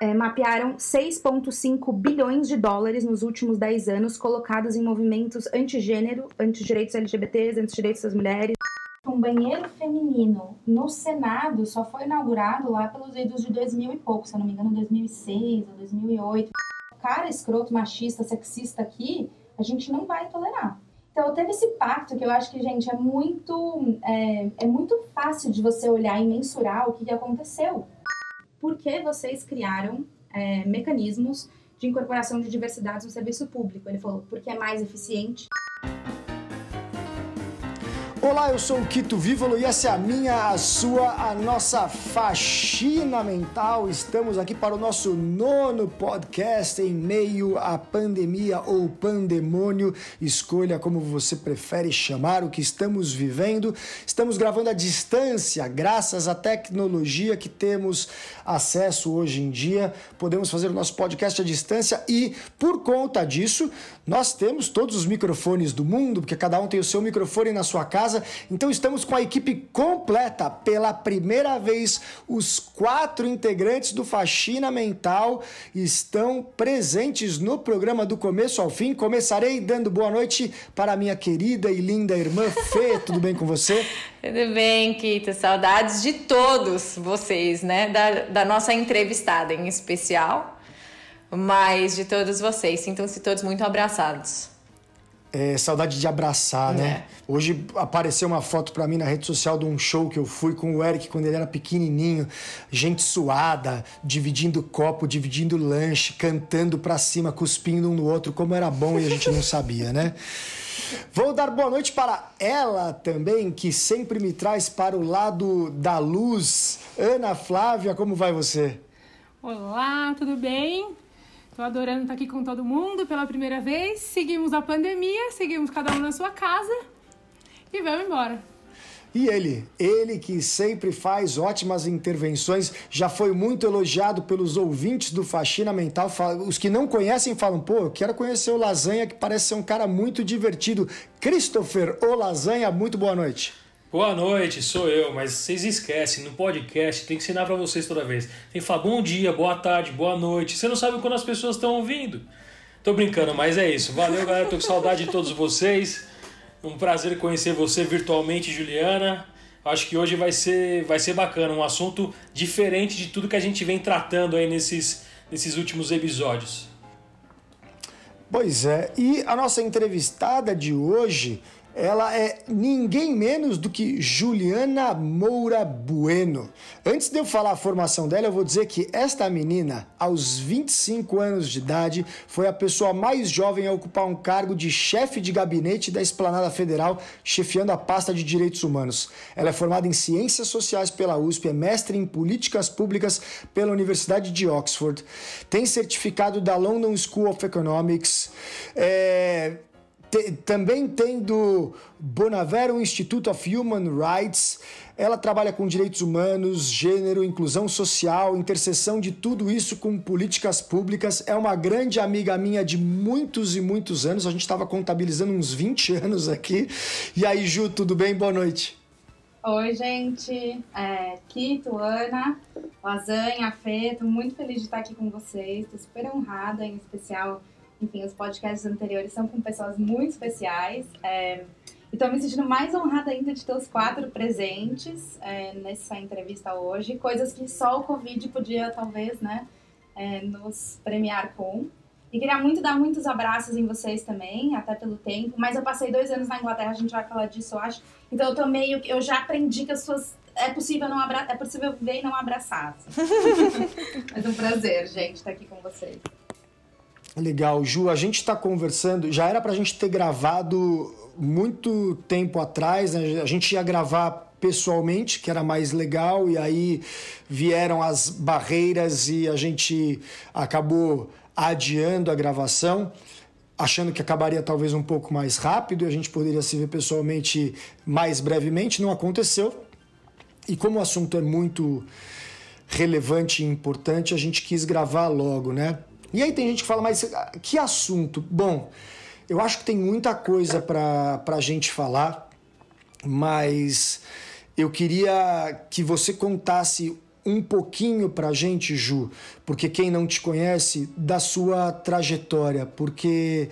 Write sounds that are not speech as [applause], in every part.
é, mapearam 6,5 bilhões de dólares nos últimos 10 anos colocados em movimentos antigênero, antidireitos LGBTs, antidireitos das mulheres. Um banheiro feminino no Senado só foi inaugurado lá pelos idos de 2000 e pouco, se eu não me engano, 2006 ou 2008. Cara escroto, machista, sexista aqui, a gente não vai tolerar. Então teve esse pacto que eu acho que, gente, é muito, é, é muito fácil de você olhar e mensurar o que aconteceu por que vocês criaram é, mecanismos de incorporação de diversidades no serviço público. Ele falou, porque é mais eficiente. Olá, eu sou o Quito Vívolo e essa é a minha, a sua, a nossa faxina mental. Estamos aqui para o nosso nono podcast em meio à pandemia ou pandemônio. Escolha como você prefere chamar o que estamos vivendo. Estamos gravando à distância, graças à tecnologia que temos acesso hoje em dia. Podemos fazer o nosso podcast à distância e, por conta disso, nós temos todos os microfones do mundo, porque cada um tem o seu microfone na sua casa. Então estamos com a equipe completa. Pela primeira vez, os quatro integrantes do Faxina Mental estão presentes no programa do começo ao fim. Começarei dando boa noite para a minha querida e linda irmã Fê. [laughs] Tudo bem com você? Tudo bem, Kito. Saudades de todos vocês, né? Da, da nossa entrevistada em especial, mas de todos vocês. Sintam-se todos muito abraçados. É, saudade de abraçar, né? é. né? Hoje apareceu uma foto para mim na rede social de um show que eu fui com o Eric quando ele era pequenininho, gente suada, dividindo copo, dividindo lanche, cantando pra cima, cuspindo um no outro, como era bom e a gente não sabia, né? [laughs] Vou dar boa noite para ela também, que sempre me traz para o lado da luz. Ana Flávia, como vai você? Olá, tudo bem? Tô adorando estar aqui com todo mundo pela primeira vez. Seguimos a pandemia, seguimos cada um na sua casa e vamos embora. E ele, ele que sempre faz ótimas intervenções, já foi muito elogiado pelos ouvintes do Faxina Mental. Os que não conhecem falam, pô, eu quero conhecer o Lasanha, que parece ser um cara muito divertido. Christopher, o Lasanha, muito boa noite. Boa noite, sou eu, mas vocês esquecem, no podcast tem que ensinar para vocês toda vez. Tem que falar bom dia, boa tarde, boa noite. Você não sabe quando as pessoas estão ouvindo. Tô brincando, mas é isso. Valeu, galera. Tô com saudade de todos vocês. Um prazer conhecer você virtualmente, Juliana. Acho que hoje vai ser, vai ser bacana, um assunto diferente de tudo que a gente vem tratando aí nesses, nesses últimos episódios. Pois é, e a nossa entrevistada de hoje ela é ninguém menos do que Juliana Moura Bueno. Antes de eu falar a formação dela, eu vou dizer que esta menina, aos 25 anos de idade, foi a pessoa mais jovem a ocupar um cargo de chefe de gabinete da Esplanada Federal, chefiando a pasta de direitos humanos. Ela é formada em Ciências Sociais pela USP, é mestre em Políticas Públicas pela Universidade de Oxford, tem certificado da London School of Economics, é, também tem do Bonavero Institute of Human Rights. Ela trabalha com direitos humanos, gênero, inclusão social, interseção de tudo isso com políticas públicas. É uma grande amiga minha de muitos e muitos anos. A gente estava contabilizando uns 20 [laughs] anos aqui. E aí, Ju, tudo bem? Boa noite. Oi, gente. É, Kito, Ana, Lasanha, Fê. Estou muito feliz de estar aqui com vocês. Estou super honrada, em especial enfim, os podcasts anteriores são com pessoas muito especiais. É, estou me sentindo mais honrada ainda de ter os quatro presentes é, nessa entrevista hoje. Coisas que só o Covid podia, talvez, né, é, nos premiar com. E queria muito dar muitos abraços em vocês também, até pelo tempo. Mas eu passei dois anos na Inglaterra, a gente vai falar disso, eu acho. Então eu tô meio. Eu já aprendi que as pessoas. É possível não abra... é possível ver e não abraçar. [laughs] Mas é um prazer, gente, estar aqui com vocês. Legal, Ju, a gente está conversando, já era para a gente ter gravado muito tempo atrás, né? a gente ia gravar pessoalmente, que era mais legal, e aí vieram as barreiras e a gente acabou adiando a gravação, achando que acabaria talvez um pouco mais rápido e a gente poderia se ver pessoalmente mais brevemente, não aconteceu. E como o assunto é muito relevante e importante, a gente quis gravar logo, né? E aí tem gente que fala, mas ah, que assunto? Bom, eu acho que tem muita coisa para a gente falar, mas eu queria que você contasse um pouquinho para a gente, Ju, porque quem não te conhece, da sua trajetória, porque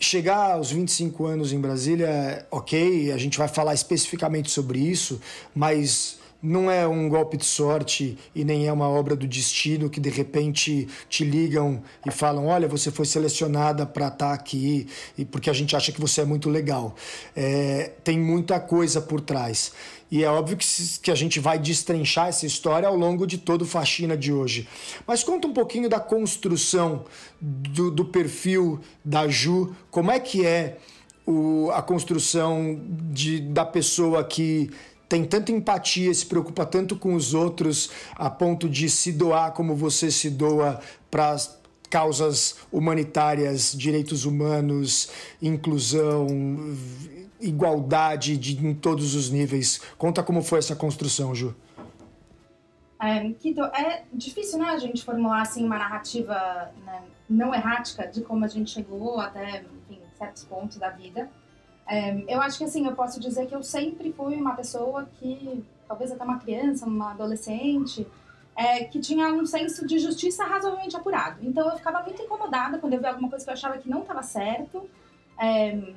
chegar aos 25 anos em Brasília, ok, a gente vai falar especificamente sobre isso, mas não é um golpe de sorte e nem é uma obra do destino que de repente te ligam e falam: olha, você foi selecionada para estar tá aqui e porque a gente acha que você é muito legal. É, tem muita coisa por trás. E é óbvio que, que a gente vai destrinchar essa história ao longo de todo o Faxina de hoje. Mas conta um pouquinho da construção do, do perfil da Ju, como é que é o, a construção de, da pessoa que tem tanta empatia, se preocupa tanto com os outros, a ponto de se doar como você se doa para causas humanitárias, direitos humanos, inclusão, igualdade de, em todos os níveis. Conta como foi essa construção, Ju. É, é difícil, né, a gente formular assim uma narrativa né, não errática de como a gente chegou até, enfim, certos pontos da vida. É, eu acho que assim, eu posso dizer que eu sempre fui uma pessoa que, talvez até uma criança, uma adolescente, é, que tinha um senso de justiça razoavelmente apurado. Então eu ficava muito incomodada quando eu via alguma coisa que eu achava que não estava certo. É,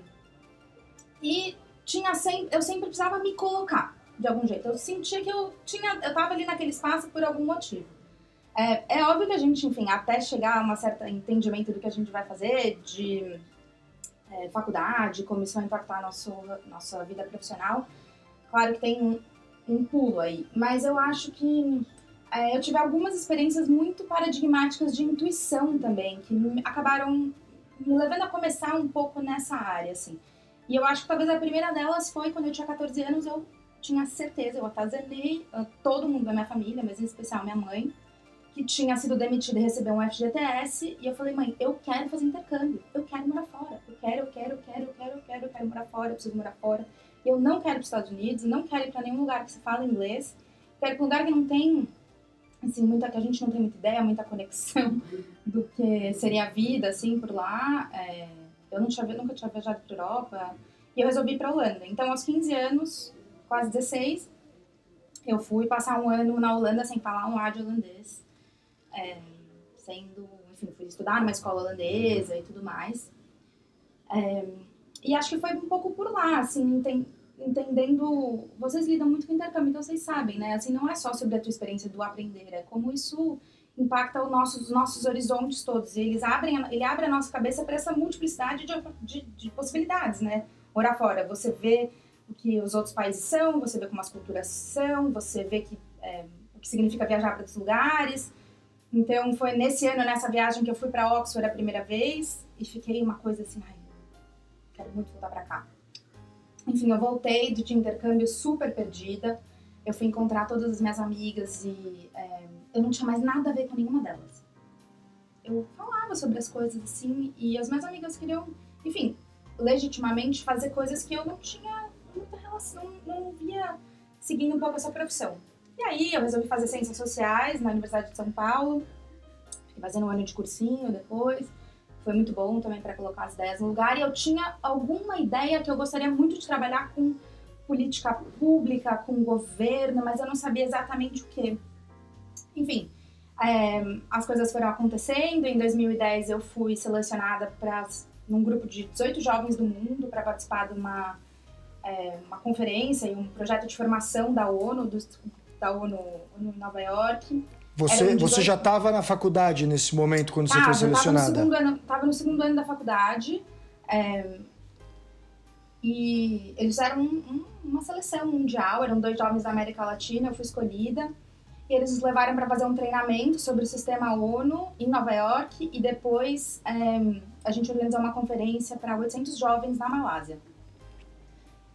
e tinha sempre, eu sempre precisava me colocar de algum jeito. Eu sentia que eu tinha, eu estava ali naquele espaço por algum motivo. É, é óbvio que a gente, enfim, até chegar a um certo entendimento do que a gente vai fazer, de é, faculdade, como isso vai impactar nosso, nossa vida profissional, claro que tem um, um pulo aí. Mas eu acho que é, eu tive algumas experiências muito paradigmáticas de intuição também, que me, acabaram me levando a começar um pouco nessa área, assim. E eu acho que talvez a primeira delas foi quando eu tinha 14 anos, eu tinha certeza, eu atazanei uh, todo mundo da minha família, mas em especial minha mãe, que tinha sido demitida e recebeu um FGTS, e eu falei, mãe, eu quero fazer intercâmbio, eu quero morar fora, eu quero, eu quero, eu quero, eu quero, eu quero, eu quero morar fora, eu preciso morar fora. Eu não quero para os Estados Unidos, não quero ir para nenhum lugar que se fala inglês, quero para um lugar que não tem, assim, muita, que a gente não tem muita ideia, muita conexão [laughs] do que seria a vida, assim, por lá. É, eu não tinha, nunca tinha viajado para Europa, e eu resolvi ir para Holanda. Então, aos 15 anos, quase 16, eu fui passar um ano na Holanda sem falar um ar de holandês é, sendo, enfim, fui estudar numa escola holandesa e tudo mais. É, e acho que foi um pouco por lá, assim, entendendo. Vocês lidam muito com intercâmbio, então vocês sabem, né? Assim, não é só sobre a tua experiência do aprender, é como isso impacta os nossos, os nossos horizontes todos. E eles abrem, ele abre a nossa cabeça para essa multiplicidade de, de, de, possibilidades, né? Morar fora, você vê o que os outros países são, você vê como as culturas são, você vê que, é, o que significa viajar para outros lugares, então foi nesse ano, nessa viagem, que eu fui para Oxford a primeira vez e fiquei uma coisa assim, ai, quero muito voltar para cá. Enfim, eu voltei de intercâmbio super perdida. Eu fui encontrar todas as minhas amigas e é, eu não tinha mais nada a ver com nenhuma delas. Eu falava sobre as coisas assim e as minhas amigas queriam, enfim, legitimamente fazer coisas que eu não tinha muita relação, não via seguindo um pouco essa profissão. E aí eu resolvi fazer Ciências Sociais na Universidade de São Paulo. Fiquei fazendo um ano de cursinho depois. Foi muito bom também para colocar as ideias no lugar. E eu tinha alguma ideia que eu gostaria muito de trabalhar com política pública, com governo, mas eu não sabia exatamente o que. Enfim, é, as coisas foram acontecendo. Em 2010 eu fui selecionada para num grupo de 18 jovens do mundo para participar de uma, é, uma conferência e um projeto de formação da ONU, dos da ONU, ONU em Nova York. Você, um você já estava na faculdade nesse momento, quando você foi selecionada? Estava no, segundo ano, tava no segundo ano da faculdade. É, e eles um, um, uma seleção mundial, eram dois jovens da América Latina, eu fui escolhida. E eles nos levaram para fazer um treinamento sobre o sistema ONU em Nova York e depois é, a gente organizou uma conferência para 800 jovens na Malásia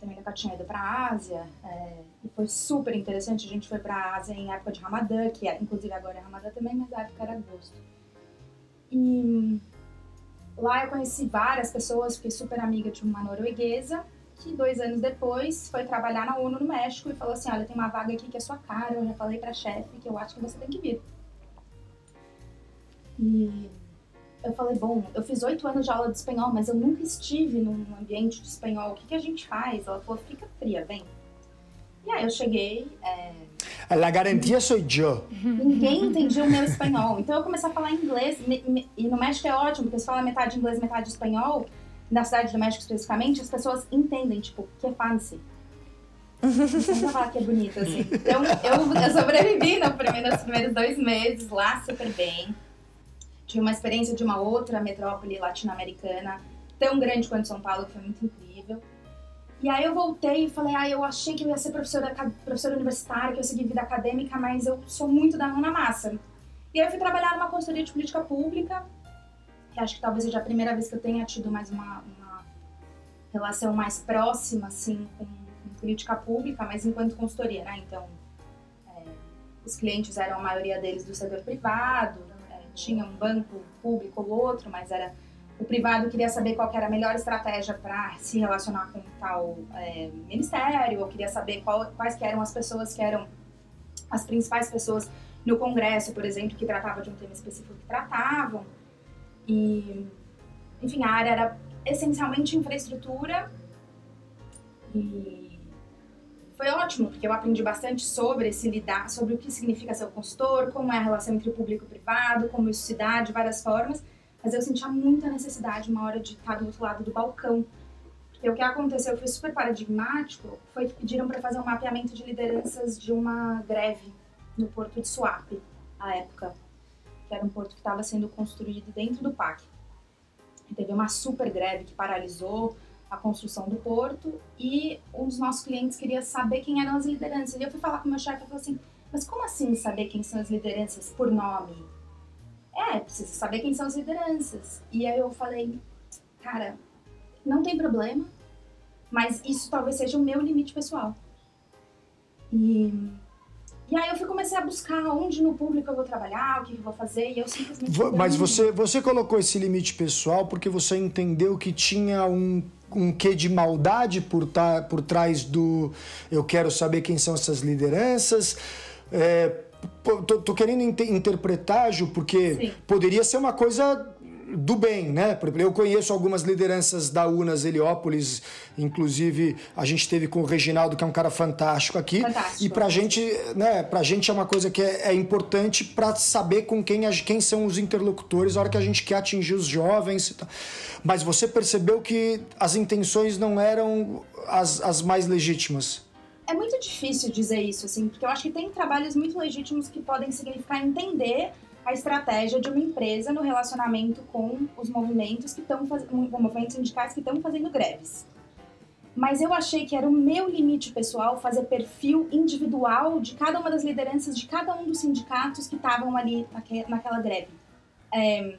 também nunca tinha ido para a Ásia é, e foi super interessante. A gente foi para a Ásia em época de Ramadã, que é, inclusive agora é Ramadã também, mas a época era agosto. E lá eu conheci várias pessoas, fiquei super amiga de uma norueguesa que dois anos depois foi trabalhar na ONU no México e falou assim, olha, tem uma vaga aqui que é sua cara, eu já falei para a chefe que eu acho que você tem que vir. E eu falei, bom, eu fiz oito anos de aula de espanhol, mas eu nunca estive num ambiente de espanhol. O que, que a gente faz? Ela falou, fica fria, vem. E aí eu cheguei. É... La garantia sou eu. Ninguém entendia o meu espanhol. Então eu comecei a falar inglês. E no México é ótimo, porque você fala metade inglês, metade espanhol. Na cidade do México especificamente, as pessoas entendem, tipo, que é fancy. Não falar que é bonito, assim. Então, eu, eu sobrevivi no primeiro, nos primeiros dois meses lá super bem. Tive uma experiência de uma outra metrópole latino-americana, tão grande quanto São Paulo, que foi muito incrível. E aí eu voltei e falei, ah, eu achei que eu ia ser professora, professora universitária, que eu ia seguir vida acadêmica, mas eu sou muito da mão na massa. E aí eu fui trabalhar numa consultoria de política pública, que acho que talvez seja a primeira vez que eu tenha tido mais uma, uma relação mais próxima, assim, com política pública, mas enquanto consultoria, né? Então, é, os clientes eram a maioria deles do setor privado, tinha um banco público ou outro, mas era o privado queria saber qual era a melhor estratégia para se relacionar com tal é, ministério, ou queria saber qual, quais que eram as pessoas que eram as principais pessoas no Congresso, por exemplo, que tratava de um tema específico que tratavam. E, enfim, a área era essencialmente infraestrutura e foi ótimo, porque eu aprendi bastante sobre esse lidar, sobre o que significa ser um consultor, como é a relação entre o público e o privado, como isso se dá de várias formas. Mas eu sentia muita necessidade uma hora de estar do outro lado do balcão. Porque o que aconteceu foi super paradigmático, foi que pediram para fazer um mapeamento de lideranças de uma greve no porto de Suape, à época, que era um porto que estava sendo construído dentro do PAC. E teve uma super greve que paralisou a construção do porto e um dos nossos clientes queria saber quem eram as lideranças. E eu fui falar com o meu chefe e falei assim, mas como assim saber quem são as lideranças por nome? É, precisa saber quem são as lideranças. E aí eu falei, cara, não tem problema, mas isso talvez seja o meu limite pessoal. E, e aí eu fui comecei a buscar onde no público eu vou trabalhar, o que eu vou fazer, e eu simplesmente... Mas você, você colocou esse limite pessoal porque você entendeu que tinha um um quê de maldade por, tá, por trás do eu quero saber quem são essas lideranças. É, tô, tô, querendo inter interpretar, Ju, porque Sim. poderia ser uma coisa do bem, né? Eu conheço algumas lideranças da Unas Heliópolis, inclusive a gente teve com o Reginaldo, que é um cara fantástico aqui. Fantástico. E pra gente, né, pra gente é uma coisa que é, é importante para saber com quem, quem são os interlocutores na hora que a gente quer atingir os jovens. Mas você percebeu que as intenções não eram as, as mais legítimas? É muito difícil dizer isso, assim, porque eu acho que tem trabalhos muito legítimos que podem significar entender a estratégia de uma empresa no relacionamento com os movimentos que estão fazendo, movimentos sindicais que estão fazendo greves. Mas eu achei que era o meu limite pessoal fazer perfil individual de cada uma das lideranças de cada um dos sindicatos que estavam ali naquela greve. É,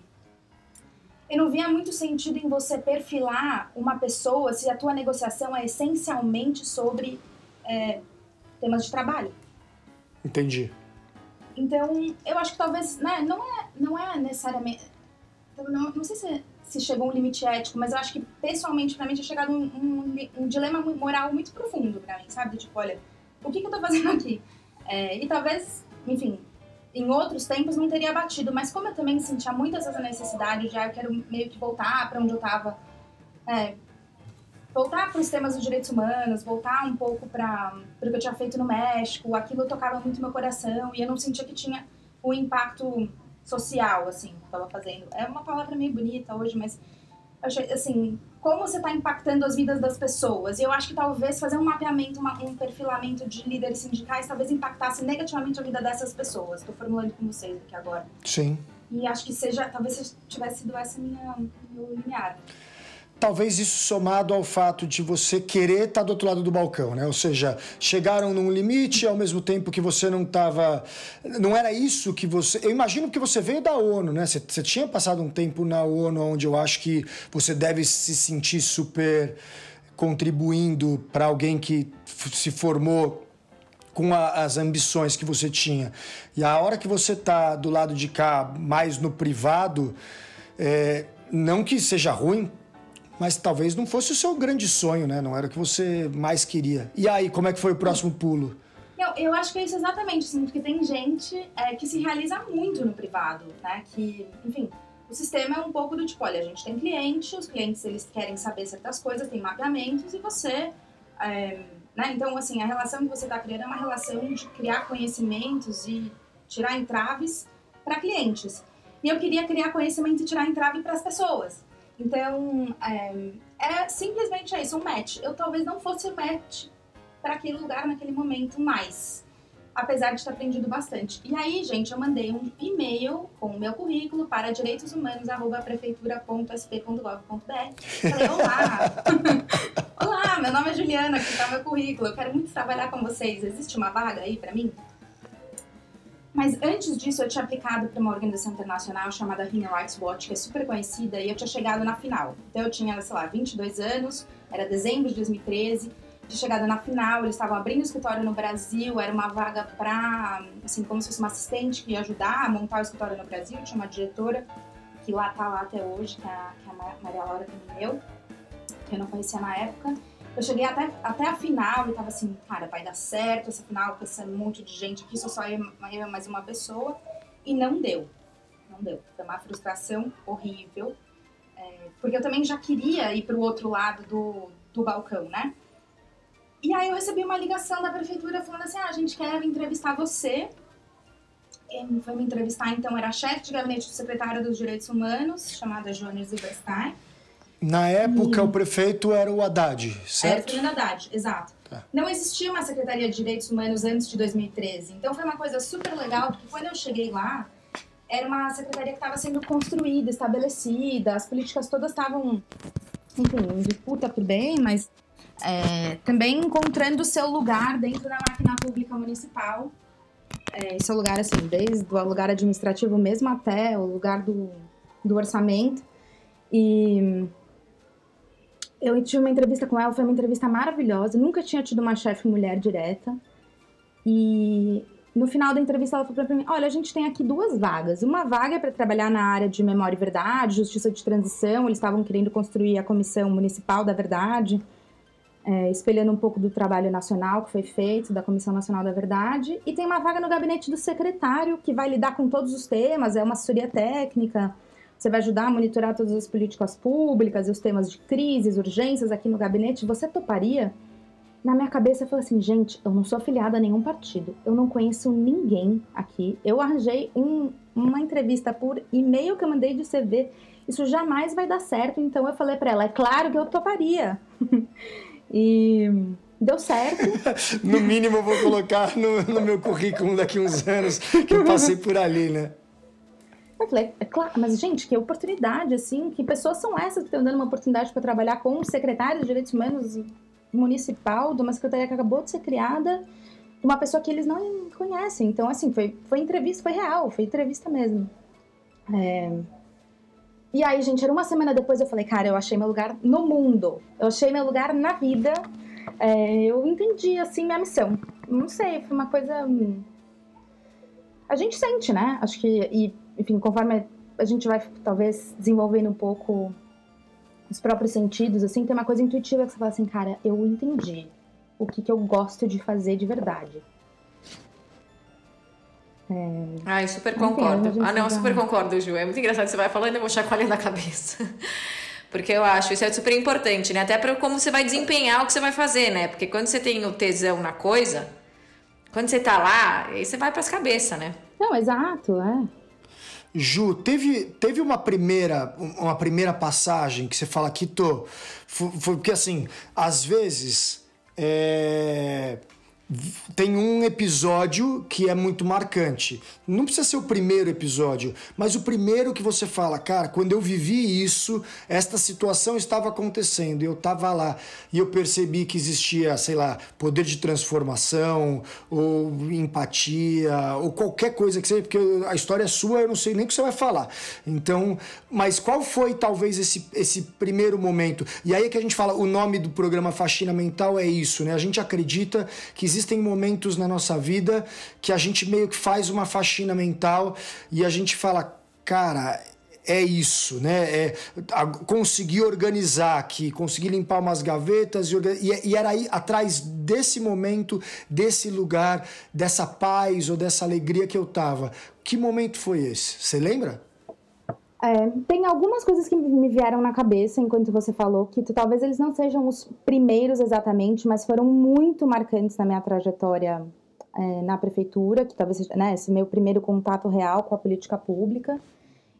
eu não via muito sentido em você perfilar uma pessoa se a tua negociação é essencialmente sobre é, temas de trabalho. Entendi. Então, eu acho que talvez, né, não é, não é necessariamente. Não, não sei se, se chegou um limite ético, mas eu acho que pessoalmente, pra mim, tinha chegado um, um, um dilema moral muito profundo pra mim, sabe? Tipo, olha, o que, que eu tô fazendo aqui? É, e talvez, enfim, em outros tempos não teria batido, mas como eu também sentia muito essa necessidade de, ah, eu quero meio que voltar para onde eu tava, é, voltar para os temas dos direitos humanos, voltar um pouco para o que eu tinha feito no México, aquilo tocava muito meu coração e eu não sentia que tinha o impacto social, assim, que estava fazendo. É uma palavra meio bonita hoje, mas assim, como você está impactando as vidas das pessoas. E eu acho que talvez fazer um mapeamento, uma, um perfilamento de líderes sindicais, talvez impactasse negativamente a vida dessas pessoas. Estou formulando com vocês aqui agora. Sim. E acho que seja, talvez tivesse sido essa minha, meu linear talvez isso somado ao fato de você querer estar tá do outro lado do balcão, né? Ou seja, chegaram num limite ao mesmo tempo que você não estava. Não era isso que você. Eu imagino que você veio da ONU, né? Você, tinha passado um tempo na ONU, onde eu acho que você deve se sentir super contribuindo para alguém que se formou com a, as ambições que você tinha. E a hora que você está do lado de cá, mais no privado, é, não que seja ruim mas talvez não fosse o seu grande sonho, né? Não era o que você mais queria. E aí, como é que foi o próximo pulo? Eu, eu acho que é isso exatamente, assim, porque tem gente é, que se realiza muito no privado, né? Que, enfim, o sistema é um pouco do tipo, olha, a gente tem cliente, os clientes eles querem saber certas coisas, tem mapeamentos e você é, Né? Então, assim, a relação que você está criando é uma relação de criar conhecimentos e tirar entraves para clientes. E eu queria criar conhecimento e tirar entrave para as pessoas. Então, é, simplesmente isso, um match. Eu talvez não fosse match para aquele lugar naquele momento mais, apesar de ter aprendido bastante. E aí, gente, eu mandei um e-mail com o meu currículo para direitoshumanos@prefeitura.sp.gov.br. Falei, olá, [laughs] olá, meu nome é Juliana, aqui está meu currículo. Eu quero muito trabalhar com vocês. Existe uma vaga aí para mim? Mas antes disso, eu tinha aplicado para uma organização internacional chamada Human Rights Watch, que é super conhecida, e eu tinha chegado na final. Então, eu tinha, sei lá, 22 anos, era dezembro de 2013, tinha chegado na final, eles estavam abrindo escritório no Brasil, era uma vaga para, assim, como se fosse uma assistente que ia ajudar a montar o escritório no Brasil, tinha uma diretora que lá tá lá até hoje, que é a, que é a Maria Laura Camineu, que eu não conhecia na época. Eu cheguei até, até a final e tava assim, cara, vai dar certo essa final com esse monte de gente aqui, só só eu mais uma pessoa. E não deu. Não deu. Foi uma frustração horrível. É, porque eu também já queria ir pro outro lado do, do balcão, né? E aí eu recebi uma ligação da prefeitura falando assim, ah, a gente quer entrevistar você. E foi me entrevistar, então, era a chefe de gabinete do secretário dos Direitos Humanos, chamada Jones Silverstein. Na época, e... o prefeito era o Haddad, certo? Era o Fernando Haddad, exato. Tá. Não existia uma Secretaria de Direitos Humanos antes de 2013. Então, foi uma coisa super legal, porque quando eu cheguei lá, era uma secretaria que estava sendo construída, estabelecida, as políticas todas estavam, enfim, em disputa por bem, mas é, também encontrando o seu lugar dentro da máquina pública municipal. É, seu lugar, assim, desde o lugar administrativo mesmo até o lugar do, do orçamento. E eu tive uma entrevista com ela, foi uma entrevista maravilhosa. Nunca tinha tido uma chefe mulher direta. E no final da entrevista ela falou para mim: Olha, a gente tem aqui duas vagas. Uma vaga é para trabalhar na área de memória e verdade, justiça de transição. Eles estavam querendo construir a Comissão Municipal da Verdade, é, espelhando um pouco do trabalho nacional que foi feito, da Comissão Nacional da Verdade. E tem uma vaga no gabinete do secretário, que vai lidar com todos os temas, é uma assessoria técnica você vai ajudar a monitorar todas as políticas públicas e os temas de crises, urgências aqui no gabinete. Você toparia? Na minha cabeça eu falei assim, gente, eu não sou afiliada a nenhum partido, eu não conheço ninguém aqui. Eu arranjei um, uma entrevista por e-mail que eu mandei de CV. Isso jamais vai dar certo. Então eu falei para ela, é claro que eu toparia. [laughs] e deu certo. [laughs] no mínimo eu vou colocar no, no meu currículo daqui uns anos que eu passei por ali, né? Eu falei, é claro, mas gente, que oportunidade, assim, que pessoas são essas que estão dando uma oportunidade para trabalhar com um secretário de Direitos Humanos municipal, de uma secretaria que acabou de ser criada, uma pessoa que eles não conhecem. Então, assim, foi, foi entrevista, foi real, foi entrevista mesmo. É... E aí, gente, era uma semana depois eu falei, cara, eu achei meu lugar no mundo, eu achei meu lugar na vida, é, eu entendi, assim, minha missão. Não sei, foi uma coisa. Hum, a gente sente, né? Acho que. E enfim, conforme a gente vai talvez desenvolvendo um pouco os próprios sentidos, assim, tem uma coisa intuitiva que você fala assim, cara, eu entendi o que, que eu gosto de fazer de verdade. É... Ai, super concordo. Enfim, ah, não, super concordo, Ju. É muito engraçado que você vai falando e eu vou chacoalhando a cabeça. [laughs] Porque eu acho isso é super importante, né? Até para como você vai desempenhar o que você vai fazer, né? Porque quando você tem o tesão na coisa, quando você tá lá, aí você vai para as cabeças, né? Não, exato, é. Ju, teve, teve uma primeira uma primeira passagem que você fala. Foi, foi porque assim, às vezes é, tem um episódio que é muito marcante. Não precisa ser o primeiro episódio, mas o primeiro que você fala, cara, quando eu vivi isso, esta situação estava acontecendo, eu estava lá e eu percebi que existia, sei lá, poder de transformação, ou empatia, ou qualquer coisa que seja, porque a história é sua, eu não sei nem o que você vai falar. Então, mas qual foi talvez esse, esse primeiro momento? E aí é que a gente fala, o nome do programa Faxina Mental é isso, né? A gente acredita que existem momentos na nossa vida que a gente meio que faz uma faxina mental e a gente fala, cara, é isso, né? É conseguir organizar aqui, conseguir limpar umas gavetas e, e, e, era aí atrás desse momento, desse lugar, dessa paz ou dessa alegria que eu tava. Que momento foi esse? Você lembra? É, tem algumas coisas que me vieram na cabeça enquanto você falou, que tu, talvez eles não sejam os primeiros exatamente, mas foram muito marcantes na minha trajetória é, na prefeitura, que talvez seja né, esse meu primeiro contato real com a política pública.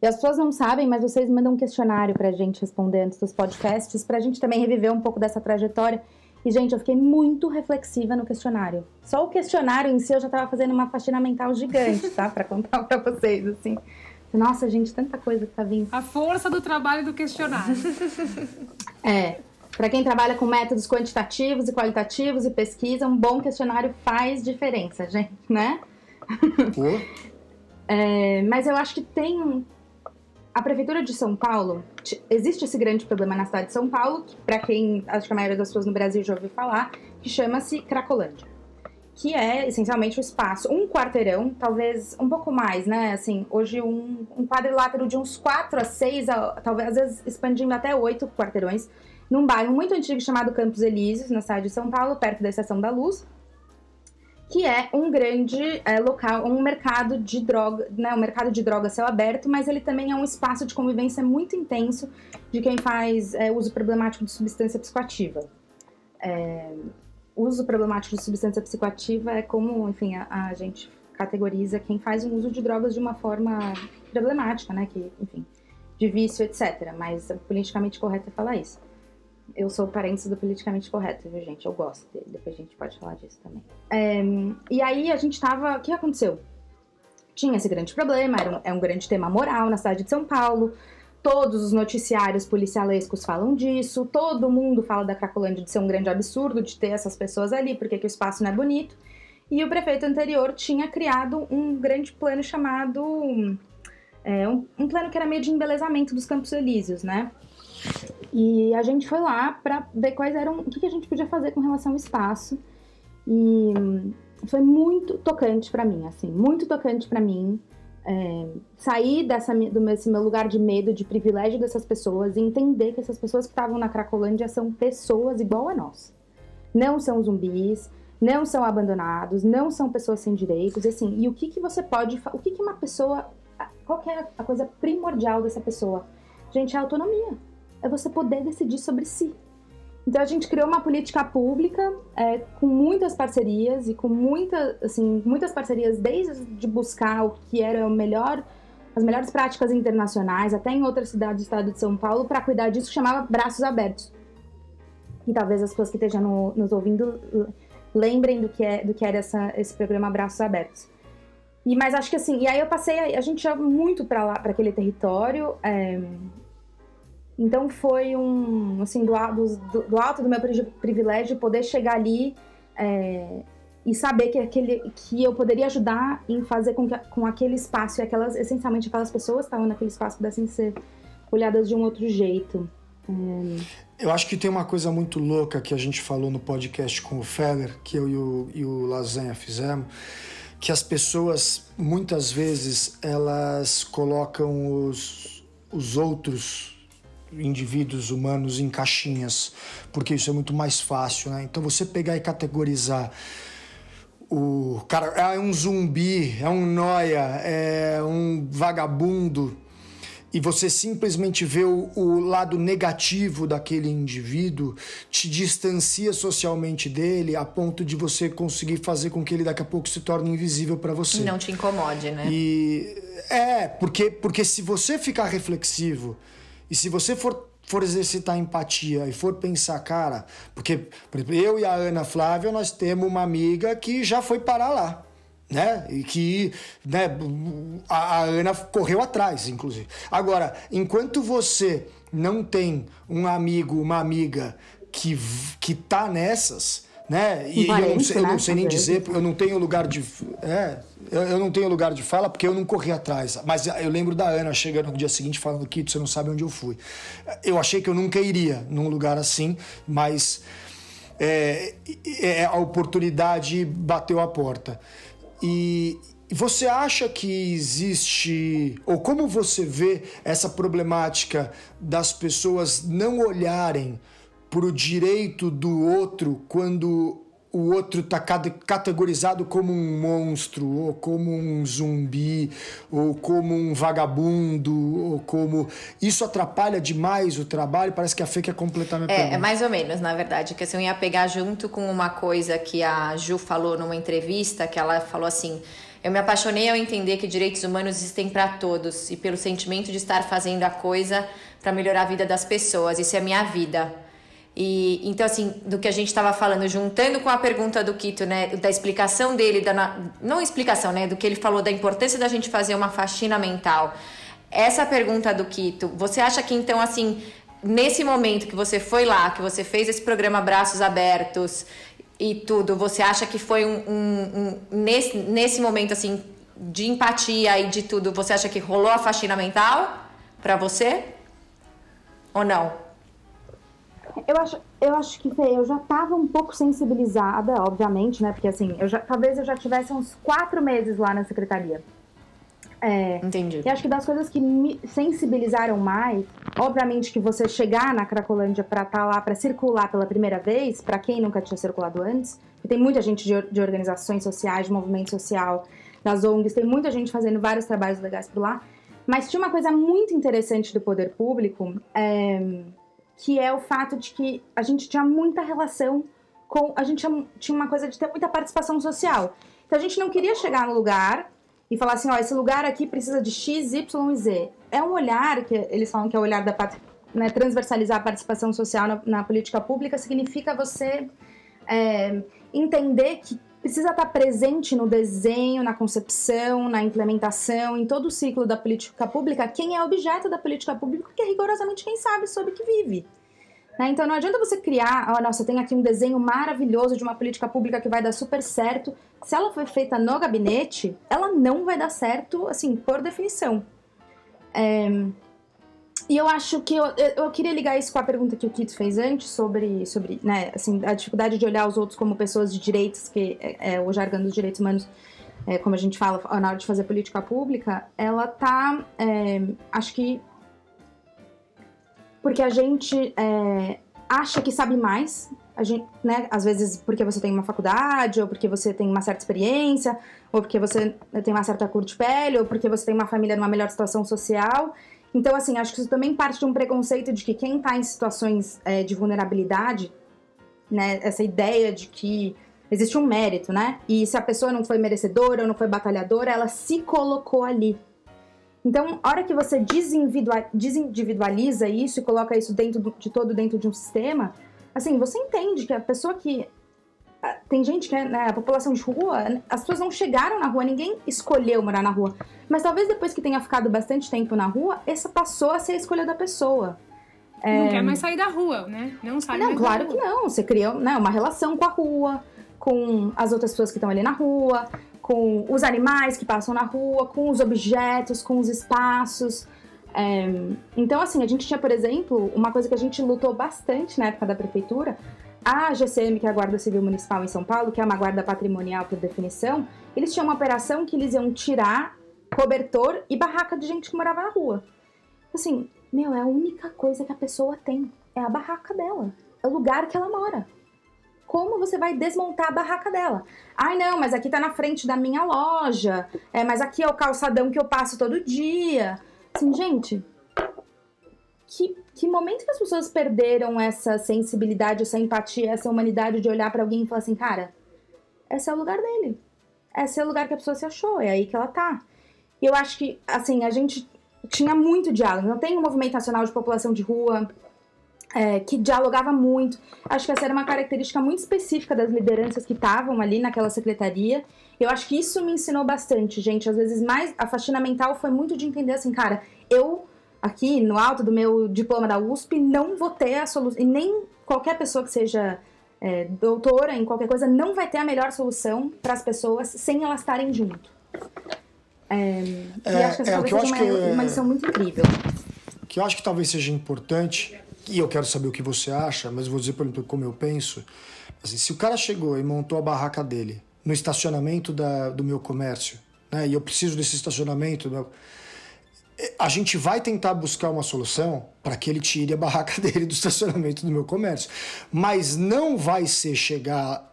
E as pessoas não sabem, mas vocês mandam um questionário para a gente responder antes dos podcasts, para a gente também reviver um pouco dessa trajetória. E, gente, eu fiquei muito reflexiva no questionário. Só o questionário em si eu já estava fazendo uma faxina mental gigante, tá? Para contar [laughs] para vocês, assim. Nossa, gente, tanta coisa que tá vindo. A força do trabalho do questionário. [laughs] é. Para quem trabalha com métodos quantitativos e qualitativos e pesquisa, um bom questionário faz diferença, gente, né? [laughs] é, mas eu acho que tem a prefeitura de São Paulo existe esse grande problema na cidade de São Paulo, que para quem acho que a maioria das pessoas no Brasil já ouviu falar, que chama-se Cracolândia que é essencialmente o espaço, um quarteirão, talvez um pouco mais, né? Assim, hoje um, um quadrilátero de uns 4 a 6, talvez às vezes expandindo até 8 quarteirões, num bairro muito antigo chamado Campos Elíseos, na cidade de São Paulo, perto da Estação da Luz, que é um grande é, local, um mercado de droga, né, um mercado de droga céu aberto, mas ele também é um espaço de convivência muito intenso de quem faz é, uso problemático de substância psicoativa. É, uso problemático de substância psicoativa é como, enfim, a, a, gente categoriza quem faz um uso de drogas de uma forma problemática, né? Que, enfim, de vício, etc. Mas politicamente correto é falar isso. Eu sou parente do politicamente correto, viu, gente? Eu gosto dele. Depois a gente pode falar disso também. É, e aí a gente tava. O que aconteceu? Tinha esse grande problema, era um, é um grande tema moral na cidade de São Paulo. Todos os noticiários policialescos falam disso, todo mundo fala da Cracolândia de ser um grande absurdo de ter essas pessoas ali, porque que o espaço não é bonito. E o prefeito anterior tinha criado um grande plano chamado. É, um, um, plano que era meio de embelezamento dos Campos Elíseos, né? E a gente foi lá para ver quais eram. o que, a gente podia fazer com relação ao espaço. E foi muito tocante para mim, assim, muito tocante para mim é, sair dessa, do meu, meu, lugar de medo, de privilégio dessas pessoas e entender que essas pessoas que estavam na Cracolândia são pessoas igual a nós. Não são zumbis, não são abandonados, não são pessoas sem direitos, assim, e o que que você pode, o que que uma pessoa, qual que é a coisa primordial dessa pessoa? Gente, é a autonomia. É você poder decidir sobre si. Então a gente criou uma política pública é, com muitas parcerias e com muita, assim, muitas parcerias desde buscar o que era o melhor, as melhores práticas internacionais, até em outras cidades do estado de São Paulo, para cuidar disso, que chamava Braços Abertos. E talvez as pessoas que estejam no, nos ouvindo lembrem do que, é, do que era essa, esse programa Braços Abertos. E, mas acho que assim, e aí eu passei, a gente ia muito para lá, para aquele território, é, então foi um, assim, do, do, do alto do meu privilégio poder chegar ali é, e saber que, aquele, que eu poderia ajudar em fazer com que com aquele espaço e aquelas, essencialmente aquelas pessoas que estavam naquele espaço pudessem ser olhadas de um outro jeito. É... Eu acho que tem uma coisa muito louca que a gente falou no podcast com o Feller, que eu e o, e o Lasanha fizemos, que as pessoas muitas vezes elas colocam os, os outros indivíduos humanos em caixinhas, porque isso é muito mais fácil, né? Então você pegar e categorizar o cara é um zumbi, é um noia, é um vagabundo e você simplesmente vê o, o, lado negativo daquele indivíduo, te distancia socialmente dele a ponto de você conseguir fazer com que ele daqui a pouco se torne invisível para você. Não te incomode, né? E é, porque porque se você ficar reflexivo e se você for, for exercitar empatia e for pensar, cara, porque por exemplo, eu e a Ana Flávia, nós temos uma amiga que já foi parar lá. Né? E que né, a, a Ana correu atrás, inclusive. Agora, enquanto você não tem um amigo, uma amiga que, que tá nessas, né? E eu não, sei, eu não sei nem dizer, eu não tenho lugar de. É, eu, eu, não tenho lugar de fala porque eu não corri atrás. Mas eu lembro da Ana chegando no dia seguinte falando: Kito, você não sabe onde eu fui. Eu achei que eu nunca iria num lugar assim, mas é, é, a oportunidade bateu a porta. E você acha que existe, ou como você vê essa problemática das pessoas não olharem para o direito do outro quando o outro está categorizado como um monstro, ou como um zumbi, ou como um vagabundo, ou como. Isso atrapalha demais o trabalho, parece que a fake é completamente. É, é mais ou menos, na verdade, que assim, eu ia pegar junto com uma coisa que a Ju falou numa entrevista, que ela falou assim. Eu me apaixonei ao entender que direitos humanos existem para todos e pelo sentimento de estar fazendo a coisa para melhorar a vida das pessoas. Isso é minha vida. E então assim, do que a gente estava falando, juntando com a pergunta do Quito, né, da explicação dele, da não explicação, né, do que ele falou da importância da gente fazer uma faxina mental. Essa pergunta do Quito, você acha que então assim, nesse momento que você foi lá, que você fez esse programa Braços Abertos e tudo, você acha que foi um, um, um nesse, nesse momento assim de empatia e de tudo, você acha que rolou a faxina mental para você? Ou não? Eu acho, eu acho que Fê, eu já estava um pouco sensibilizada, obviamente, né? Porque assim, eu já, talvez eu já tivesse uns quatro meses lá na secretaria. É, Entendi. E acho que das coisas que me sensibilizaram mais, obviamente que você chegar na Cracolândia para estar tá lá, para circular pela primeira vez, para quem nunca tinha circulado antes, tem muita gente de, de organizações sociais, de movimento social, das ONGs, tem muita gente fazendo vários trabalhos legais por lá. Mas tinha uma coisa muito interessante do poder público, é, que é o fato de que a gente tinha muita relação com. A gente tinha uma coisa de ter muita participação social. Então a gente não queria chegar no lugar e falar assim: ó, esse lugar aqui precisa de X, Y e Z. É um olhar, que eles falam que é o olhar da né, transversalizar a participação social na, na política pública, significa você é, entender que precisa estar presente no desenho, na concepção, na implementação, em todo o ciclo da política pública, quem é objeto da política pública, que é rigorosamente quem sabe sobre o que vive. Né? Então não adianta você criar, oh, nossa, tem aqui um desenho maravilhoso de uma política pública que vai dar super certo. Se ela foi feita no gabinete, ela não vai dar certo, assim, por definição. É, e eu acho que eu, eu queria ligar isso com a pergunta que o Kito fez antes sobre, sobre né, assim, a dificuldade de olhar os outros como pessoas de direitos, que é, é, o jargão dos direitos humanos, é, como a gente fala na hora de fazer política pública, ela tá, é, acho que, porque a gente é, acha que sabe mais, a gente, né, às vezes porque você tem uma faculdade, ou porque você tem uma certa experiência, ou porque você tem uma certa cor de pele, ou porque você tem uma família numa melhor situação social, então, assim, acho que isso também parte de um preconceito de que quem está em situações é, de vulnerabilidade, né, essa ideia de que existe um mérito, né? E se a pessoa não foi merecedora ou não foi batalhadora, ela se colocou ali. Então, a hora que você desindividualiza isso e coloca isso dentro de todo dentro de um sistema, assim, você entende que a pessoa que tem gente que é né, a população de rua, as pessoas não chegaram na rua, ninguém escolheu morar na rua. Mas talvez depois que tenha ficado bastante tempo na rua, essa passou a ser a escolha da pessoa. Não é... quer mais sair da rua, né? Não sai Não, claro que não. Você cria né, uma relação com a rua, com as outras pessoas que estão ali na rua, com os animais que passam na rua, com os objetos, com os espaços. É... Então, assim, a gente tinha, por exemplo, uma coisa que a gente lutou bastante na época da prefeitura, a GCM, que é a Guarda Civil Municipal em São Paulo, que é uma guarda patrimonial por definição, eles tinham uma operação que eles iam tirar cobertor e barraca de gente que morava na rua. Assim, meu, é a única coisa que a pessoa tem. É a barraca dela. É o lugar que ela mora. Como você vai desmontar a barraca dela? Ai, não, mas aqui tá na frente da minha loja. É, mas aqui é o calçadão que eu passo todo dia. Assim, gente, que, que momento que as pessoas perderam essa sensibilidade, essa empatia, essa humanidade de olhar para alguém e falar assim, cara, esse é o lugar dele. Esse é o lugar que a pessoa se achou, é aí que ela tá. E eu acho que, assim, a gente tinha muito diálogo. Não tem um movimento nacional de população de rua é, que dialogava muito. Acho que essa era uma característica muito específica das lideranças que estavam ali naquela secretaria. Eu acho que isso me ensinou bastante, gente. Às vezes, mais a faxina mental foi muito de entender assim, cara, eu aqui no alto do meu diploma da USP, não vou ter a solução. E nem qualquer pessoa que seja é, doutora em qualquer coisa não vai ter a melhor solução para as pessoas sem elas estarem junto. É, é, e acho que essa é, talvez seja uma, uma lição muito incrível. Que eu acho que talvez seja importante, e eu quero saber o que você acha, mas vou dizer, por exemplo, como eu penso. Assim, se o cara chegou e montou a barraca dele no estacionamento da, do meu comércio, né, e eu preciso desse estacionamento, a gente vai tentar buscar uma solução para que ele tire a barraca [laughs] dele do estacionamento do meu comércio. Mas não vai ser chegar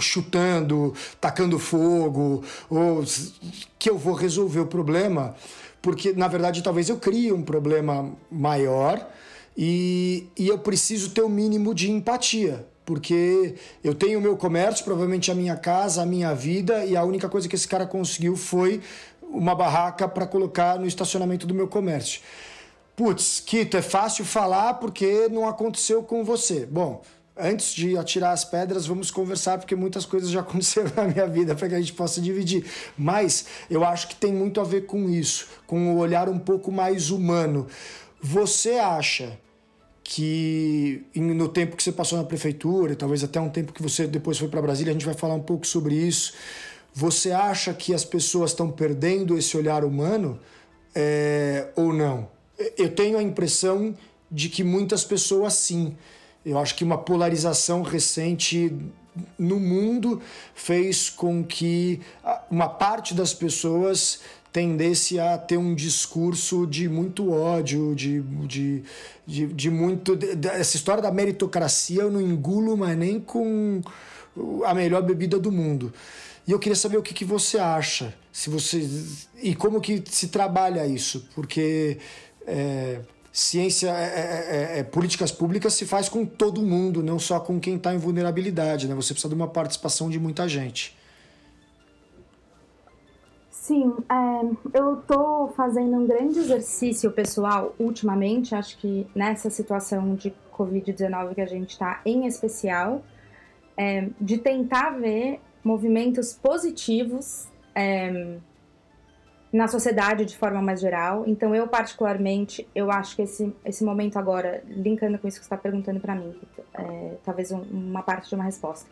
chutando, tacando fogo, ou que eu vou resolver o problema, porque na verdade talvez eu crie um problema maior e, e eu preciso ter o um mínimo de empatia. Porque eu tenho o meu comércio, provavelmente a minha casa, a minha vida, e a única coisa que esse cara conseguiu foi uma barraca para colocar no estacionamento do meu comércio. Putz, Kito, é fácil falar porque não aconteceu com você. Bom, antes de atirar as pedras, vamos conversar, porque muitas coisas já [laughs] aconteceram na minha vida para que a gente possa dividir. Mas eu acho que tem muito a ver com isso, com o olhar um pouco mais humano. Você acha que no tempo que você passou na prefeitura, talvez até um tempo que você depois foi para Brasília, a gente vai falar um pouco sobre isso. Você acha que as pessoas estão perdendo esse olhar humano é, ou não? Eu tenho a impressão de que muitas pessoas sim. Eu acho que uma polarização recente no mundo fez com que uma parte das pessoas tendesse a ter um discurso de muito ódio, de, de, de, de muito. Essa história da meritocracia eu não engulo, mas nem com a melhor bebida do mundo. E eu queria saber o que, que você acha, se você e como que se trabalha isso, porque é, ciência, é, é, é, é, políticas públicas se faz com todo mundo, não só com quem está em vulnerabilidade. Né? Você precisa de uma participação de muita gente. Sim, é, eu estou fazendo um grande exercício pessoal ultimamente, acho que nessa situação de Covid-19 que a gente está em especial, é, de tentar ver movimentos positivos é, na sociedade de forma mais geral. Então, eu particularmente, eu acho que esse, esse momento agora, linkando com isso que você está perguntando para mim, é, talvez um, uma parte de uma resposta,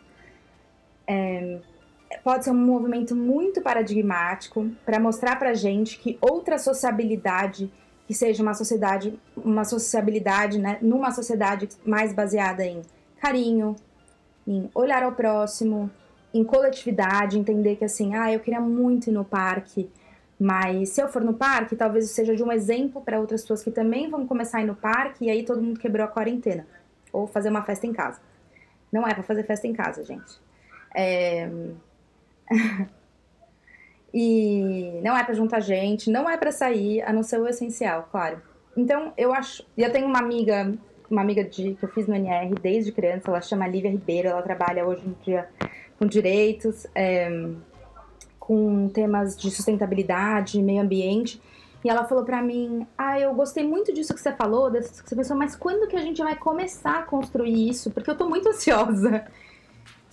é, pode ser um movimento muito paradigmático para mostrar para gente que outra sociabilidade que seja uma sociedade, uma sociabilidade, né, numa sociedade mais baseada em carinho, em olhar ao próximo, em coletividade, entender que assim, ah, eu queria muito ir no parque, mas se eu for no parque, talvez seja de um exemplo para outras pessoas que também vão começar a ir no parque e aí todo mundo quebrou a quarentena. Ou fazer uma festa em casa. Não é para fazer festa em casa, gente. É... [laughs] e não é para juntar gente, não é para sair, a não ser o essencial, claro. Então, eu acho. Eu tenho uma amiga, uma amiga de, que eu fiz no NR desde criança, ela chama Lívia Ribeiro, ela trabalha hoje em dia com direitos. É com temas de sustentabilidade, meio ambiente. E ela falou para mim: Ah, eu gostei muito disso que você falou, dessa que você pensou, mas quando que a gente vai começar a construir isso? Porque eu tô muito [laughs] ansiosa.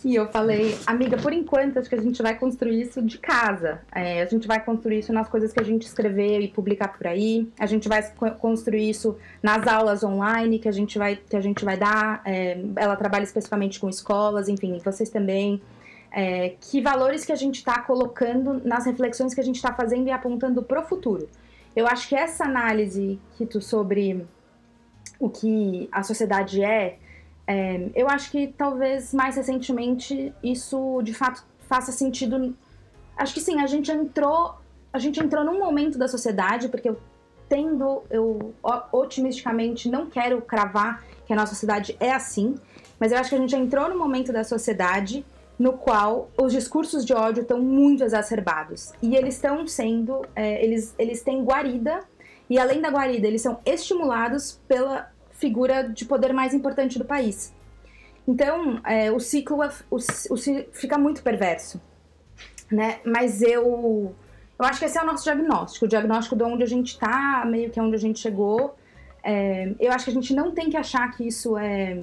E eu falei, amiga, por enquanto acho que a gente vai construir isso de casa. É, a gente vai construir isso nas coisas que a gente escrever e publicar por aí. A gente vai construir isso nas aulas online que a gente vai, que a gente vai dar. É, ela trabalha especificamente com escolas, enfim, vocês também é, que valores que a gente está colocando nas reflexões que a gente está fazendo e apontando para o futuro. Eu acho que essa análise, Kito, sobre o que a sociedade é, é, eu acho que talvez mais recentemente isso de fato faça sentido. Acho que sim, a gente entrou, a gente entrou num momento da sociedade, porque eu tendo, eu otimisticamente não quero cravar que a nossa sociedade é assim, mas eu acho que a gente entrou no momento da sociedade no qual os discursos de ódio estão muito exacerbados. E eles estão sendo, é, eles, eles têm guarida, e além da guarida, eles são estimulados pela figura de poder mais importante do país. Então, é, o ciclo o, o, fica muito perverso. Né? Mas eu, eu acho que esse é o nosso diagnóstico, o diagnóstico de onde a gente está, meio que onde a gente chegou. É, eu acho que a gente não tem que achar que isso, é,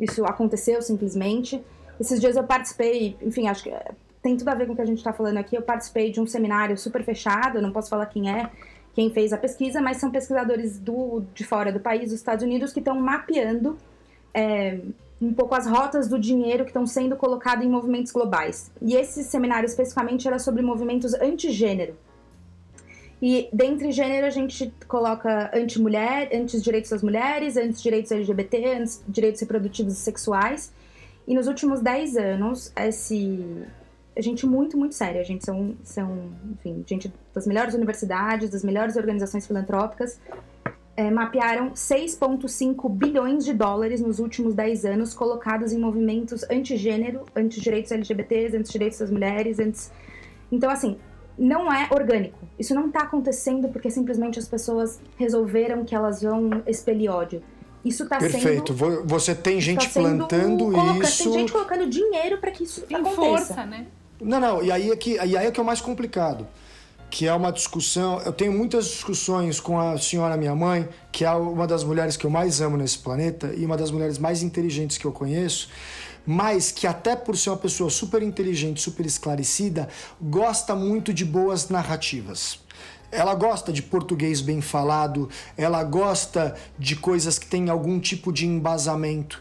isso aconteceu simplesmente. Esses dias eu participei, enfim, acho que é, tem tudo a ver com o que a gente está falando aqui. Eu participei de um seminário super fechado, não posso falar quem é, quem fez a pesquisa, mas são pesquisadores do, de fora do país, dos Estados Unidos, que estão mapeando é, um pouco as rotas do dinheiro que estão sendo colocadas em movimentos globais. E esse seminário especificamente era sobre movimentos anti-gênero. E dentre gênero a gente coloca anti-mulher, anti-direitos das mulheres, anti-direitos LGBT, anti-direitos reprodutivos e sexuais. E nos últimos 10 anos, esse gente muito, muito séria. A gente são, são, enfim, gente das melhores universidades, das melhores organizações filantrópicas. é, mapearam 6,5 bilhões de dólares nos últimos 10 anos colocados em movimentos antigênero, anti-direitos LGBTs, anti-direitos das mulheres, anti... Então, assim, não é orgânico. Isso não está acontecendo porque simplesmente as pessoas resolveram que elas vão expelir ódio. Isso está sendo. Perfeito. Você tem gente tá plantando isso. Tem gente colocando dinheiro para que isso tem aconteça. força, né? Não, não. E aí é que, e aí é que é o mais complicado que é uma discussão. Eu tenho muitas discussões com a senhora minha mãe, que é uma das mulheres que eu mais amo nesse planeta e uma das mulheres mais inteligentes que eu conheço, mas que até por ser uma pessoa super inteligente, super esclarecida, gosta muito de boas narrativas. Ela gosta de português bem falado, ela gosta de coisas que têm algum tipo de embasamento.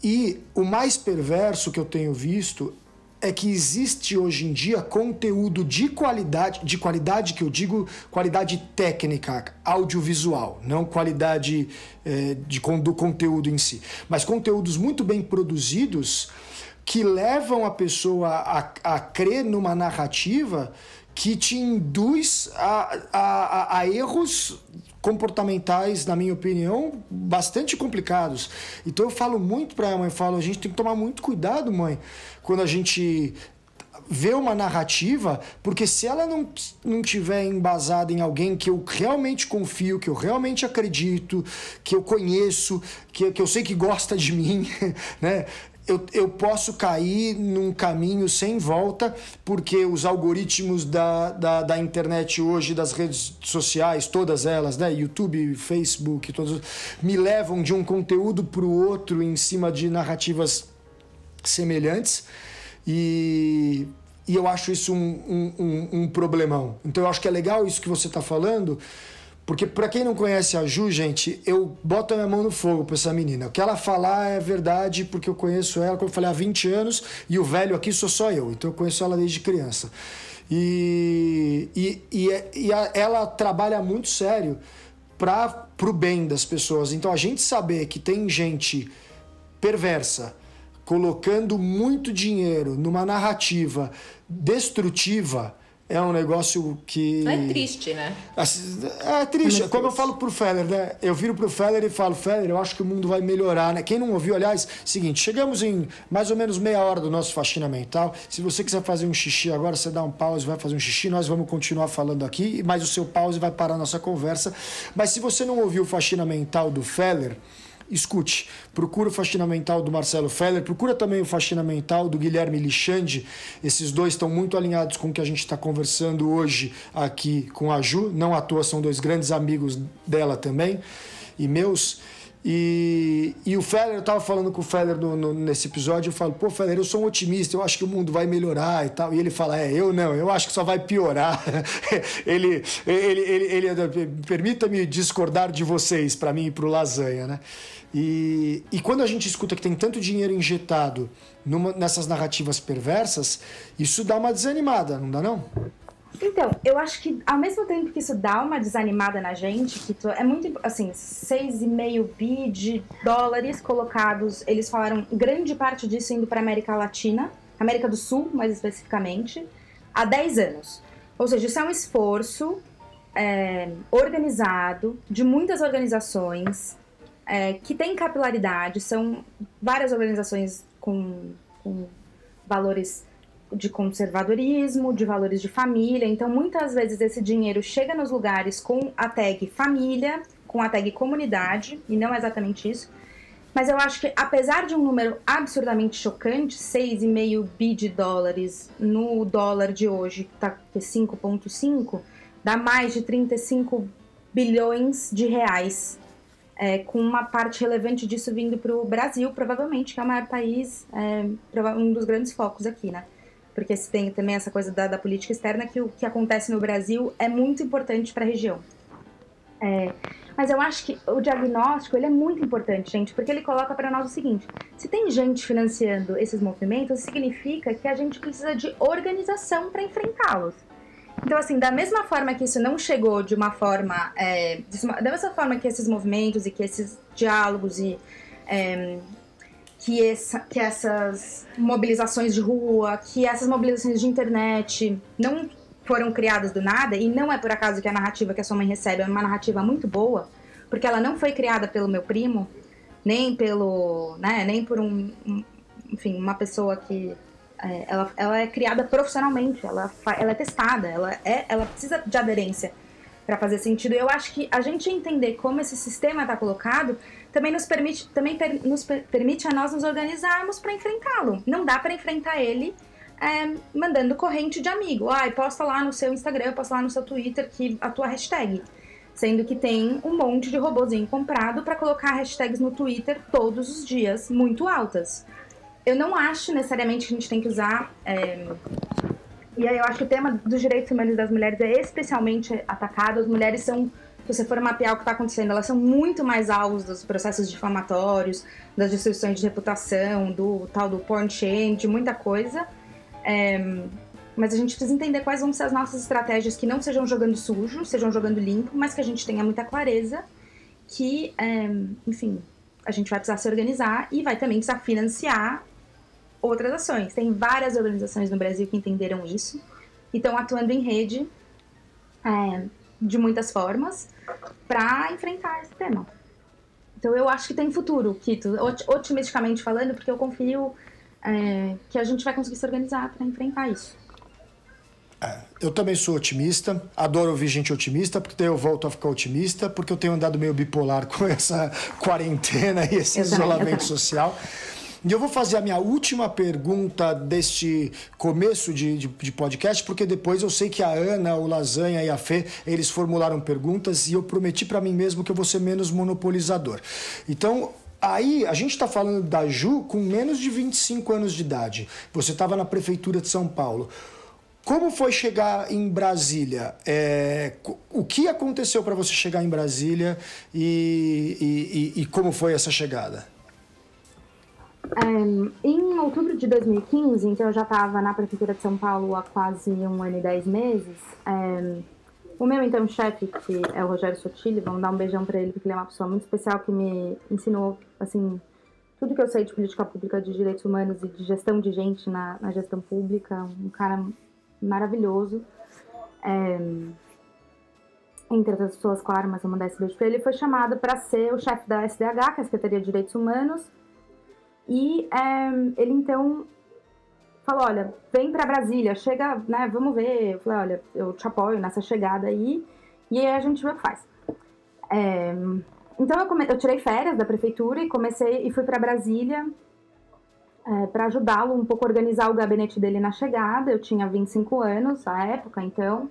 E o mais perverso que eu tenho visto é que existe hoje em dia conteúdo de qualidade, de qualidade que eu digo qualidade técnica, audiovisual, não qualidade é, de, do conteúdo em si, mas conteúdos muito bem produzidos que levam a pessoa a, a crer numa narrativa que te induz a, a, a, erros comportamentais, na minha opinião, bastante complicados. Então eu falo muito para a mãe, falo, a gente tem que tomar muito cuidado, mãe, quando a gente vê uma narrativa, porque se ela não, não tiver embasada em alguém que eu realmente confio, que eu realmente acredito, que eu conheço, que, que eu sei que gosta de mim, [laughs] né? Eu, eu posso cair num caminho sem volta, porque os algoritmos da, da, da internet hoje, das redes sociais, todas elas, né? YouTube, Facebook, todos, me levam de um conteúdo para o outro em cima de narrativas semelhantes e, e eu acho isso um, um, um, problemão. Então eu acho que é legal isso que você está falando, porque para quem não conhece a Ju, gente, eu boto a minha mão no fogo para essa menina. O que ela falar é verdade, porque eu conheço ela, como eu falei, há 20 anos, e o velho aqui sou só eu, então eu conheço ela desde criança. E, e, e, e a, ela trabalha muito sério para o bem das pessoas. Então a gente saber que tem gente perversa colocando muito dinheiro numa narrativa destrutiva é um negócio que. É triste, né? É triste. É Como eu falo pro Feller, né? Eu viro pro Feller e falo, Feller, eu acho que o mundo vai melhorar, né? Quem não ouviu, aliás, seguinte, chegamos em mais ou menos meia hora do nosso faxina mental. Se você quiser fazer um xixi agora, você dá um pause, vai fazer um xixi, nós vamos continuar falando aqui, mas o seu pause vai parar a nossa conversa. Mas se você não ouviu o faxina mental do Feller, escute. Procura o Faxina Mental do Marcelo Feller, procura também o Faxina Mental do Guilherme Lixande. Esses dois estão muito alinhados com o que a gente está conversando hoje aqui com a Ju. Não à toa, são dois grandes amigos dela também e meus. E, e o Feller, eu estava falando com o Feller no, no, nesse episódio, eu falo, pô, Feller, eu sou um otimista, eu acho que o mundo vai melhorar e tal. E ele fala, é, eu não, eu acho que só vai piorar. [laughs] ele, ele, ele, ele permita-me discordar de vocês, para mim e para o Lasanha, né? E, e quando a gente escuta que tem tanto dinheiro injetado numa, nessas narrativas perversas, isso dá uma desanimada, não dá não? Então, eu acho que ao mesmo tempo que isso dá uma desanimada na gente, que tu, é muito, assim, 6,5 bi de dólares colocados, eles falaram grande parte disso indo para América Latina, América do Sul, mais especificamente, há 10 anos. Ou seja, isso é um esforço é, organizado de muitas organizações, é, que tem capilaridade, são várias organizações com, com valores de conservadorismo, de valores de família. Então, muitas vezes esse dinheiro chega nos lugares com a tag família, com a tag comunidade, e não é exatamente isso. Mas eu acho que, apesar de um número absurdamente chocante, 6,5 bi de dólares no dólar de hoje, que está 5,5, dá mais de 35 bilhões de reais é, com uma parte relevante disso vindo para o Brasil, provavelmente, que é o maior país, é, um dos grandes focos aqui, né? Porque se tem também essa coisa da, da, política externa, que o que acontece no Brasil é muito importante para a região. É, mas eu acho que o diagnóstico ele é muito importante, gente, porque ele coloca para nós o seguinte: se tem gente financiando esses movimentos, significa que a gente precisa de organização para enfrentá-los. Então, assim, da mesma forma que isso não chegou de uma forma. É, da mesma forma que esses movimentos e que esses diálogos e. É, que, essa, que essas mobilizações de rua, que essas mobilizações de internet não foram criadas do nada, e não é por acaso que a narrativa que a sua mãe recebe é uma narrativa muito boa, porque ela não foi criada pelo meu primo, nem pelo, né, nem por um, um enfim, uma pessoa que ela, ela é criada profissionalmente, ela, ela é testada, ela, é, ela precisa de aderência para fazer sentido. Eu acho que a gente entender como esse sistema está colocado também nos permite, também per, nos per, permite a nós nos organizarmos para enfrentá-lo. Não dá para enfrentar ele é, mandando corrente de amigo. Ai, posta lá no seu Instagram, posta lá no seu Twitter que a tua hashtag. Sendo que tem um monte de robozinho comprado para colocar hashtags no Twitter todos os dias, muito altas. Eu não acho necessariamente que a gente tem que usar. É... E aí eu acho que o tema dos direitos humanos das mulheres é especialmente atacado. As mulheres são se você for mapear o que está acontecendo, elas são muito mais alvos dos processos difamatórios, das destruições de reputação, do tal do porn shame, de muita coisa. É, mas a gente precisa entender quais vão ser as nossas estratégias que não sejam jogando sujo, sejam jogando limpo, mas que a gente tenha muita clareza que, é, enfim, a gente vai precisar se organizar e vai também precisar financiar outras ações. Tem várias organizações no Brasil que entenderam isso e estão atuando em rede é, de muitas formas para enfrentar esse tema. Então eu acho que tem futuro, Kito, otimisticamente falando, porque eu confio é, que a gente vai conseguir se organizar para enfrentar isso. É, eu também sou otimista, adoro ouvir gente otimista, porque daí eu volto a ficar otimista, porque eu tenho andado meio bipolar [laughs] com essa quarentena e esse eu isolamento também, social. E eu vou fazer a minha última pergunta deste começo de, de, de, podcast, porque depois eu sei que a Ana, o Lasanha e a Fê, eles formularam perguntas e eu prometi para mim mesmo que eu vou ser menos monopolizador. Então, Aí, a gente está falando da Ju com menos de 25 anos de idade. Você estava na prefeitura de São Paulo. Como foi chegar em Brasília? É, o que aconteceu para você chegar em Brasília e, e, e, como foi essa chegada? É, em outubro de 2015, então eu já estava na prefeitura de São Paulo há quase um ano e dez meses. É, o meu, então, chefe, que é o Rogério Sotile, vamos dar um beijão para ele, porque ele é uma pessoa muito especial que me ensinou, assim, tudo que eu sei de política pública, de direitos humanos e de gestão de gente na, na gestão pública. Um cara maravilhoso. É, entre outras pessoas, claro, mas vou mandar esse beijo para. Ele foi chamado para ser o chefe da SDH, que é a Secretaria de Direitos Humanos. E é, ele, então, falou, olha, vem para Brasília, chega, né, vamos ver. Eu falei, olha, eu te apoio nessa chegada aí, e aí a gente que faz. É, então eu, come... eu tirei férias da prefeitura e comecei e fui para Brasília é, para ajudá-lo um pouco a organizar o gabinete dele na chegada. Eu tinha 25 anos à época, então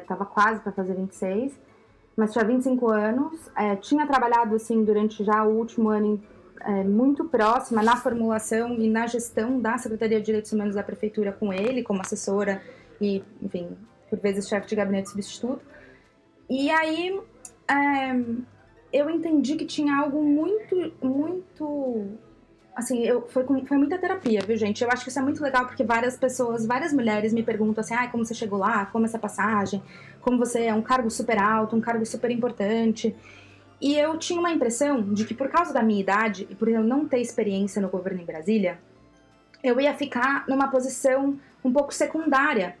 estava é, quase para fazer 26, mas tinha 25 anos. É, tinha trabalhado assim durante já o último ano é, muito próxima na formulação e na gestão da Secretaria de Direitos Humanos da Prefeitura com ele, como assessora e, enfim, por vezes chefe de gabinete substituto. E aí é, eu entendi que tinha algo muito, muito. Assim, eu, foi, foi muita terapia, viu, gente? Eu acho que isso é muito legal porque várias pessoas, várias mulheres me perguntam assim: ah, como você chegou lá? Como essa passagem? Como você é um cargo super alto, um cargo super importante. E eu tinha uma impressão de que por causa da minha idade e por eu não ter experiência no governo em Brasília, eu ia ficar numa posição um pouco secundária.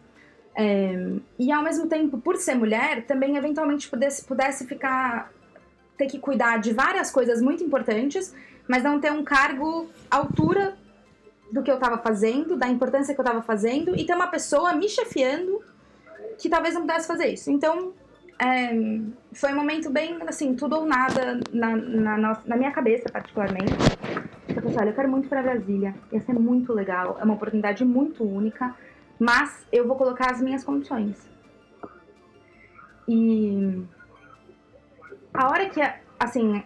É, e ao mesmo tempo, por ser mulher, também eventualmente pudesse, pudesse ficar ter que cuidar de várias coisas muito importantes, mas não ter um cargo à altura do que eu estava fazendo, da importância que eu estava fazendo, e ter uma pessoa me chefiando que talvez não pudesse fazer isso. Então, é, foi um momento bem, assim, tudo ou nada na, na, na minha cabeça, particularmente. Eu pensei, olha, eu quero muito para Brasília, ia ser muito legal, é uma oportunidade muito única, mas eu vou colocar as minhas condições. E a hora que, assim,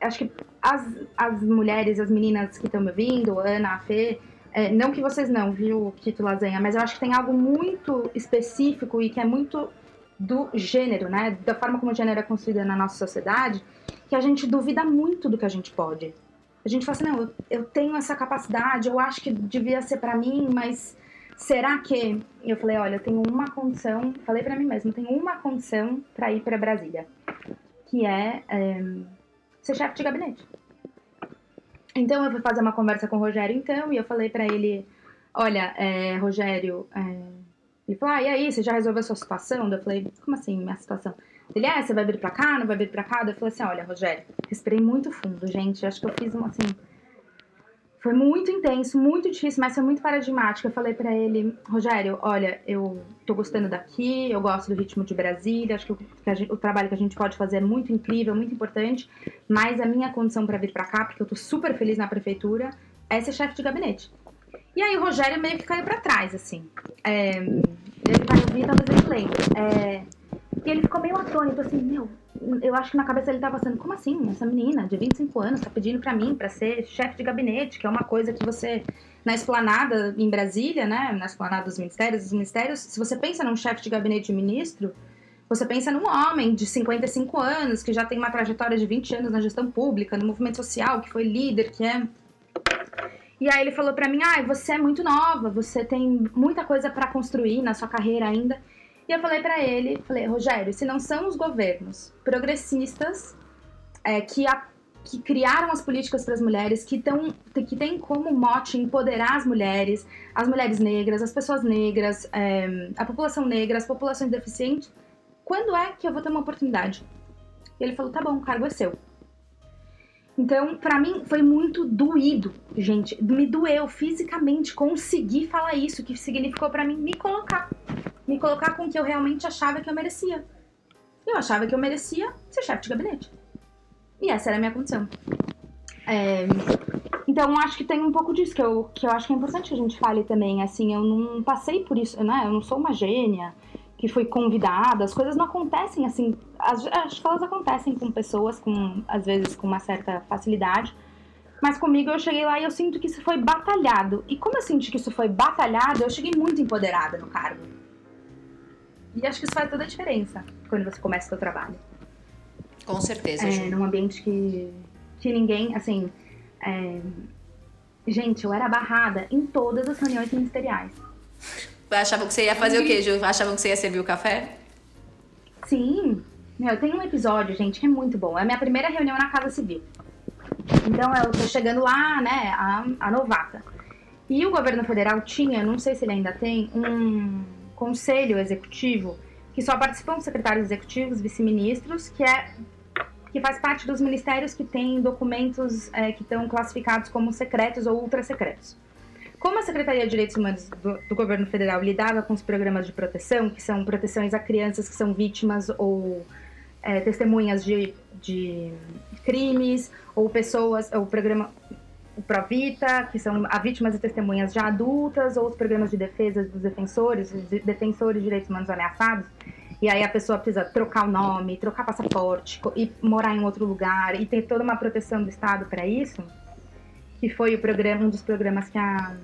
acho que as, as mulheres, as meninas que estão me ouvindo, Ana, a Fê, é, não que vocês não, viu, Kito Lasanha, mas eu acho que tem algo muito específico e que é muito do gênero, né? Da forma como o gênero é construído na nossa sociedade, que a gente duvida muito do que a gente pode. A gente fala assim, não, eu, eu tenho essa capacidade, eu acho que devia ser para mim, mas será que? Eu falei, olha, eu tenho uma condição, falei para mim mesma, eu tenho uma condição para ir para Brasília, que é, é ser chefe de gabinete. Então eu fui fazer uma conversa com o Rogério, então, e eu falei para ele, olha, é, Rogério, é, ele falou, ah, e aí, você já resolveu a sua situação? Eu falei, como assim, minha situação? Ele, é, você vai vir pra cá, não vai vir pra cá? Eu falei assim, olha, Rogério, respirei muito fundo, gente. Acho que eu fiz um, assim... Foi muito intenso, muito difícil, mas foi muito paradigmático. Eu falei para ele, Rogério, olha, eu tô gostando daqui, eu gosto do ritmo de Brasília, acho que, o, que gente, o trabalho que a gente pode fazer é muito incrível, muito importante, mas a minha condição para vir para cá, porque eu tô super feliz na prefeitura, é ser chefe de gabinete. E aí o Rogério meio que caiu para trás, assim. É, ele vai ouvir, talvez ele lembre. É, e ele ficou meio atônito, assim, meu, eu acho que na cabeça ele tava pensando, como assim? Essa menina de 25 anos tá pedindo para mim para ser chefe de gabinete, que é uma coisa que você, na esplanada em Brasília, né, na esplanada dos ministérios, dos ministérios, se você pensa num chefe de gabinete de ministro, você pensa num homem de 55 anos, que já tem uma trajetória de 20 anos na gestão pública, no movimento social, que foi líder, que é... E aí ele falou para mim, ah, você é muito nova, você tem muita coisa para construir na sua carreira ainda. E eu falei para ele, falei, Rogério, se não são os governos progressistas é, que, a, que criaram as políticas para as mulheres, que, tão, que tem como mote empoderar as mulheres, as mulheres negras, as pessoas negras, é, a população negra, as populações deficientes, quando é que eu vou ter uma oportunidade? E ele falou, tá bom, o cargo é seu. Então, para mim, foi muito doído, gente. Me doeu fisicamente conseguir falar isso, que significou para mim me colocar me colocar com o que eu realmente achava que eu merecia. Eu achava que eu merecia ser chefe de gabinete. E essa era a minha condição. É, então, acho que tem um pouco disso que eu, que eu acho que é importante que a gente fale também. Assim, eu não passei por isso, né? Eu não sou uma gênia que fui convidada. As coisas não acontecem assim. As, acho que elas acontecem com pessoas, com às vezes com uma certa facilidade. Mas comigo eu cheguei lá e eu sinto que isso foi batalhado. E como eu senti que isso foi batalhado, eu cheguei muito empoderada no cargo. E acho que isso faz toda a diferença quando você começa o seu trabalho. Com certeza, é, Num ambiente que, que ninguém, assim... É... Gente, eu era barrada em todas as reuniões ministeriais. Achavam que você ia fazer e... o quê, Ju? Achavam que você ia servir o café? Sim. Meu, tem um episódio, gente, que é muito bom. É a minha primeira reunião na Casa Civil. Então, eu tô chegando lá, né, a, a novata. E o governo federal tinha, não sei se ele ainda tem, um conselho executivo, que só participam os secretários executivos, vice-ministros, que é que faz parte dos ministérios que têm documentos é, que estão classificados como secretos ou ultra secretos. Como a Secretaria de Direitos Humanos do, do, Governo Federal lidava com os programas de proteção, que são proteções a crianças que são vítimas ou é, testemunhas de, de crimes, ou pessoas, ou programa, o Provita, que são a vítimas e testemunhas já adultas, ou os programas de defesa dos defensores, os defensores de direitos humanos ameaçados. E aí a pessoa precisa trocar o nome, trocar passaporte, e morar em outro lugar, e ter toda uma proteção do Estado para isso, que foi o programa, um dos programas que a,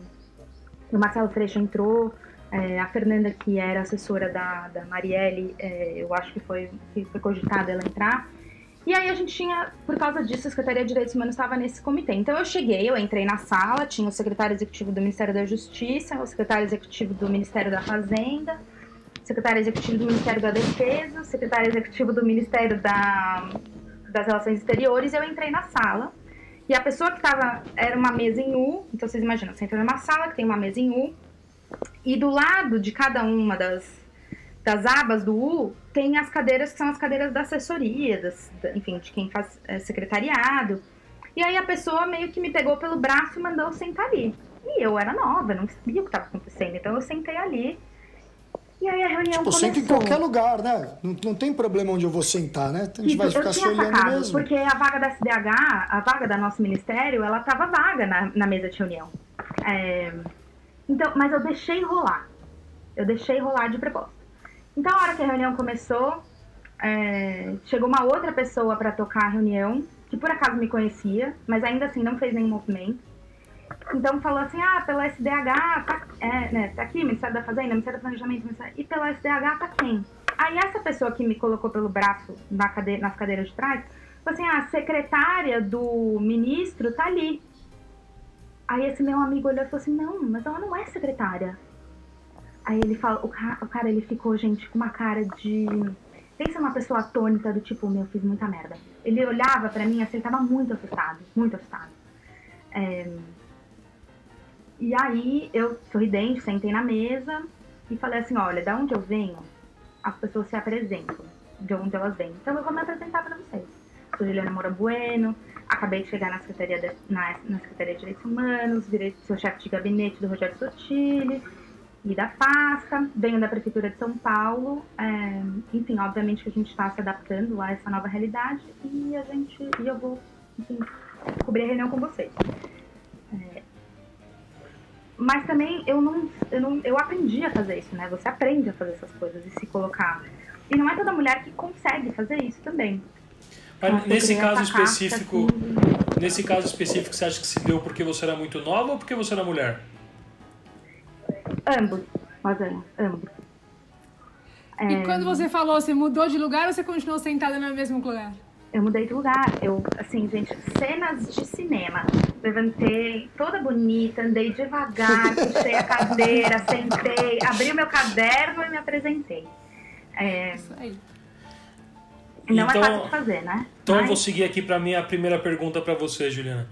o Marcelo Freixo entrou, é, a Fernanda, que era assessora da, da Marielle, é, eu acho que foi, que foi cogitada ela entrar, e aí a gente tinha, por causa disso, a Secretaria de Direitos Humanos estava nesse comitê. Então eu cheguei, eu entrei na sala, tinha o secretário executivo do Ministério da Justiça, o secretário executivo do Ministério da Fazenda, o secretário executivo do Ministério da Defesa, o secretário executivo do Ministério da, das Relações Exteriores, eu entrei na sala. E a pessoa que estava, era uma mesa em U, então vocês imaginam, você entra numa sala que tem uma mesa em U, e do lado de cada uma das das abas do U, tem as cadeiras que são as cadeiras da assessoria, das, enfim, de quem faz é, secretariado. E aí a pessoa meio que me pegou pelo braço e mandou sentar ali. E eu era nova, não sabia o que estava acontecendo, então eu sentei ali. E aí a reunião tipo, começou. senta em qualquer lugar, né? Não, não tem problema onde eu vou sentar, né? A gente Isso, vai ficar se olhando sacado, mesmo. Porque a vaga da SDH, a vaga da nosso ministério, ela estava vaga na, na mesa de reunião. É, então, mas eu deixei rolar. Eu deixei rolar de propósito. Então, a hora que a reunião começou, é, chegou uma outra pessoa para tocar a reunião, que por acaso me conhecia, mas ainda assim não fez nenhum movimento. Então falou assim, ah, pela SDH, tá, é, né, tá aqui, Ministério da Fazenda, Ministério do Planejamento, Ministério, e pela SDH tá quem? Aí essa pessoa que me colocou pelo braço na cadeira, nas cadeiras de trás, falou assim, ah, a secretária do ministro tá ali. Aí esse meu amigo olhou e falou assim, não, mas ela não é secretária. Aí ele fala, o cara, o cara ele ficou, gente, com uma cara de. Pensa numa pessoa atônita do tipo, meu, fiz muita merda. Ele olhava para mim assim, ele tava muito assustado, muito assustado. É... E aí eu, sorridente, sentei na mesa e falei assim, olha, da onde eu venho, as pessoas se apresentam. de onde elas vêm. Então eu vou me apresentar para vocês. Sou Juliana Moura Bueno, acabei de chegar na Secretaria de, na, na Secretaria de Direitos Humanos, virei, sou chefe de gabinete do Rogério Sotile e da PASCA, venho da Prefeitura de São Paulo. É, enfim, obviamente que a gente está se adaptando a essa nova realidade e a gente e eu vou enfim, cobrir a reunião com vocês. É, mas também eu não, eu não eu aprendi a fazer isso, né? Você aprende a fazer essas coisas e se colocar. E não é toda mulher que consegue fazer isso também. Mas nesse caso específico, assim, nesse caso específico, você acha que se deu porque você era muito nova ou porque você era mulher? Ambos, Lasanha, ambos. E é... quando você falou, você mudou de lugar ou você continuou sentada no mesmo lugar? Eu mudei de lugar. Eu, assim, gente, cenas de cinema. Levantei toda bonita, andei devagar, [laughs] puxei a cadeira, sentei, abri o meu caderno e me apresentei. É... Isso aí. Não então, é fácil de fazer, né? Então Mas... eu vou seguir aqui para minha primeira pergunta para você, Juliana.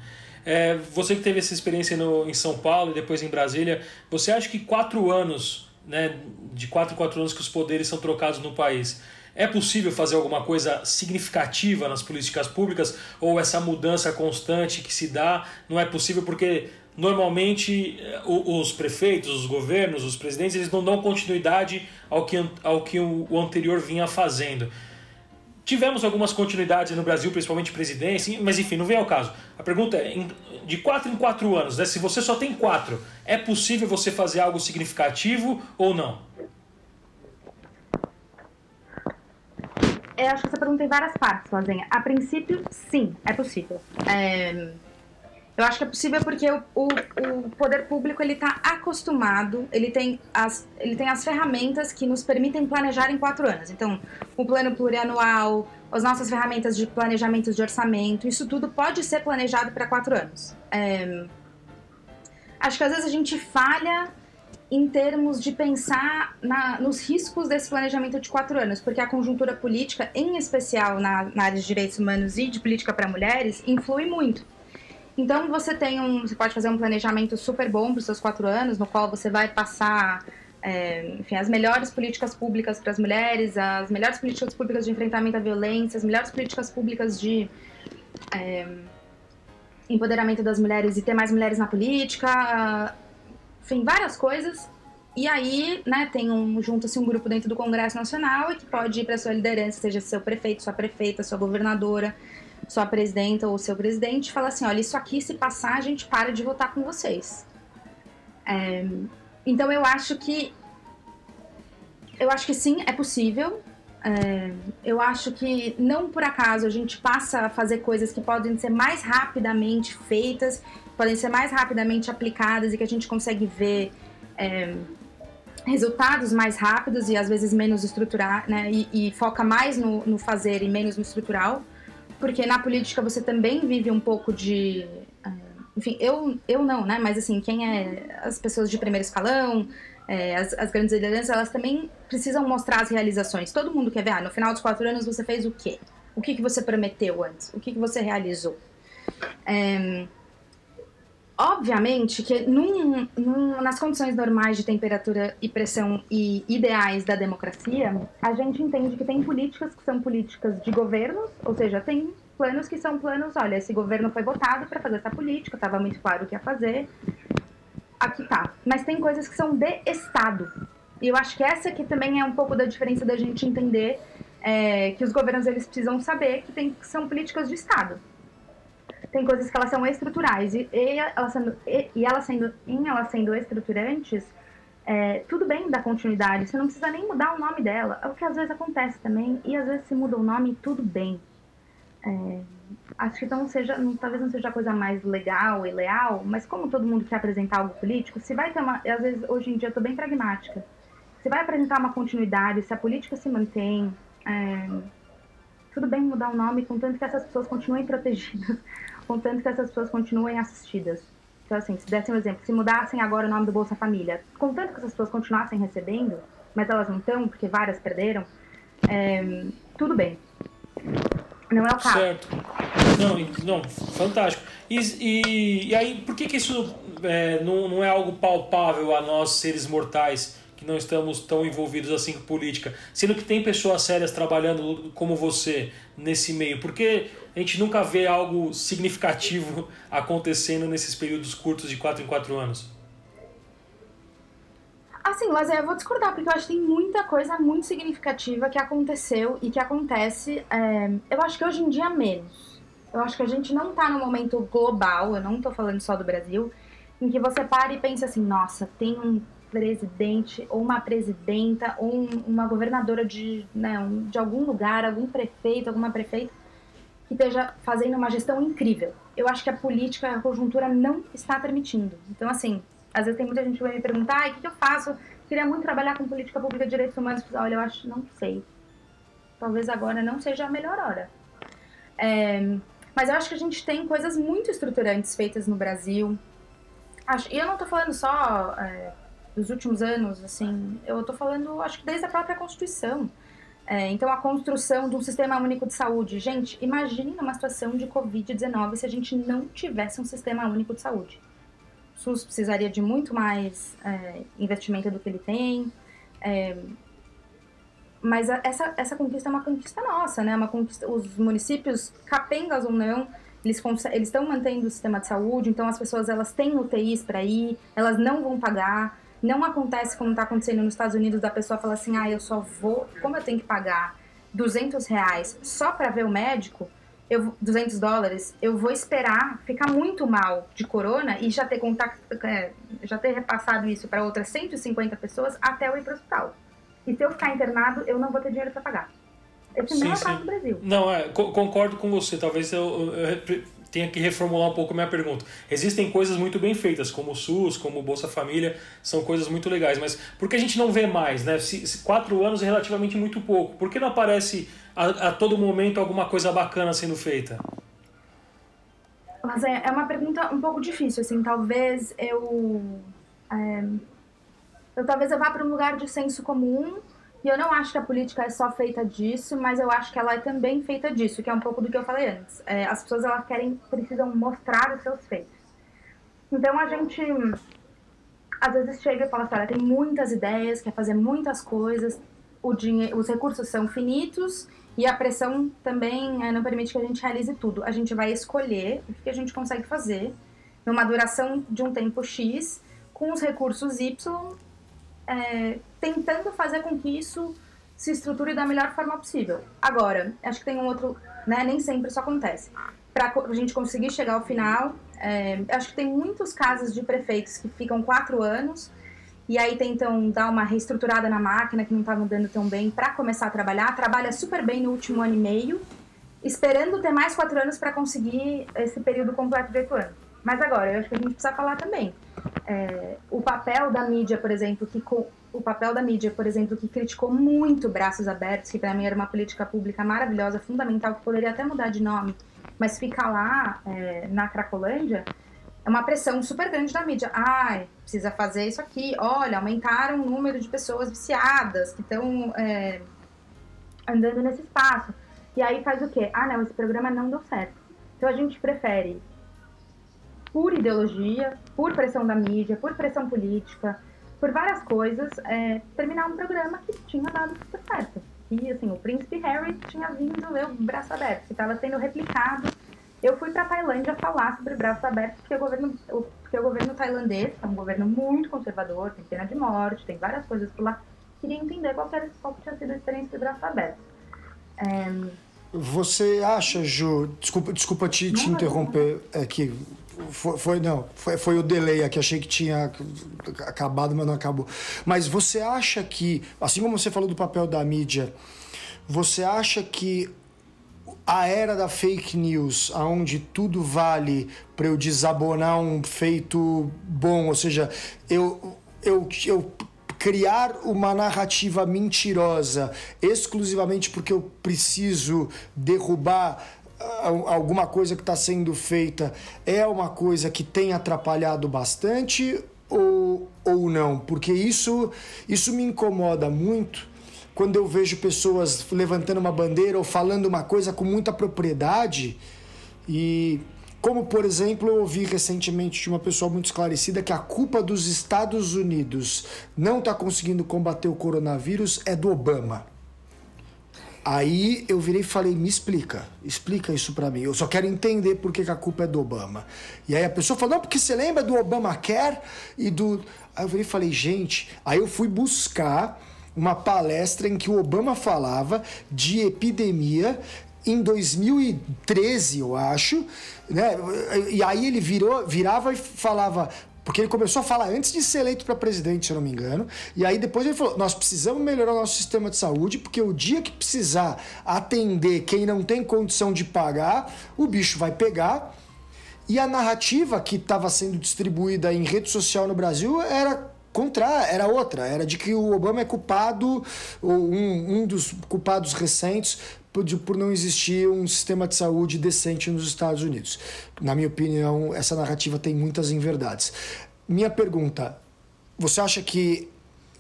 É, você que teve essa experiência no, em São Paulo e depois em Brasília, você acha que quatro anos, né, de quatro em quatro anos que os poderes são trocados no país, é possível fazer alguma coisa significativa nas políticas públicas ou essa mudança constante que se dá não é possível porque normalmente eh, os prefeitos, os governos, os presidentes, eles não dão continuidade ao que, ao que o anterior vinha fazendo. Tivemos algumas continuidades no Brasil, principalmente presidência, mas enfim, não vem ao caso. A pergunta é: de quatro em quatro anos, né, se você só tem quatro, é possível você fazer algo significativo ou não? Eu acho que essa pergunta tem várias partes, Lazenha. A princípio, sim, é possível. É eu acho que é possível porque o, o, o poder público ele está acostumado, ele tem, as, ele tem as ferramentas que nos permitem planejar em quatro anos. Então, o plano plurianual, as nossas ferramentas de planejamento de orçamento, isso tudo pode ser planejado para quatro anos. É, acho que às vezes a gente falha em termos de pensar na, nos riscos desse planejamento de quatro anos, porque a conjuntura política, em especial na, na área de direitos humanos e de política para mulheres, influi muito. Então você tem um, você pode fazer um planejamento super bom para os seus quatro anos, no qual você vai passar é, enfim, as melhores políticas públicas para as mulheres, as melhores políticas públicas de enfrentamento à violência, as melhores políticas públicas de é, empoderamento das mulheres e ter mais mulheres na política, enfim, várias coisas. E aí, né, tem um, junta-se um grupo dentro do Congresso Nacional e que pode ir para sua liderança, seja seu prefeito, sua prefeita, sua governadora, sua presidenta ou seu presidente fala assim: olha, isso aqui se passar, a gente para de votar com vocês. É, então eu acho que. Eu acho que sim, é possível. É, eu acho que não por acaso a gente passa a fazer coisas que podem ser mais rapidamente feitas, podem ser mais rapidamente aplicadas e que a gente consegue ver é, resultados mais rápidos e às vezes menos estruturar, né? E, e foca mais no, no, fazer e menos no estrutural porque na política você também vive um pouco de. Eh, enfim, eu, eu não, né? Mas assim, quem é. As pessoas de primeiro escalão, é, as, as, grandes lideranças, elas também precisam mostrar as realizações. Todo mundo quer ver, ah, no final dos quatro anos você fez o quê? O que, que você prometeu antes? O que, que você realizou? É, obviamente que num, num, nas condições normais de temperatura e pressão e ideais da democracia, a gente entende que tem políticas que são políticas de governos, ou seja, tem planos que são planos, olha, esse governo foi votado para fazer essa política, estava muito claro o que ia fazer, aqui tá. Mas tem coisas que são de Estado. E eu acho que essa aqui também é um pouco da diferença da gente entender é, que os governos eles precisam saber que, tem, que são políticas de Estado tem coisas que elas são estruturais. E, e elas sendo, e, e elas sendo, em elas sendo estruturantes, é, tudo bem dar continuidade, você não precisa nem mudar o nome dela, é o que às vezes acontece também, e às vezes se muda o nome tudo bem. É, acho que então seja, talvez não seja a coisa mais legal e leal, mas como todo mundo quer apresentar algo político, se vai ter uma, às vezes hoje em dia eu tô bem pragmática, se vai apresentar uma continuidade, se a política se mantém, é, tudo bem mudar o nome, contanto que essas pessoas continuem [laughs] protegidas contanto que essas pessoas continuem assistidas. Então, assim, se dessem um exemplo, se mudassem agora o nome do Bolsa Família, contanto que essas pessoas continuassem recebendo, mas elas não estão, porque várias perderam, é, tudo bem. Não é o caso. Certo. Não, não fantástico. E, e, e aí, por que, que isso é, não, não é algo palpável a nós, seres mortais, que não estamos tão envolvidos assim com política, sendo que tem pessoas sérias trabalhando como você nesse meio? Porque a gente nunca vê algo significativo [laughs] acontecendo nesses períodos curtos de 4 em 4 anos. Assim, mas eu vou discordar, porque eu acho que tem muita coisa muito significativa que aconteceu e que acontece. É, eu acho que hoje em dia menos. Eu acho que a gente não tá no momento global, eu não tô falando só do Brasil, em que você para e pensa assim, nossa, tem um presidente ou uma presidenta ou um, uma governadora de, né, um, de algum lugar, algum prefeito, alguma prefeita que esteja fazendo uma gestão incrível. Eu acho que a política, a conjuntura não está permitindo. Então, assim, às vezes tem muita gente que vai me perguntar, o que, eu faço? Queria muito trabalhar com política pública de direitos humanos. Olha, eu acho, não sei. Talvez agora não seja a melhor hora. É, mas eu acho que a gente tem coisas muito estruturantes feitas no Brasil. Acho, e eu não estou falando só é, dos últimos anos, assim, eu estou falando, acho que desde a própria Constituição. É, então, a construção de um sistema único de saúde. Gente, imagine numa situação de Covid-19 se a gente não tivesse um sistema único de saúde. O SUS precisaria de muito mais é, investimento do que ele tem. É, mas a, essa, essa conquista é uma conquista nossa, né? Uma conquista, os municípios, capengas ou não, eles estão mantendo o sistema de saúde, então as pessoas elas têm UTIs para ir, elas não vão pagar. Não acontece como está acontecendo nos Estados Unidos, da pessoa falar assim, ah, eu só vou, como eu tenho que pagar 200 reais só para ver o médico, eu, 200 dólares, eu vou esperar ficar muito mal de corona e já ter contato, é, já ter repassado isso para outras 150 pessoas até eu ir para o hospital. E se eu ficar internado, eu não vou ter dinheiro para pagar. Esse sim, não é o caso do Brasil. Não, é, concordo com você. Talvez eu, eu, tenha que reformular um pouco minha pergunta. Existem coisas muito bem feitas, como o SUS, como o Bolsa Família, são coisas muito legais, mas por que a gente não vê mais? Né? Se, se quatro anos é relativamente muito pouco. Por que não aparece a, a todo momento alguma coisa bacana sendo feita? Mas é, é uma pergunta um pouco difícil, assim, talvez eu... É, eu talvez eu vá para um lugar de senso comum e eu não acho que a política é só feita disso, mas eu acho que ela é também feita disso, que é um pouco do que eu falei antes. É, as pessoas elas querem, precisam mostrar os seus feitos. Então a gente às vezes chega e fala assim, olha, tem muitas ideias, quer fazer muitas coisas, o dinheiro, os recursos são finitos e a pressão também é, não permite que a gente realize tudo. A gente vai escolher o que a gente consegue fazer numa duração de um tempo X com os recursos Y é, tentando fazer com que isso se estruture da melhor forma possível. Agora, acho que tem um outro, né? Nem sempre isso acontece. Para a gente conseguir chegar ao final, é, acho que tem muitos casos de prefeitos que ficam quatro anos e aí tentam dar uma reestruturada na máquina que não está mudando tão bem para começar a trabalhar. Trabalha super bem no último ano e meio, esperando ter mais quatro anos para conseguir esse período completo de oito anos. Mas agora, eu acho que a gente precisa falar também. É, o papel da mídia, por exemplo, que o papel da mídia, por exemplo, que criticou muito Braços Abertos, que para mim era uma política pública maravilhosa, fundamental, que poderia até mudar de nome, mas ficar lá é, na Cracolândia, é uma pressão super grande da mídia. Ai, precisa fazer isso aqui. Olha, aumentaram o número de pessoas viciadas que estão é, andando nesse espaço. E aí faz o quê? Ah, não, esse programa não deu certo. Então a gente prefere por ideologia, por pressão da mídia, por pressão política, por várias coisas, é, terminar um programa que tinha dado super certo. E, assim, o príncipe Harry tinha vindo, eu, braço aberto, que estava sendo replicado. Eu fui para Tailândia falar sobre braços abertos, porque o governo, porque o governo tailandês é um governo muito conservador, tem pena de morte, tem várias coisas por lá. Queria entender qual, era, qual tinha sido a experiência de braços abertos. É... Você acha, Ju, desculpa, desculpa te, te interromper aqui, foi, foi, não, foi, foi o delay aqui, achei que tinha acabado, mas não acabou. Mas você acha que, assim como você falou do papel da mídia, você acha que a era da fake news, aonde tudo vale para eu desabonar um feito bom, ou seja, eu, eu, eu criar uma narrativa mentirosa exclusivamente porque eu preciso derrubar alguma coisa que está sendo feita é uma coisa que tem atrapalhado bastante ou, ou não? Porque isso, isso me incomoda muito quando eu vejo pessoas levantando uma bandeira ou falando uma coisa com muita propriedade e Como, por exemplo, eu ouvi recentemente de uma pessoa muito esclarecida que a culpa dos Estados Unidos não está conseguindo combater o coronavírus é do Obama. Aí eu virei e falei, me explica, explica isso para mim. Eu só quero entender por que, que, a culpa é do Obama. E aí a pessoa falou, não, porque você lembra do Obamacare e do... Aí eu virei e falei, gente... Aí eu fui buscar uma palestra em que o Obama falava de epidemia em 2013, eu acho, né? E aí ele virou, virava e falava, porque ele começou a falar antes de ser eleito para presidente, se eu não me engano. E aí depois ele falou: nós precisamos melhorar o nosso sistema de saúde, porque o dia que precisar atender quem não tem condição de pagar, o bicho vai pegar. E a narrativa que estava sendo distribuída em rede social no Brasil era contra, era outra, era de que o Obama é culpado, um, um dos culpados recentes por, por não existir um sistema de saúde decente nos Estados Unidos. Na minha opinião, essa narrativa tem muitas inverdades. Minha pergunta: você acha que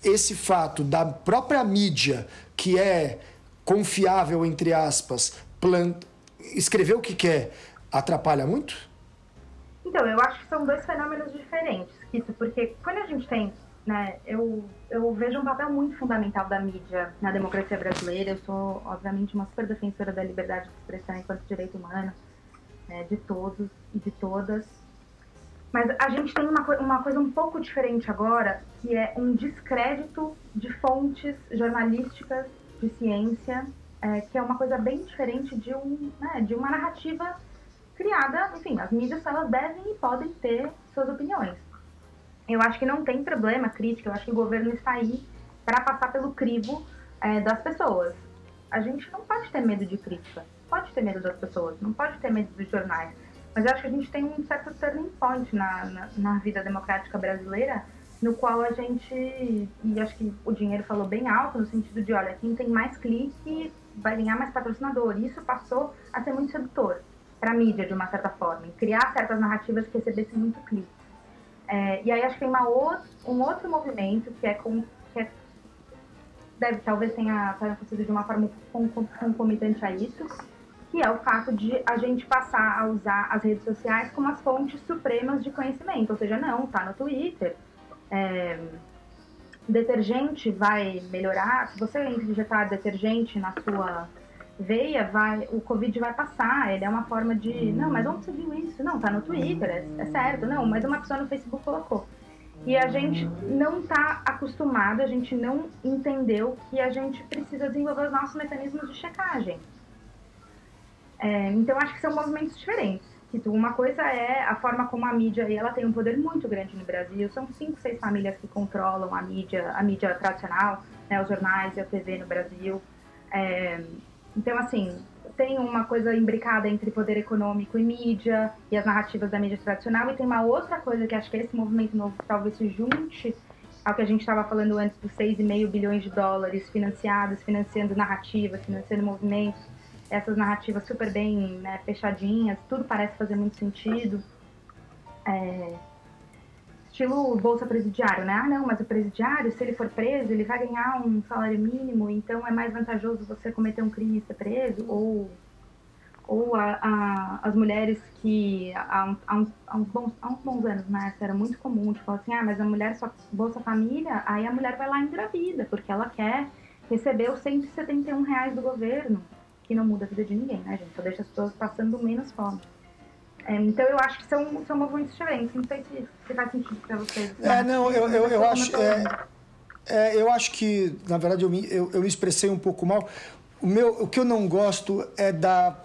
esse fato da própria mídia, que é confiável, entre aspas, plant... escrever o que quer, atrapalha muito? Então, eu acho que são dois fenômenos diferentes, isso, porque quando a gente tem né, eu, eu vejo um papel muito fundamental da mídia na democracia brasileira. Eu sou, obviamente, uma super defensora da liberdade de expressão enquanto direito humano, né, de todos e de todas. Mas a gente tem uma, uma coisa um pouco diferente agora, que é um descrédito de fontes jornalísticas de ciência, é, que é uma coisa bem diferente de, um, né, de uma narrativa criada. Enfim, as mídias elas devem e podem ter suas opiniões eu acho que não tem problema crítica, eu acho que o governo está aí para passar pelo crivo é, das pessoas. A gente não pode ter medo de crítica, pode ter medo das pessoas, não pode ter medo dos jornais. Mas eu acho que a gente tem um certo turning point na, na, na vida democrática brasileira, no qual a gente, e acho que o dinheiro falou bem alto, no sentido de, olha, quem tem mais clique vai ganhar mais patrocinador. Isso passou a ser muito sedutor para a mídia, de uma certa forma, criar certas narrativas que recebessem muito clique. É, e aí acho que tem uma outra, um outro movimento que é, com, que é deve talvez tenha, acontecido de uma forma concomitante a isso, que é o fato de a gente passar a usar as redes sociais como as fontes supremas de conhecimento, ou seja, não, tá no Twitter, é, detergente vai melhorar, se você injetar detergente na sua veia, vai, o Covid vai passar. Ele é uma forma de. Não, mas onde você viu isso? Não, tá no Twitter, é, é certo. Não, mas uma pessoa no Facebook colocou. E a gente não está acostumado, a gente não entendeu que a gente precisa desenvolver os nossos mecanismos de checagem. É, então, acho que são movimentos diferentes. Uma coisa é a forma como a mídia, ela tem um poder muito grande no Brasil, são cinco, seis famílias que controlam a mídia, a mídia tradicional, né, os jornais e a TV no Brasil. É, então, assim, tem uma coisa imbricada entre poder econômico e mídia e as narrativas da mídia tradicional, e tem uma outra coisa que acho que esse movimento novo talvez se junte ao que a gente estava falando antes dos 6,5 bilhões de dólares financiados, financiando narrativas, financiando movimentos, essas narrativas super bem né, fechadinhas, tudo parece fazer muito sentido. É, estilo bolsa presidiário, né? Ah, não, mas o presidiário, se ele for preso, ele vai ganhar um salário mínimo, então é mais vantajoso você cometer um crime e ser preso, ou ou a, a, as mulheres que há, há, uns, há, uns bons, há uns bons anos, né, isso era muito comum, tipo assim, ah, mas a mulher só Bolsa Família, aí a mulher vai lá engravida, porque ela quer receber os 171 reais do governo, que não muda a vida de ninguém, né, gente, só deixa as pessoas passando menos fome. É, então eu acho que são, são movimentos diferentes. Não sei se, se faz sentido para vocês. É, não, eu, eu, eu acho. É, é, eu acho que, na verdade, eu me, eu, eu me expressei um pouco mal. O, meu, o que eu não gosto é da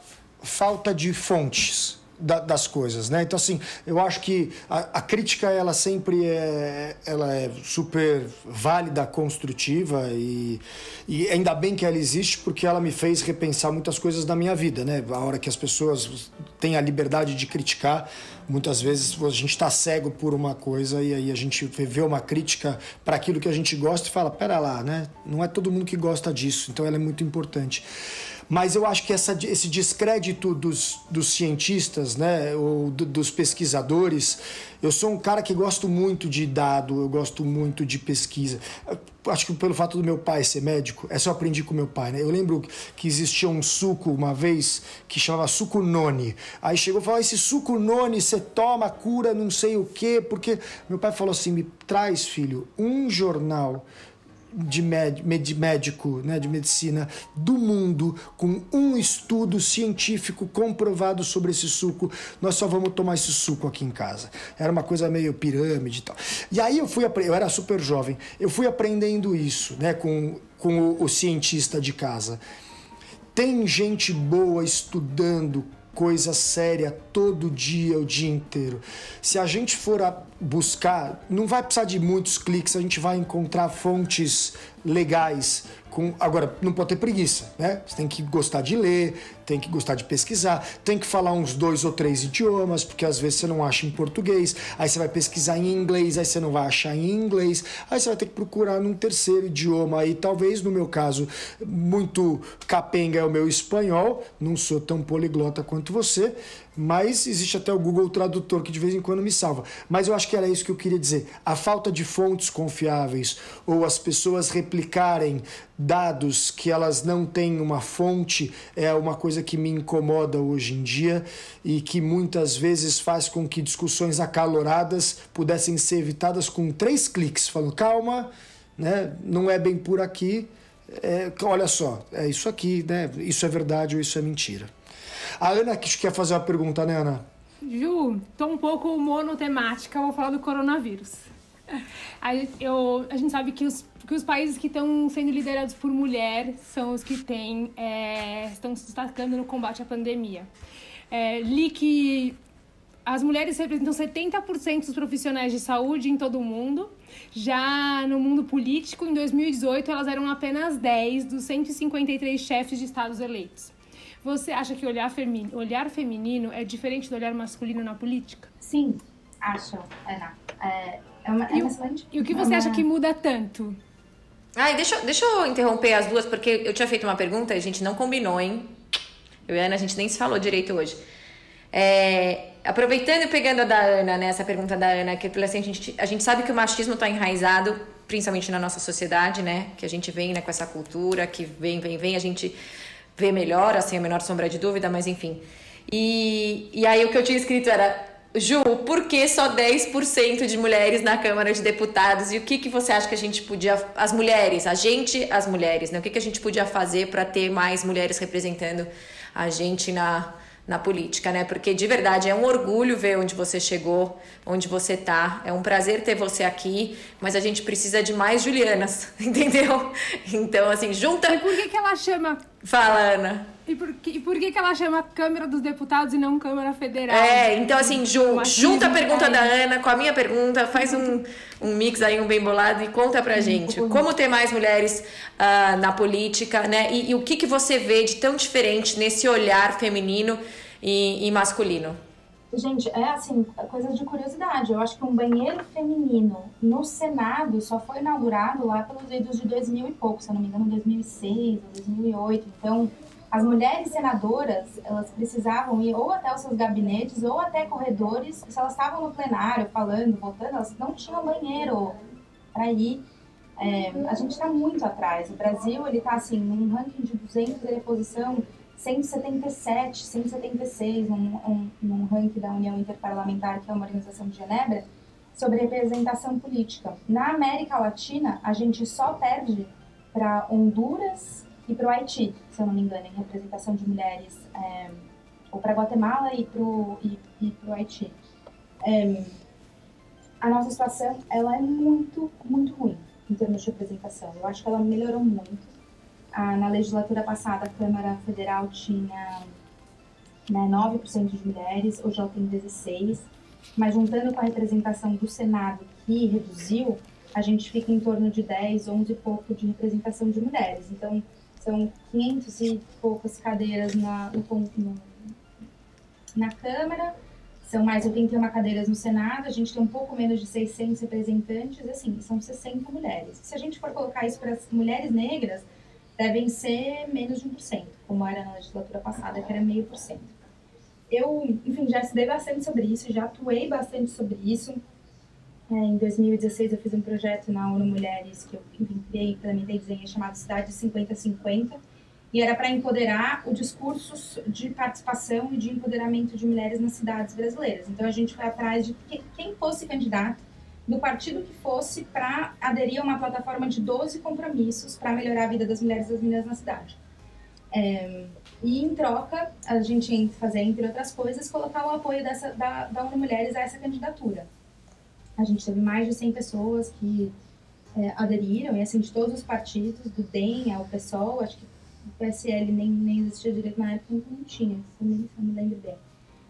falta de fontes da, das coisas, né? Então assim, eu acho que a, a, crítica ela sempre é, ela é super válida, construtiva e, e ainda bem que ela existe porque ela me fez repensar muitas coisas da minha vida, né? A hora que as pessoas têm a liberdade de criticar, muitas vezes a gente está cego por uma coisa e aí a gente vê uma crítica para aquilo que a gente gosta e fala, pera lá, né? Não é todo mundo que gosta disso, então ela é muito importante. Mas eu acho que essa, esse descrédito dos, dos cientistas, né, ou do, dos pesquisadores, eu sou um cara que gosto muito de dado, eu gosto muito de pesquisa. Acho que pelo fato do meu pai ser médico, essa eu aprendi com meu pai, né? Eu lembro que existia um suco uma vez que chamava suco noni. Aí chegou e falou: esse suco noni você toma, cura não sei o quê, porque meu pai falou assim: me traz, filho, um jornal de médico, né, de medicina do mundo com um estudo científico comprovado sobre esse suco. Nós só vamos tomar esse suco aqui em casa. Era uma coisa meio pirâmide e tal. E aí eu fui, eu era super jovem, eu fui aprendendo isso, né, com, com o, o cientista de casa. Tem gente boa estudando coisa séria todo dia, o dia inteiro. Se a gente for a buscar, não vai precisar de muitos cliques, a gente vai encontrar fontes legais. Com, agora, não pode ter preguiça, né? Você tem que gostar de ler, tem que gostar de pesquisar, tem que falar uns dois ou três idiomas, porque às vezes você não acha em português, aí você vai pesquisar em inglês, aí você não vai achar em inglês, aí você vai ter que procurar num terceiro idioma aí, talvez no meu caso, muito capenga é o meu espanhol, não sou tão poliglota quanto você, mas existe até o Google Tradutor que de vez em quando me salva. Mas eu acho que era isso que eu queria dizer. A falta de fontes confiáveis ou as pessoas replicarem dados que elas não têm uma fonte é uma coisa que me incomoda hoje em dia e que muitas vezes faz com que discussões acaloradas pudessem ser evitadas com três cliques, falando calma, né? não é bem por aqui. É, olha só, é isso aqui, né? Isso é verdade ou isso é mentira. A Ana que quer fazer uma pergunta, né, Ana? Ju, tô um pouco monotemática, vou falar do coronavírus. [laughs] A, eu, a gente sabe que os, que os países que estão sendo liderados por mulher são os que têm, é, estão se destacando no combate à pandemia. É, li que as mulheres representam 70% dos profissionais de saúde em todo o mundo. Já no mundo político, em 2018, elas eram apenas 10 dos 153 chefes de estados eleitos. Você acha que olhar, feminino, olhar feminino é diferente do olhar masculino na política? Sim, acho, Ana. É, é uma, é e, o, e o que você é acha que muda tanto? Ai, deixa, deixa eu interromper as duas, porque eu tinha feito uma pergunta e a gente não combinou, hein? Eu e a Ana, a gente nem se falou direito hoje. É, aproveitando e pegando a da Ana, né, essa pergunta da Ana, que assim, a, gente, a gente sabe que o machismo está enraizado, principalmente na nossa sociedade, né? Que a gente vem né, com essa cultura, que vem, vem, vem, a gente ver melhor, assim, a menor sombra de dúvida, mas enfim. E, e aí o que eu tinha escrito era, Ju, por que só 10% de mulheres na Câmara de Deputados? E o que, que você acha que a gente podia, as mulheres, a gente, as mulheres, né? O que, que a gente podia fazer para ter mais mulheres representando a gente na, na política, né? Porque de verdade é um orgulho ver onde você chegou, onde você tá. É um prazer ter você aqui, mas a gente precisa de mais Julianas, [laughs] entendeu? Então, assim, junta. E por que, que ela chama? Fala, Ana. E por, que, e por que, que ela chama Câmara dos Deputados e não Câmara Federal? É, então assim, ju, junta a pergunta da Ana com a minha pergunta, faz um, um mix aí, um bem bolado e conta pra gente. Como ter mais mulheres uh, na política, né? E, e, o que, que você vê de tão diferente nesse olhar feminino e, e masculino? Gente, é assim, coisa de curiosidade. Eu acho que um banheiro feminino no Senado só foi inaugurado lá pelos idos de 2000 e pouco, se eu não me engano, 2006 ou 2008. Então, as mulheres senadoras, elas precisavam ir ou até os seus gabinetes ou até corredores. Se elas estavam no plenário falando, votando, elas não tinham banheiro para ir. É, a gente está muito atrás. O Brasil, ele está assim, num ranking de 200, ele é posição 177, 176, num, num ranking da União Interparlamentar, que é uma organização de Genebra, sobre representação política. Na América Latina, a gente só perde para Honduras e para o Haiti, se eu não me engano, em representação de mulheres, é, ou para Guatemala e para o e, e Haiti. É, a nossa situação ela é muito, muito ruim em termos de representação. Eu acho que ela melhorou muito. Ah, na legislatura passada, a Câmara Federal tinha né, 9% de mulheres, hoje ela tem 16%, mas juntando com a representação do Senado, que reduziu, a gente fica em torno de 10, 11 e pouco de representação de mulheres. Então, são 500 e poucas cadeiras na, no, na Câmara, são mais 81 cadeiras no Senado, a gente tem um pouco menos de 600 representantes, assim, são 60 mulheres. Se a gente for colocar isso para as mulheres negras, devem ser menos de 1%. como era na legislatura passada, que era meio por cento. Eu, enfim, já estudei bastante sobre isso, já atuei bastante sobre isso. É, em 2016 eu fiz um projeto na ONU Mulheres que eu criei, implementei e desenhei chamado Cidade 5050 e era para empoderar o discurso de participação e de empoderamento de mulheres nas cidades brasileiras. Então a gente foi atrás de quem fosse candidato do partido que fosse para aderir a uma plataforma de 12 compromissos para melhorar a vida das mulheres e das meninas na cidade. É, e em troca, a gente ia fazer, entre outras coisas, colocar o apoio dessa, da, da ONU Mulheres a essa candidatura. A gente teve mais de 100 pessoas que é, aderiram, e assim, de todos os partidos, do DEM ao PSOL, acho que o PSL nem, nem existia direito na época, então não tinha, se eu me, eu me lembro bem.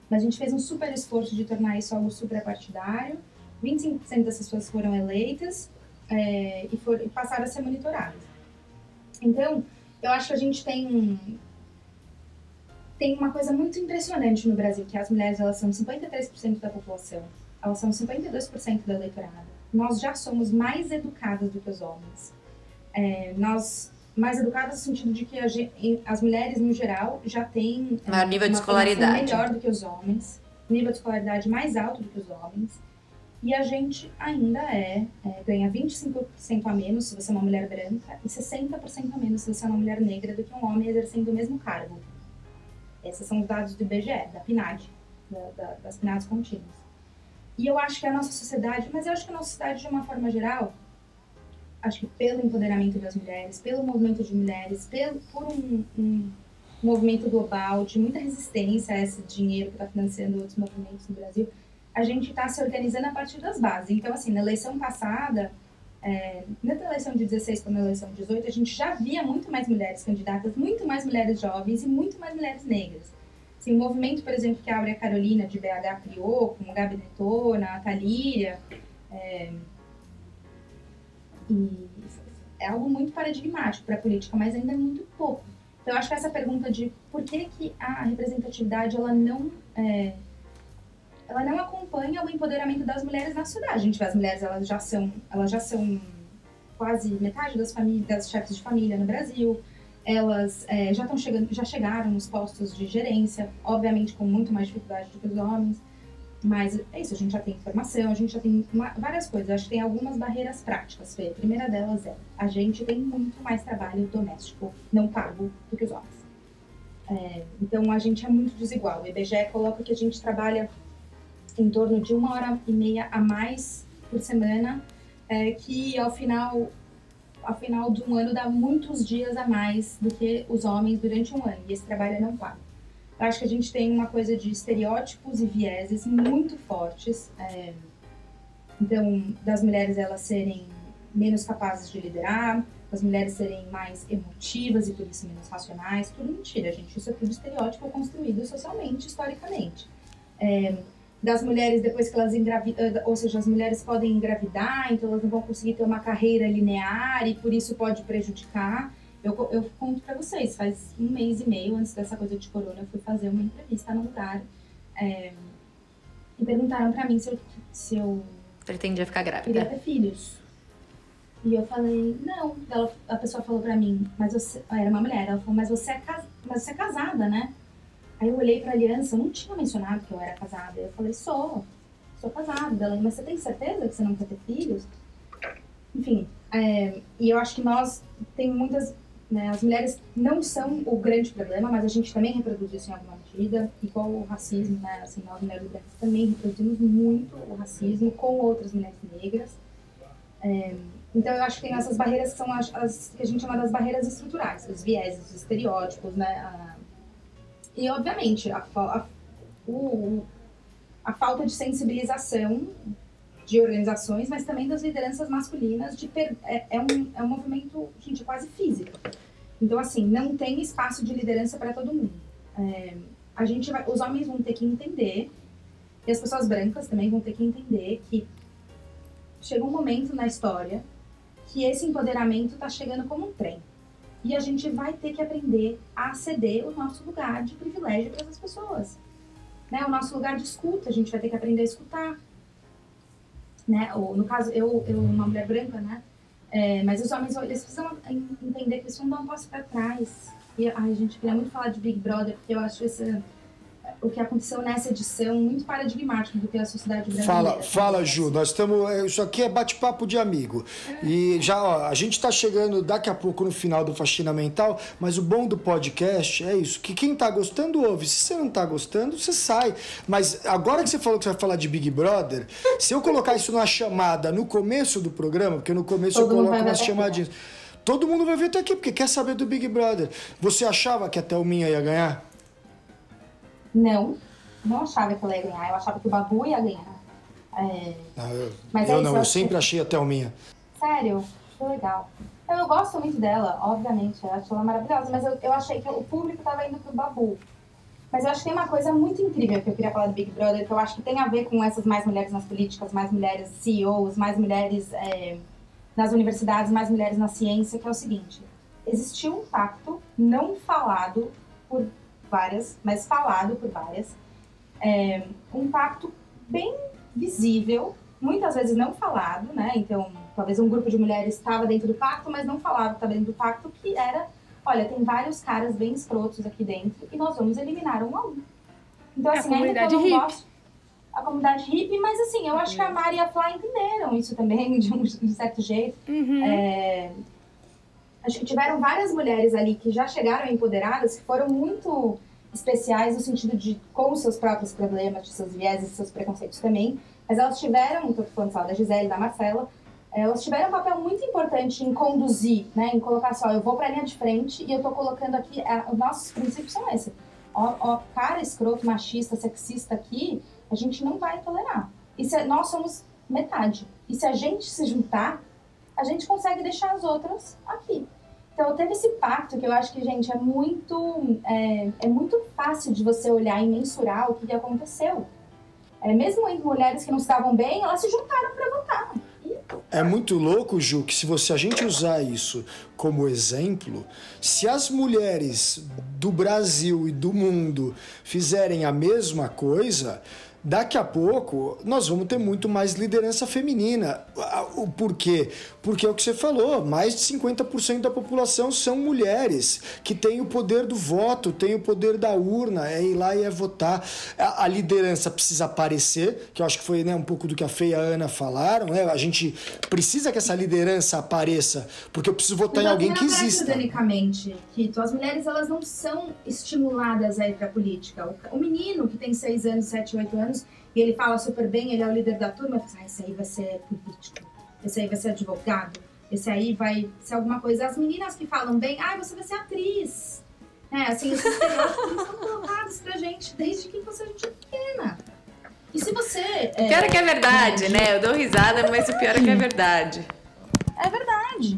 Mas a gente fez um super esforço de tornar isso algo suprapartidário, 25% dessas pessoas foram eleitas é, e, for, e passaram a ser monitoradas. Então, eu acho que a gente tem tem uma coisa muito impressionante no Brasil, que as mulheres elas são 53% da população, elas são 52% do eleitorado. Nós já somos mais educadas do que os homens. É, nós mais educadas no sentido de que gente, as mulheres no geral já têm maior nível de escolaridade melhor do que os homens, nível de escolaridade mais alto do que os homens. E a gente ainda é, é ganha 25% a menos se você é uma mulher branca e 60% a menos se você é uma mulher negra do que um homem exercendo o mesmo cargo. Esses são os dados do IBGE, da PNAD, da, da, das PNADs contínuas. E eu acho que a nossa sociedade, mas eu acho que a nossa sociedade de uma forma geral, acho que pelo empoderamento das mulheres, pelo movimento de mulheres, pelo, por um, um movimento global de muita resistência a esse dinheiro que está financiando outros movimentos no Brasil, a gente está se organizando a partir das bases. Então, assim, na eleição passada, é, na eleição de 16 como na eleição de 18, a gente já via muito mais mulheres candidatas, muito mais mulheres jovens e muito mais mulheres negras. Assim, o movimento, por exemplo, que a Carolina de BH criou, como Gabi Detona, a Thalíria, é, é algo muito paradigmático para a política, mas ainda é muito pouco. Então, eu acho que essa pergunta de por que, que a representatividade ela não é, ela não acompanha o empoderamento das mulheres na cidade. A gente vê as mulheres, elas já são, elas já são quase metade das famílias, das chefes de família no Brasil. Elas é, já estão chegando, já chegaram nos postos de gerência, obviamente com muito mais dificuldade do que os homens. Mas é isso, a gente já tem informação, a gente já tem uma, várias coisas. Acho que tem algumas barreiras práticas, Fê. A primeira delas é, a gente tem muito mais trabalho doméstico não pago do que os homens. É, então, a gente é muito desigual. O IBGE coloca que a gente trabalha em torno de uma hora e meia a mais por semana, é, que ao final, ao final de um ano dá muitos dias a mais do que os homens durante um ano, e esse trabalho é não pago. Eu acho que a gente tem uma coisa de estereótipos e vieses muito fortes, é, então, das mulheres elas serem menos capazes de liderar, das mulheres serem mais emotivas e por isso menos racionais, tudo mentira, gente. Isso é tudo estereótipo construído socialmente, historicamente. É, das mulheres depois que elas engravidam, eh, ou seja, as mulheres podem engravidar, então elas não vão conseguir ter uma carreira linear e por isso pode prejudicar. Eu, eu conto para vocês, faz um mês e meio antes dessa coisa de corona, eu fui fazer uma entrevista no lugar é, e perguntaram para mim se eu, se eu pretendia ficar grávida. Queria ter filhos. E eu falei, não. Ela, a pessoa falou pra mim, mas você. Era uma mulher, ela falou, mas você é, mas você é casada, né? Aí eu olhei pra aliança, eu não tinha mencionado que eu era casada. Eu falei, sou, sou casada. Ela, mas você tem certeza que você não quer ter filhos? Enfim, é, e eu acho que nós, tem muitas, né, as mulheres não são o grande problema, mas a gente também reproduz isso em alguma medida, igual o racismo, né, assim, nós mulheres brancas também reproduzimos muito o racismo com outras mulheres negras. É, então eu acho que tem essas barreiras que são as, as, que a gente chama das barreiras estruturais, os vieses, os estereótipos, né, a, e, obviamente, a, a, o, a falta de sensibilização de organizações, mas também das lideranças masculinas, de per, é, é, um, é um movimento, gente, quase físico. Então, assim, não tem espaço de liderança para todo mundo. É, a gente vai, os homens vão ter que entender, e as pessoas brancas também vão ter que entender que chega um momento na história que esse empoderamento está chegando como um trem. E a gente vai ter que aprender a ceder o nosso lugar de privilégio para essas pessoas. Né? O nosso lugar de escuta, a gente vai ter que aprender a escutar. Né? Ou, no caso, eu, eu uma mulher branca, né? É, mas os homens, eles precisam entender que eles não dão um passo para trás. E, ai, gente, queria muito falar de Big Brother, porque eu acho esse, o que aconteceu nessa edição muito paradigmático do que é a sociedade brasileira. Fala, fala, Ju. Nós estamos. É, isso aqui é bate-papo de amigo. E já, ó, a gente está chegando daqui a pouco no final do Faxina Mental, mas o bom do podcast é isso: que quem está gostando, ouve. Se você não está gostando, você sai. Mas agora que você falou que você vai falar de Big Brother, se eu colocar isso na chamada no começo do programa, porque no começo Todo eu coloco umas chamadinhas. Todo mundo vai ver até aqui, porque quer saber do Big Brother. Você achava que a Thelminha ia ganhar? Não, não achava que ela ia ganhar. Eu achava que o Babu ia ganhar. É... Não, eu, Mas eu é não, eu sempre achei a Thelminha. Sério? Que legal. Eu, eu, gosto muito dela, obviamente. Eu acho ela maravilhosa. Mas eu, eu achei que o público estava indo pro Babu. Mas eu acho que tem uma coisa muito incrível que eu queria falar do Big Brother, que eu acho que tem a ver com essas mais mulheres nas políticas, mais mulheres CEOs, mais mulheres é, nas universidades, mais mulheres na ciência, que é o seguinte: existiu um pacto não falado por várias, mas falado por várias, é, um pacto bem visível, muitas vezes não falado, né? Então, talvez um grupo de mulheres estava dentro do pacto, mas não falava que estava dentro do pacto, que era, olha, tem vários caras bem escrotos aqui dentro e nós vamos eliminar um a um. Então, assim, a comunidade ainda que eu gosto, a comunidade hippie, mas assim, eu acho que a Mari e a Flá entenderam isso também, [laughs] de um, de certo jeito. Uhum. É, acho que tiveram várias mulheres ali que já chegaram empoderadas, que foram muito especiais no sentido de com os seus próprios problemas, de seus vieses, seus preconceitos também, mas elas tiveram, estou falando só da Gisele da Marcela, elas tiveram um papel muito importante em conduzir, né, em colocar só, eu vou para a linha de frente e eu estou colocando aqui, é, os nossos princípios são esses. Ó, ó, cara escroto, machista, sexista aqui, a gente não vai tolerar. E se nós somos metade. E se a gente se juntar, a gente consegue deixar as outras aqui. Então, teve esse pacto que eu acho que, gente, é muito, é, é muito fácil de você olhar e mensurar o que aconteceu. É, mesmo entre mulheres que não estavam bem, elas se juntaram para votar. É muito louco, Ju, que se você a gente usar isso como exemplo, se as mulheres do Brasil e do mundo fizerem a mesma coisa, Daqui a pouco nós vamos ter muito mais liderança feminina. O porquê? Porque é o que você falou, mais de 50% da população são mulheres que têm o poder do voto, têm o poder da urna, é ir lá e é votar. A, a liderança precisa aparecer, que eu acho que foi né, um pouco do que a Feia e a Ana falaram, né? A gente precisa que essa liderança apareça, porque eu preciso votar em alguém que exista. Organicamente, Rito, as mulheres elas não são estimuladas a ir para a política. O, o menino que tem 6 anos, 7, 8 anos, anos, e ele fala super bem, ele é o líder da turma, eu falo, ah, esse aí vai ser político, esse aí vai ser advogado, esse aí vai ser alguma coisa. As meninas que falam bem, ah, você vai ser atriz. É, assim, esses estereótipos são colocados pra gente desde que você a gente é pequena. E se você. É, pior é que é verdade, é, né? Eu dou risada, mas o pior é que é verdade. É verdade.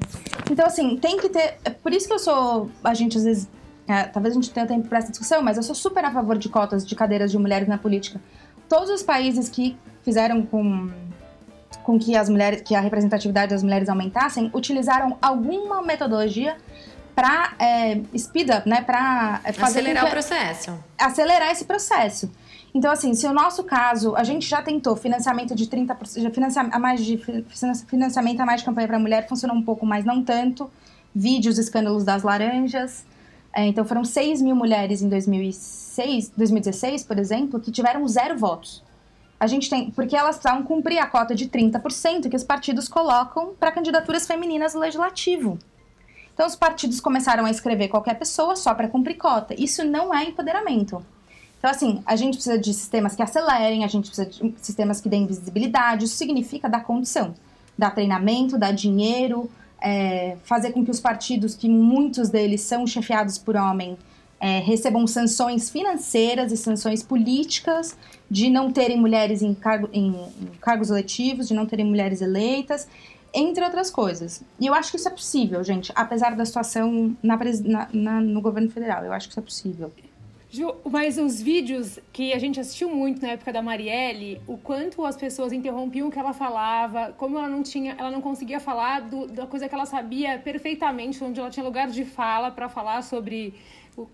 Então, assim, tem que ter. É por isso que eu sou. A gente às vezes. É, talvez a gente tenha tempo para essa discussão, mas eu sou super a favor de cotas de cadeiras de mulheres na política todos os países que fizeram com, com que as mulheres, que a representatividade das mulheres aumentassem, utilizaram alguma metodologia para é, speed up, né, para é, acelerar o processo. Acelerar esse processo. Então, assim, se o nosso caso, a gente já tentou financiamento de 30%, financia, a mais de financiamento a mais de campanha para mulher, funcionou um pouco, mas não tanto. Vídeos, escândalos das laranjas. É, então, foram 6 mil mulheres em 2006 2016, 2016, por exemplo, que tiveram zero votos. A gente tem, porque elas precisavam cumprir a cota de 30% que os partidos colocam para candidaturas femininas no legislativo. Então os partidos começaram a escrever qualquer pessoa só para cumprir cota. Isso não é empoderamento. Então, assim, a gente precisa de sistemas que acelerem, a gente precisa de sistemas que deem visibilidade. Isso significa dar condição, dar treinamento, dar dinheiro, é, fazer com que os partidos, que muitos deles são chefiados por homem, é, recebam sanções financeiras e sanções políticas de não terem mulheres em, cargo, em, em cargos eletivos, de não terem mulheres eleitas, entre outras coisas. E eu acho que isso é possível, gente, apesar da situação na, na, na, no governo federal. Eu acho que isso é possível. Ju, mas os vídeos que a gente assistiu muito na época da Marielle, o quanto as pessoas interrompiam o que ela falava, como ela não tinha, ela não conseguia falar do, da coisa que ela sabia perfeitamente, onde ela tinha lugar de fala para falar sobre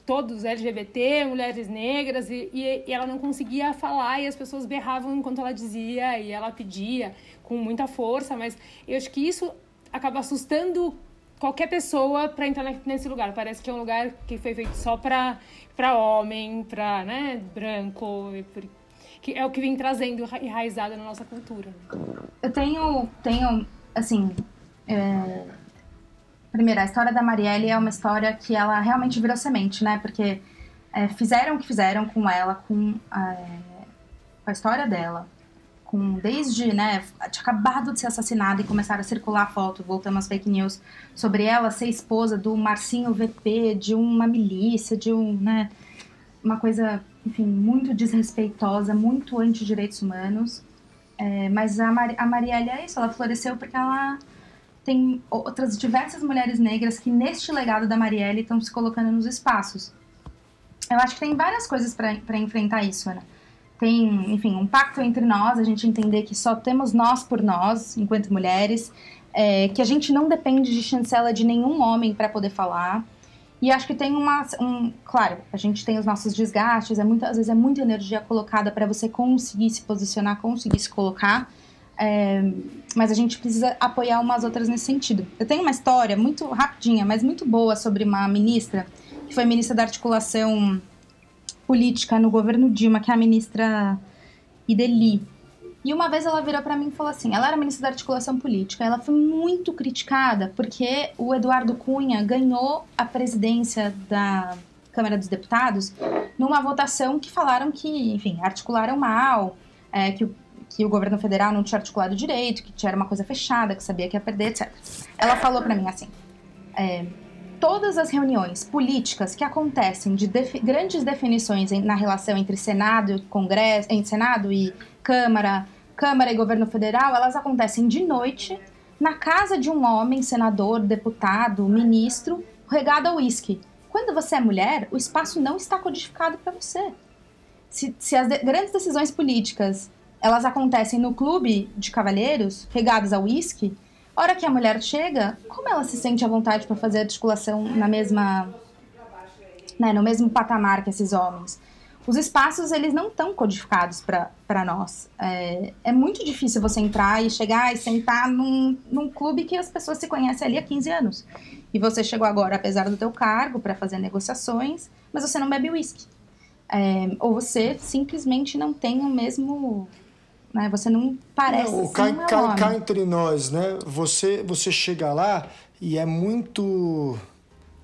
todos LGBT, mulheres negras, e, e, e, ela não conseguia falar e as pessoas berravam enquanto ela dizia e ela pedia com muita força, mas eu acho que isso acaba assustando qualquer pessoa para entrar nesse lugar. Parece que é um lugar que foi feito só para para homem, para né, branco, que é o que vem trazendo enraizado na nossa cultura. Eu tenho, tenho assim, é... primeiro, a história da Marielle é uma história que ela realmente virou semente, né? Porque é, fizeram o que fizeram com ela, com a, é, com a história dela, com desde, né, acabado de ser assassinada e começaram a circular foto, voltando às fake news, sobre ela ser esposa do Marcinho VP, de uma milícia, de um, né, uma coisa, enfim, muito desrespeitosa, muito anti-direitos humanos. É, mas a, Mar a Marielle é isso, ela floresceu porque ela tem outras diversas mulheres negras que neste legado da Marielle estão se colocando nos espaços. Eu acho que tem várias coisas para enfrentar isso, Ana tem, enfim, um pacto entre nós, a gente entender que só temos nós por nós, enquanto mulheres, é, que a gente não depende de chancela de nenhum homem para poder falar. E acho que tem uma, um, claro, a gente tem os nossos desgastes, é muitas vezes é muita energia colocada para você conseguir se posicionar, conseguir se colocar. É, mas a gente precisa apoiar umas outras nesse sentido. Eu tenho uma história muito rapidinha, mas muito boa sobre uma ministra que foi ministra da articulação política no governo Dilma, que é a ministra Ideli. E uma vez ela virou para mim e falou assim: ela era ministra da articulação política, ela foi muito criticada porque o Eduardo Cunha ganhou a presidência da Câmara dos Deputados numa votação que falaram que, enfim, articularam mal, é, que, que o governo federal não tinha articulado direito, que era uma coisa fechada, que sabia que ia perder, etc. Ela falou para mim assim: é, todas as reuniões políticas que acontecem de grandes definições em, na relação entre Senado e Congresso, em Senado e Câmara, Câmara e Governo Federal, elas acontecem de noite na casa de um homem, senador, deputado, ministro, regado a uísque. Quando você é mulher, o espaço não está codificado para você. Se, se as de grandes decisões políticas elas acontecem no clube de cavalheiros, regados a uísque, hora que a mulher chega, como ela se sente à vontade para fazer a articulação na mesma, né, no mesmo patamar que esses homens? Os espaços, eles não estão codificados para nós. É, é, muito difícil você entrar e chegar e sentar num, num clube que as pessoas se conhecem ali há 15 anos. E você chegou agora, apesar do teu cargo, para fazer negociações, mas você não bebe uísque. É, ou você simplesmente não tem o mesmo né? Você não parece não, cá, cá, cá, entre nós, né? Você, você chega lá e é muito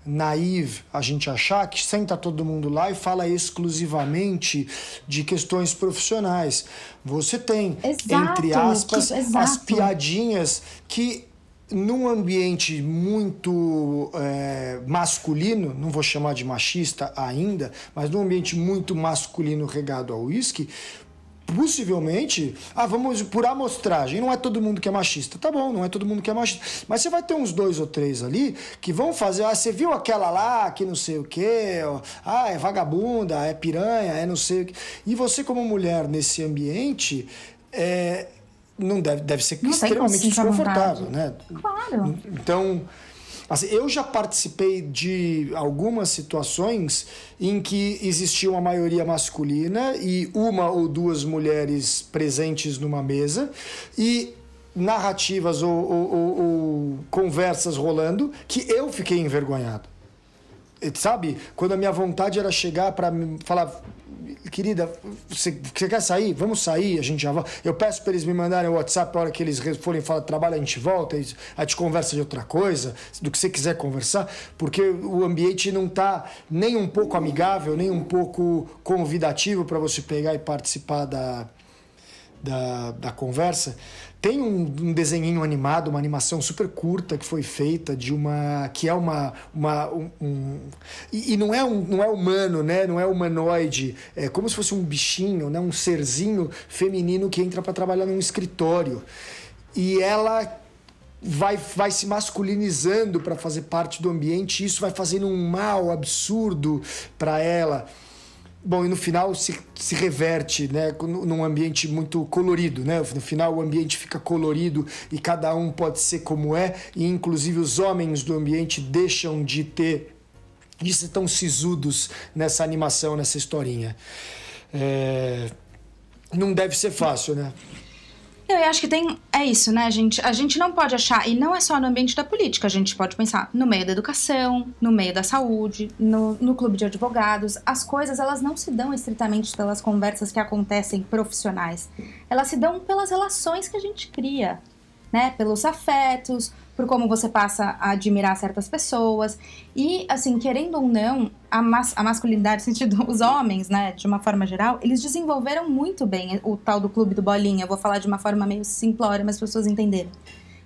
naive a gente achar que senta todo mundo lá e fala exclusivamente de questões profissionais. Você tem, exato, entre aspas, que, as piadinhas que num ambiente muito é, masculino, não vou chamar de machista ainda, mas num ambiente muito masculino regado ao uísque, possivelmente, ah, vamos por amostragem, não é todo mundo que é machista. Tá bom, não é todo mundo que é machista. Mas você vai ter uns dois ou três ali que vão fazer, ah, você viu aquela lá que não sei o quê, ah, é vagabunda, é piranha, é não sei o quê. E você, como mulher nesse ambiente, é, não deve, deve ser não extremamente desconfortável, né? Claro. Então. Assim, eu já participei de algumas situações em que existia uma maioria masculina e uma ou duas mulheres presentes numa mesa e narrativas ou, ou, ou, ou conversas rolando que eu fiquei envergonhado. Sabe? Quando a minha vontade era chegar para falar, querida, você, você, quer sair? Vamos sair, a gente já volta. Eu peço para eles me mandarem o WhatsApp a hora que eles forem falar trabalho, a gente volta, a gente conversa de outra coisa, do que você quiser conversar, porque o ambiente não está nem um pouco amigável, nem um pouco convidativo para você pegar e participar da, da, da conversa. Tem um, um desenhinho animado, uma animação super curta que foi feita de uma que é uma uma um, um e, e, não é um não é humano, né? Não é humanoide, é como se fosse um bichinho, né? Um serzinho feminino que entra para trabalhar num escritório. E ela vai, vai se masculinizando para fazer parte do ambiente, isso vai fazendo um mal absurdo para ela. Bom, e no final se, se reverte, né, num ambiente muito colorido, né? No final o ambiente fica colorido e cada um pode ser como é, e inclusive os homens do ambiente deixam de ter de ser tão sisudos nessa animação, nessa historinha. É... Não deve ser fácil, né? Eu acho que tem. É isso, né, gente? A gente não pode achar, e não é só no ambiente da política, a gente pode pensar no meio da educação, no meio da saúde, no, no clube de advogados. As coisas, elas não se dão estritamente pelas conversas que acontecem profissionais. Elas se dão pelas relações que a gente cria, né? Pelos afetos, por como você passa a admirar certas pessoas. E, assim, querendo ou não, a, mas, a masculinidade, no sentido, os homens, né, de uma forma geral, eles desenvolveram muito bem o tal do clube do bolinha. Eu vou falar de uma forma meio simplória, mas as pessoas entenderem.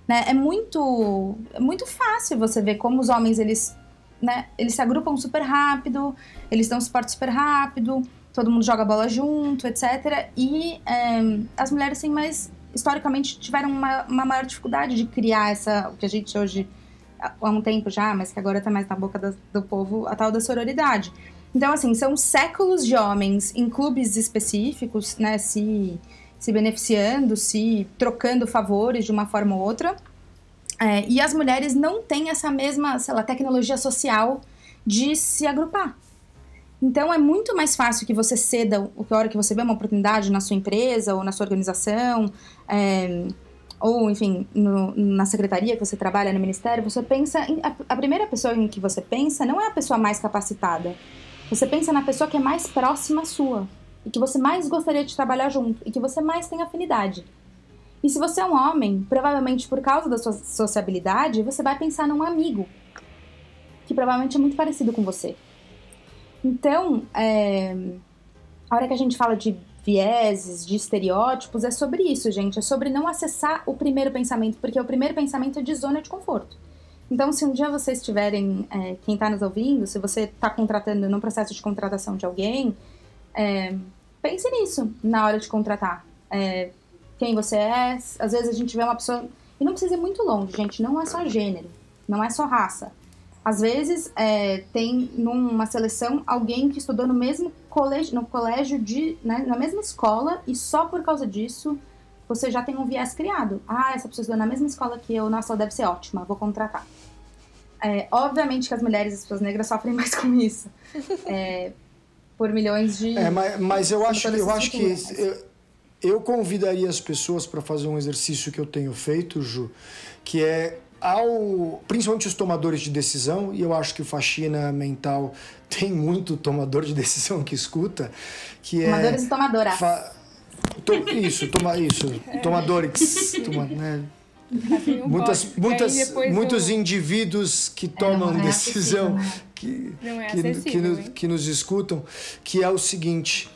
Né? É muito, é muito fácil você ver como os homens, eles, né, eles se agrupam super rápido, eles dão suporte super rápido, todo mundo joga bola junto, etc. E é, as mulheres têm mais historicamente tiveram uma, uma maior dificuldade de criar essa, o que a gente hoje, há um tempo já, mas que agora está mais na boca do, do povo, a tal da sororidade. Então, assim, são séculos de homens em clubes específicos, né, se, se beneficiando, se trocando favores de uma forma ou outra. É, e as mulheres não têm essa mesma, sei lá, tecnologia social de se agrupar. Então é muito mais fácil que você ceda a hora que você vê uma oportunidade na sua empresa ou na sua organização, é, ou enfim, no, na secretaria que você trabalha, no ministério, você pensa. Em, a, a, primeira pessoa em que você pensa não é a pessoa mais capacitada. Você pensa na pessoa que é mais próxima sua e que você mais gostaria de trabalhar junto e que você mais tem afinidade. E se você é um homem, provavelmente por causa da sua sociabilidade, você vai pensar num amigo que provavelmente é muito parecido com você. Então, é, a hora que a gente fala de vieses, de estereótipos, é sobre isso, gente. É sobre não acessar o primeiro pensamento, porque o primeiro pensamento é de zona de conforto. Então, se um dia vocês tiverem, é, quem está nos ouvindo, se você está contratando num processo de contratação de alguém, é, pense nisso na hora de contratar. É, quem você é, às vezes a gente vê uma pessoa. E não precisa ir muito longe, gente, não é só gênero, não é só raça. Às vezes é, tem numa seleção alguém que estudou no mesmo colégio, no colégio de, né, na mesma escola e só por causa disso você já tem um viés criado. Ah, essa pessoa estudou na mesma escola que eu, nossa, ela deve ser ótima, vou contratar. É, obviamente que as mulheres e as pessoas negras sofrem mais com isso. É, por milhões de. É, mas, mas eu acho, eu acho que eu, eu convidaria as pessoas para fazer um exercício que eu tenho feito, Ju, que é ao principalmente os tomadores de decisão, e eu acho que o faxina mental [laughs] tem muito tomador de decisão que escuta, que Tomadores é... Tomadores e tomadoras. Fa... To... Isso, toma... isso, tomadores, [laughs] toma... né? Um muitas, pode, muitas, muitos indivíduos que tomam é, decisão, né? que, é que, que, que, nos escutam, que é o seguinte,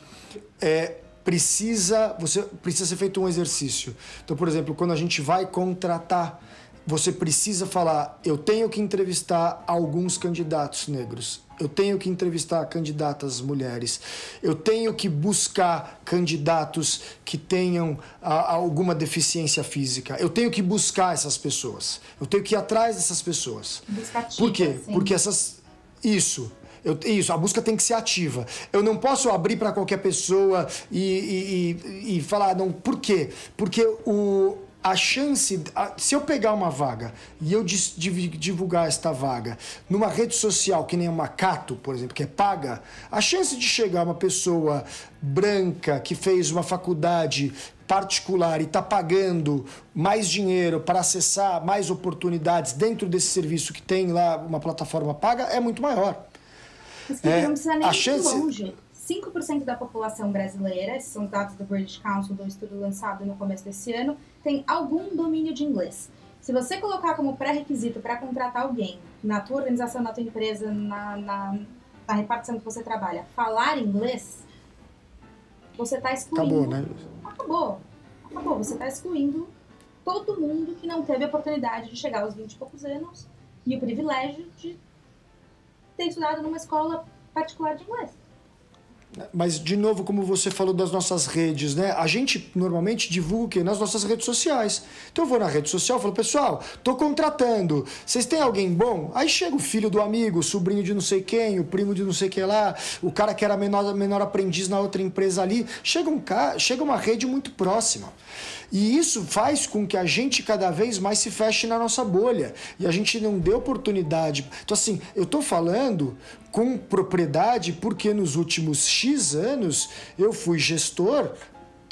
é, precisa, você precisa ser feito um exercício. Então, por exemplo, quando a gente vai contratar você precisa falar: eu tenho que entrevistar alguns candidatos negros, eu tenho que entrevistar candidatas mulheres, eu tenho que buscar candidatos que tenham a, alguma deficiência física, eu tenho que buscar essas pessoas, eu tenho que ir atrás dessas pessoas. Buscativa, Por quê? Sim. Porque essas. Isso. Eu, isso, a busca tem que ser ativa. Eu não posso abrir para qualquer pessoa e, e, e, e falar, não, por quê? Porque o, a chance, se eu pegar uma vaga e eu divulgar esta vaga numa rede social que nem a Macato, por exemplo, que é paga, a chance de chegar uma pessoa branca que fez uma faculdade particular e está pagando mais dinheiro para acessar mais oportunidades dentro desse serviço que tem lá uma plataforma paga é muito maior. Mas é, não precisa nem a chance... longe. 5% da população brasileira, esses são os dados do British Council, do estudo lançado no começo desse ano, tem algum domínio de inglês. Se você colocar como pré-requisito para contratar alguém na tua organização, na tua empresa, na, na, na repartição que você trabalha, falar inglês, você está excluindo. Acabou, né? Acabou. Acabou. Você está excluindo todo mundo que não teve a oportunidade de chegar aos 20 e poucos anos e o privilégio de ter estudado numa escola particular de inglês. Mas, de novo, como você falou das nossas redes, né? A gente normalmente divulga o quê? Nas nossas redes sociais. Então eu vou na rede social e falo, pessoal, tô contratando. Vocês têm alguém bom? Aí chega o filho do amigo, o sobrinho de não sei quem, o primo de não sei quem lá, o cara que era menor, menor aprendiz na outra empresa ali. Chega, um, chega uma rede muito próxima. E isso faz com que a gente cada vez mais se feche na nossa bolha. E a gente não dê oportunidade. Então, assim, eu estou falando com propriedade porque nos últimos X anos eu fui gestor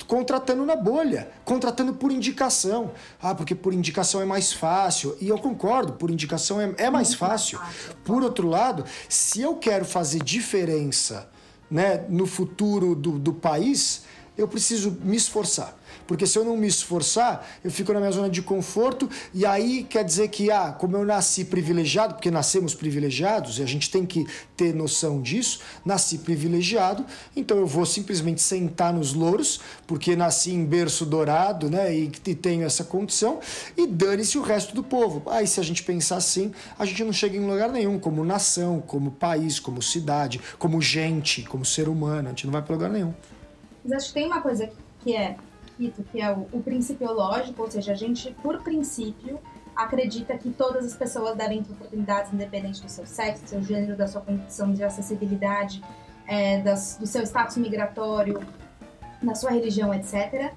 contratando na bolha, contratando por indicação. Ah, porque por indicação é mais fácil. E eu concordo, por indicação é, é mais fácil. Por outro lado, se eu quero fazer diferença né, no futuro do, do país, eu preciso me esforçar. Porque se eu não me esforçar, eu fico na minha zona de conforto e aí quer dizer que, ah, como eu nasci privilegiado, porque nascemos privilegiados e a gente tem que ter noção disso, nasci privilegiado, então eu vou simplesmente sentar nos louros, porque nasci em berço dourado, né, e, e tenho essa condição, e dane-se o resto do povo. Aí se a gente pensar assim, a gente não chega em lugar nenhum, como nação, como país, como cidade, como gente, como ser humano, a gente não vai para lugar nenhum. Mas acho que tem uma coisa que é que é o, o princípio lógico, ou seja, a gente, por princípio, acredita que todas as pessoas devem ter oportunidades independente do seu sexo, do seu gênero, da sua condição de acessibilidade, é, das, do seu status migratório, da sua religião, etc.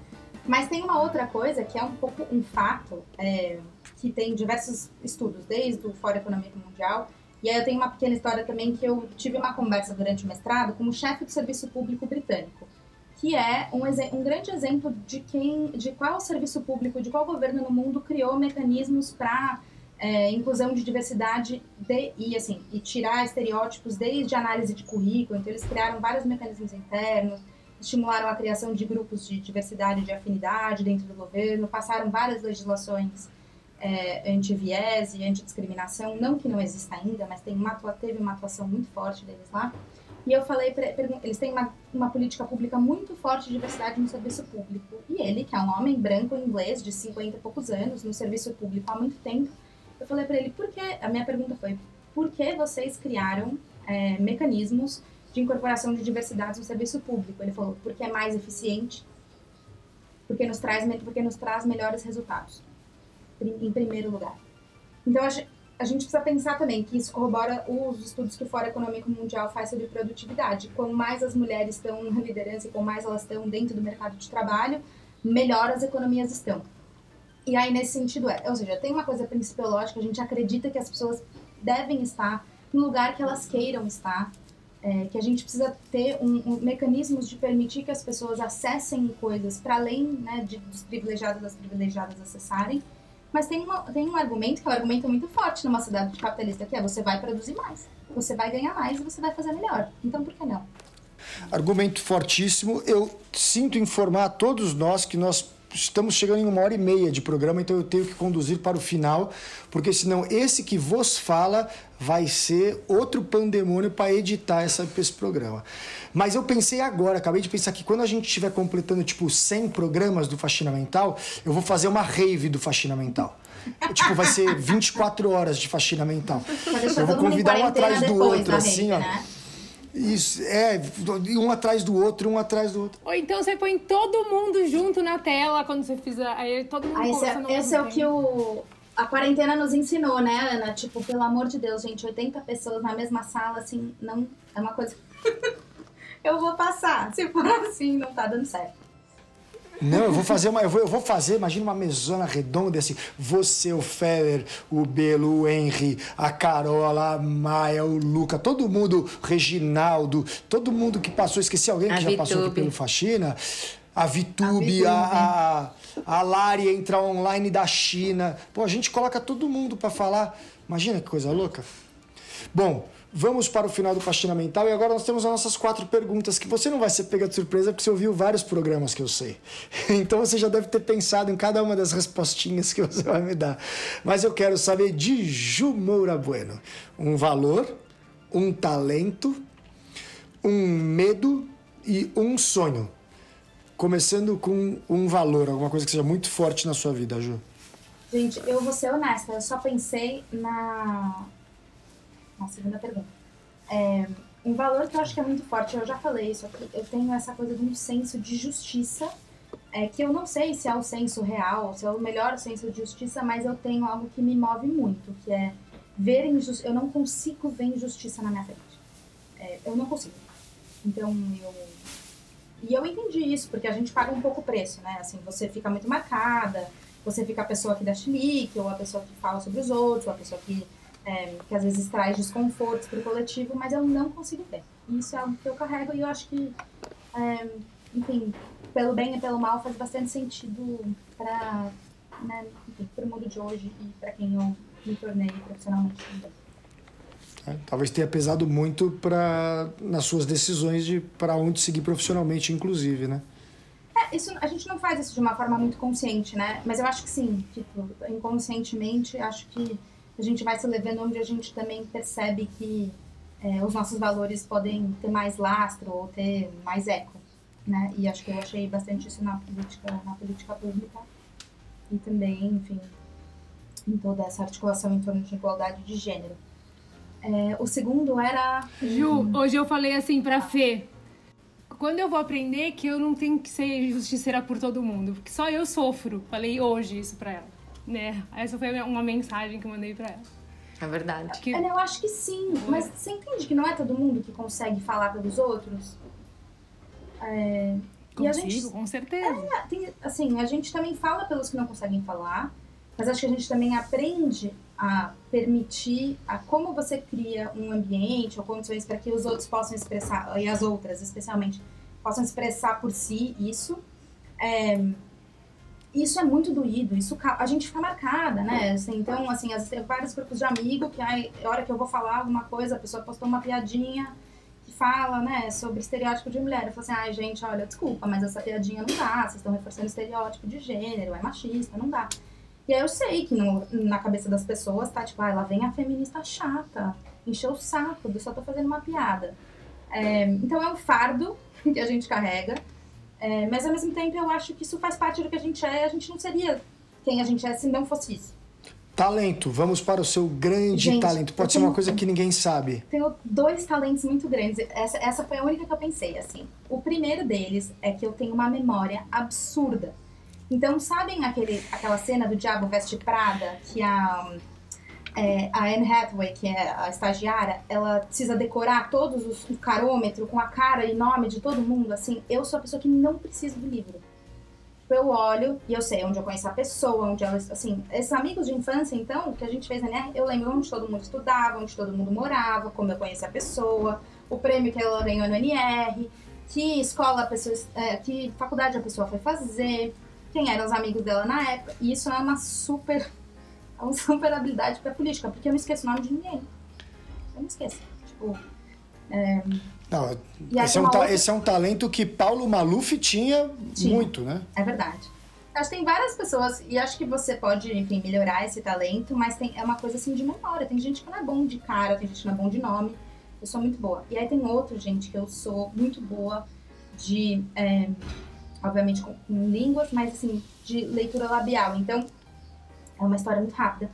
Mas tem uma outra coisa que é um pouco um fato, é, que tem diversos estudos, desde o Fórum Econômico Mundial, e aí eu tenho uma pequena história também que eu tive uma conversa durante o mestrado com o chefe do Serviço Público Britânico que é um, um grande exemplo de quem, de qual serviço público, de qual governo no mundo criou mecanismos para é, inclusão de diversidade de, e assim e tirar estereótipos desde análise de currículo. Então eles criaram vários mecanismos internos, estimularam a criação de grupos de diversidade de afinidade dentro do governo, passaram várias legislações é, anti-viés e anti-discriminação, não que não exista ainda, mas tem uma, teve uma atuação muito forte deles lá. E eu falei, pra, eles têm uma, uma política pública muito forte de diversidade no serviço público. E ele, que é um homem branco inglês de 50 e poucos anos, no serviço público há muito tempo, eu falei para ele, por que, a minha pergunta foi, por que vocês criaram é, mecanismos de incorporação de diversidade no serviço público? Ele falou, porque é mais eficiente, porque nos traz, porque nos traz melhores resultados, em primeiro lugar. Então, a gente precisa pensar também que isso corrobora os estudos que o Fórum Econômico Mundial faz sobre produtividade. Quanto mais as mulheres estão na liderança e quanto mais elas estão dentro do mercado de trabalho, melhor as economias estão. E aí, nesse sentido, é, ou seja, tem uma coisa principiológica, a gente acredita que as pessoas devem estar no lugar que elas queiram estar, é, que a gente precisa ter um, um, mecanismos de permitir que as pessoas acessem coisas para além né, de, dos privilegiados das privilegiadas acessarem, mas tem, uma, tem um argumento que é um argumento muito forte numa cidade capitalista, que é você vai produzir mais, você vai ganhar mais e você vai fazer melhor. Então, por que não? Argumento fortíssimo. Eu sinto informar a todos nós que nós estamos chegando em uma hora e meia de programa, então eu tenho que conduzir para o final, porque senão esse que vos fala vai ser outro pandemônio para editar essa, esse programa. Mas eu pensei agora, acabei de pensar que quando a gente estiver completando tipo 100 programas do Faxina Mental, eu vou fazer uma rave do Faxina Mental. tipo, vai ser 24 horas de faxina mental. Eu vou convidar um atrás do outro, assim, ó. Né? Isso, é, um atrás do outro, um atrás do outro. Ou então você põe todo mundo junto na tela quando você fizer. Aí todo mundo aí esse, é, esse é o que o, a quarentena nos ensinou, né, Ana? Tipo, pelo amor de Deus, gente, 80 pessoas na mesma sala, assim, não. É uma coisa. [laughs] eu vou passar. Se for assim, não tá dando certo. Não, eu vou fazer uma. Eu vou, eu vou fazer, imagina uma mesona redonda assim. Você, o Feller, o Belo, o Henry, a Carola, a Maia, o Luca, todo mundo, Reginaldo, todo mundo que passou, esqueci alguém que a já Vitube. passou aqui pelo Faxina. A Vitube, a, a, a, a Lari entra online da China. Pô, a gente coloca todo mundo para falar. Imagina que coisa louca. Bom, Vamos para o final do Faxina Mental e agora nós temos as nossas quatro perguntas que você não vai ser pega de surpresa porque você ouviu vários programas que eu sei. [laughs] Então você já deve ter pensado em cada uma das respostinhas que você vai me dar. Mas eu quero saber de Ju Moura Bueno. Um valor, um talento, um medo e um sonho. Começando com um valor, alguma coisa que seja muito forte na sua vida, Ju. Gente, eu vou ser honesta, eu só pensei na uma segunda pergunta. É, um valor que eu acho que é muito forte, eu já falei isso, eu tenho essa coisa de um senso de justiça, é, que eu não sei se é o senso real, se é o melhor senso de justiça, mas eu tenho algo que me move muito, que é ver injustiça. Eu não consigo ver injustiça na minha frente. É, eu não consigo. Então, eu. E eu entendi isso, porque a gente paga um pouco o preço, né? Assim, você fica muito marcada, você fica a pessoa que dá chilique, ou a pessoa que fala sobre os outros, ou a pessoa que é, que às vezes traz desconfortos para o coletivo, mas eu não consigo ver. Isso é algo que eu carrego e eu acho que, é, enfim, pelo bem e pelo mal, faz bastante sentido para né, o mundo de hoje e para quem eu me tornei profissionalmente também. É, talvez tenha pesado muito para nas suas decisões de para onde seguir profissionalmente, inclusive, né? É, isso, a gente não faz isso de uma forma muito consciente, né? Mas eu acho que sim, tipo, inconscientemente, acho que a gente vai se levando onde a gente também percebe que é, os nossos valores podem ter mais lastro ou ter mais eco, né? E acho que eu achei bastante isso na política, na política pública e também, enfim, em toda essa articulação em torno de igualdade de gênero. É, o segundo era. Ju, hoje eu falei assim pra Fê. Quando eu vou aprender que eu não tenho que ser justiceira por todo mundo, porque só eu sofro. Falei hoje isso pra ela. Né? Essa foi uma mensagem que eu mandei pra ela. É verdade. Que... Eu acho que sim, mas você entende que não é todo mundo que consegue falar pelos outros? É... Consigo, gente... com certeza. É, tem, assim, a gente também fala pelos que não conseguem falar, mas acho que a gente também aprende a permitir a como você cria um ambiente ou condições para que os outros possam expressar, e as outras especialmente, possam expressar por si isso. É, isso é muito doído, isso a gente fica marcada, né? Assim, então, assim, tem vários grupos de amigos que ai, a hora que eu vou falar alguma coisa, a pessoa postou uma piadinha que fala, né, sobre estereótipo de mulher. Eu falo assim, ai, gente, olha, desculpa, mas essa piadinha não dá, vocês estão reforçando estereótipo de gênero, é machista, não dá. E aí eu sei que no, na cabeça das pessoas tá tipo, ah, lá vem a feminista chata, encheu o saco, eu só tô fazendo uma piada. É, então é um fardo [laughs] que a gente carrega, é, mas ao mesmo tempo eu acho que isso faz parte do que a gente é, a gente não seria quem a gente é se não fosse isso. Talento, vamos para o seu grande gente, talento. Pode ser uma coisa que ninguém sabe. Tenho dois talentos muito grandes. Essa, essa foi a única que eu pensei, assim. O primeiro deles é que eu tenho uma memória absurda. Então, sabem aquele, aquela cena do Diabo Veste Prada, que a, é, a Anne Hathaway, que é a estagiária, ela precisa decorar todos os o carômetro com a cara e nome de todo mundo, assim, eu sou a pessoa que não precisa do livro. Eu olho e eu sei onde eu conheço a pessoa, onde ela, assim, esses amigos de infância, então, que a gente fez NR, eu lembro onde todo mundo estudava, onde todo mundo morava, como eu conheci a pessoa, o prêmio que ela ganhou no NR, que escola a pessoa, é, que faculdade a pessoa foi fazer, quem eram os amigos dela na época. E isso é uma super, uma [laughs] super habilidade pra política, porque eu não esqueço o nome de ninguém. Eu não esqueço. Tipo. É... Não, esse é, um outra... esse é um talento que Paulo Maluf tinha, tinha, muito, né? É verdade. Acho que tem várias pessoas, e acho que você pode, enfim, melhorar esse talento, mas tem, é uma coisa assim de memória. Tem gente que não é bom de cara, tem gente que não é bom de nome. Eu sou muito boa. E aí tem outro, gente, que eu sou muito boa de. É, obviamente com, com línguas, mas assim, de leitura labial. Então, é uma história muito rápida.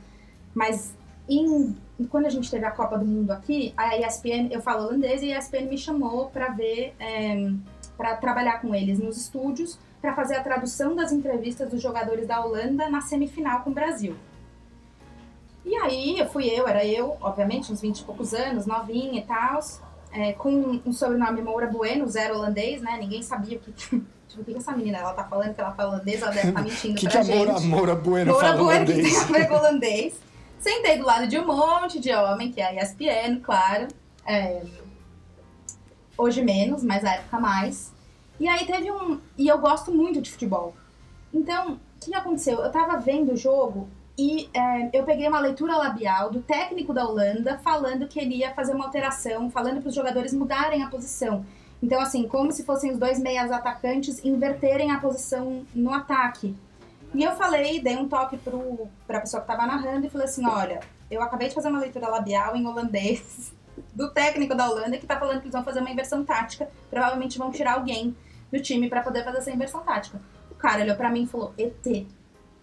Mas em, quando a gente teve a Copa do Mundo aqui, a ESPN, eu falo holandês e a ESPN me chamou para ver, é, para trabalhar com eles nos estúdios, para fazer a tradução das entrevistas dos jogadores da Holanda na semifinal com o Brasil. E aí, eu fui eu, era eu, obviamente, uns 20 e poucos anos, novinha e tal, é, com um sobrenome Moura Bueno, zero holandês, né? Ninguém sabia o que, Tipo, o que essa menina ela tá falando que ela fala holandês? Ela deve estar tá [laughs] mentindo que pra que gente. Que Moura Bueno Moura fala Bueno holandês. que tem a ver com holandês. Sentei do lado de um monte de homem, que é a ESPN, claro. É... Hoje menos, mas na época mais. E aí teve um... E eu gosto muito de futebol. Então, o que aconteceu? Eu tava vendo o jogo e é, eu peguei uma leitura labial do técnico da Holanda falando que ele ia fazer uma alteração, falando para os jogadores mudarem a posição. Então, assim, como se fossem os dois meias atacantes inverterem a posição no ataque. E eu falei, dei um toque para a pessoa que estava narrando e falei assim: olha, eu acabei de fazer uma leitura labial em holandês [laughs] do técnico da Holanda que está falando que eles vão fazer uma inversão tática. Provavelmente vão tirar alguém do time para poder fazer essa inversão tática. O cara olhou para mim e falou: ET.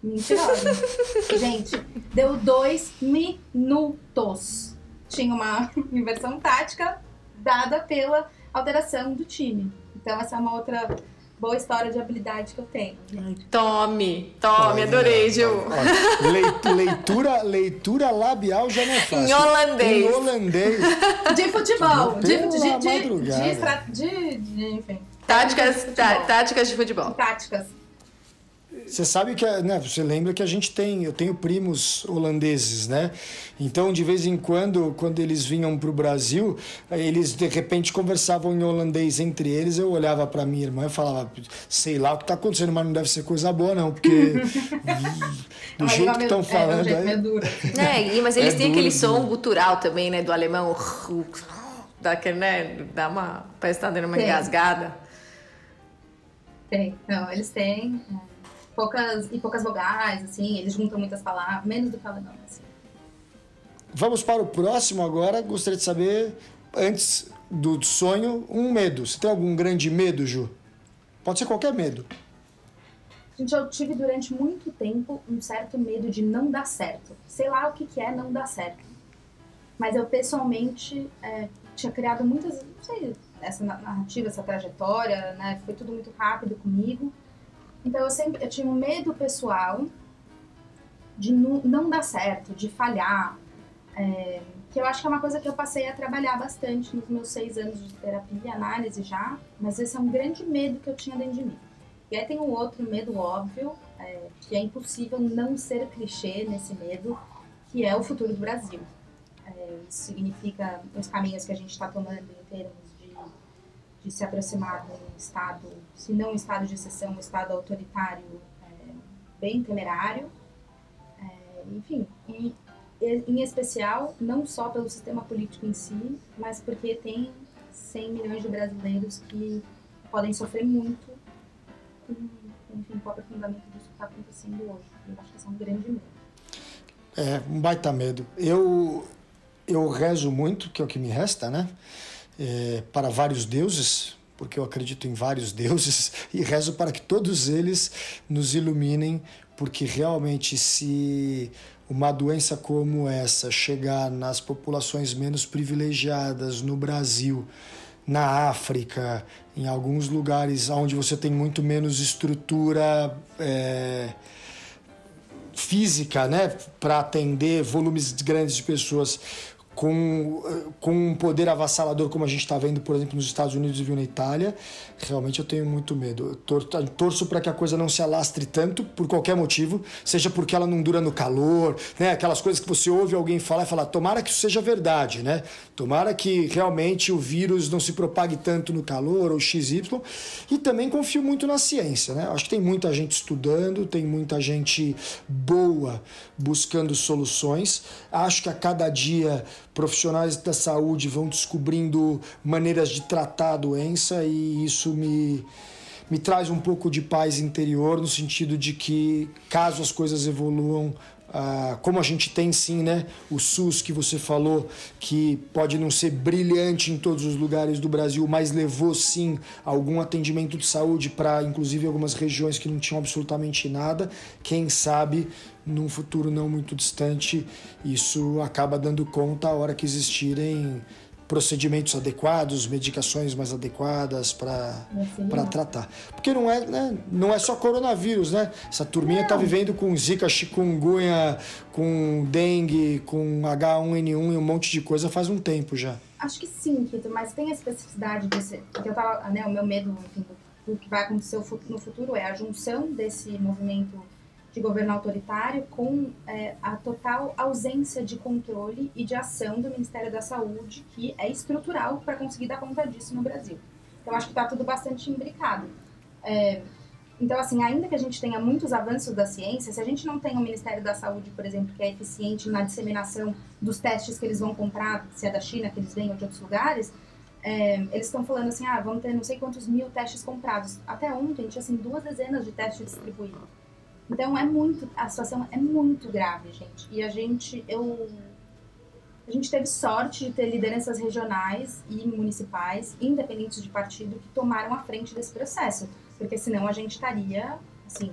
Mentirosa. [laughs] Gente, deu dois minutos. Tinha uma [laughs] inversão tática dada pela alteração do time. Então, essa é uma outra boa história de habilidade que eu tenho. Tome, tome, adorei, Gil. Leitura, leitura labial já não é fácil. Em holandês. Em holandês. De futebol. De, de, de, de, de, enfim. Táticas, tá, táticas de futebol. Táticas. Você sabe que, né, você lembra que a gente tem, eu tenho primos holandeses, né? Então, de vez em quando, quando eles vinham para o Brasil, eles de repente conversavam em holandês entre eles. Eu olhava para minha irmã e falava, sei lá o que está acontecendo, mas não deve ser coisa boa, não, porque [laughs] do jeito que estão falando. É, é, duro. [laughs] é, mas eles é têm duro, aquele som gutural também, né, do alemão, daquele, né, dá uma, parece estar tá dando uma engasgada. Tem, não, eles têm. Poucas e poucas vogais, assim, eles juntam muitas palavras, menos do que alemão, assim. Vamos para o próximo agora. Gostaria de saber, antes do sonho, um medo. Você tem algum grande medo, Ju? Pode ser qualquer medo. Gente, eu tive durante muito tempo um certo medo de não dar certo. Sei lá o que, que é não dar certo. Mas eu pessoalmente é, tinha criado muitas, não sei, essa narrativa, essa trajetória, né? Foi tudo muito rápido comigo. Então eu sempre eu tinha um medo pessoal de não, não dar certo, de falhar, é, que eu acho que é uma coisa que eu passei a trabalhar bastante nos meus seis anos de terapia análise já, mas esse é um grande medo que eu tinha dentro de mim. E aí tem um outro medo óbvio, é, que é impossível não ser clichê nesse medo, que é o futuro do Brasil. É, isso significa os caminhos que a gente está tomando em termos de se aproximar de um Estado, se não um Estado de exceção, um Estado autoritário é, bem temerário. É, enfim, e em especial, não só pelo sistema político em si, mas porque tem 100 milhões de brasileiros que podem sofrer muito com, enfim, com o aprofundamento disso que está acontecendo hoje. Eu acho que esse é um grande medo. É, um baita medo. Eu, eu rezo muito, que é o que me resta, né? É, para vários deuses, porque eu acredito em vários deuses, [laughs] e rezo para que todos eles nos iluminem, porque realmente, se uma doença como essa chegar nas populações menos privilegiadas no Brasil, na África, em alguns lugares onde você tem muito menos estrutura é, física né, para atender volumes grandes de pessoas com, com um poder avassalador como a gente está vendo, por exemplo, nos Estados Unidos e viu na Itália, realmente eu tenho muito medo. Eu torço para que a coisa não se alastre tanto, por qualquer motivo, seja porque ela não dura no calor, né? aquelas coisas que você ouve alguém falar e falar, tomara que isso seja verdade, né? tomara que realmente o vírus não se propague tanto no calor ou XY, e também confio muito na ciência. Né? Acho que tem muita gente estudando, tem muita gente boa buscando soluções. Acho que a cada dia profissionais da saúde vão descobrindo maneiras de tratar a doença e isso me, me traz um pouco de paz interior no sentido de que caso as coisas evoluam ah, como a gente tem sim, né, o SUS que você falou, que pode não ser brilhante em todos os lugares do Brasil, mas levou sim algum atendimento de saúde para, inclusive, algumas regiões que não tinham absolutamente nada. Quem sabe, num futuro não muito distante, isso acaba dando conta a hora que existirem procedimentos adequados, medicações mais adequadas para tratar. Porque não é, né, não é só coronavírus, né? Essa turminha está vivendo com zika, chikungunya, com dengue, com H1N1 e um monte de coisa faz um tempo já. Acho que sim, Kito, mas tem a especificidade desse... Porque eu tava, né, o meu medo, enfim, do que vai acontecer no futuro é a junção desse movimento de governo autoritário com é, a total ausência de controle e de ação do Ministério da Saúde, que é estrutural para conseguir dar conta disso no Brasil. Então, acho que está tudo bastante imbricado. É, então, assim, ainda que a gente tenha muitos avanços da ciência, se a gente não tem um Ministério da Saúde, por exemplo, que é eficiente na disseminação dos testes que eles vão comprar, se é da China, que eles vêm ou de outros lugares, é, eles estão falando assim, ah, vamos ter não sei quantos mil testes comprados. Até ontem tinha, assim, duas dezenas de testes distribuídos. Então é muito, a situação é muito grave, gente. E a gente, eu, a gente teve sorte de ter lideranças regionais e municipais, independentes de partido, que tomaram a frente desse processo, porque senão a gente estaria, assim,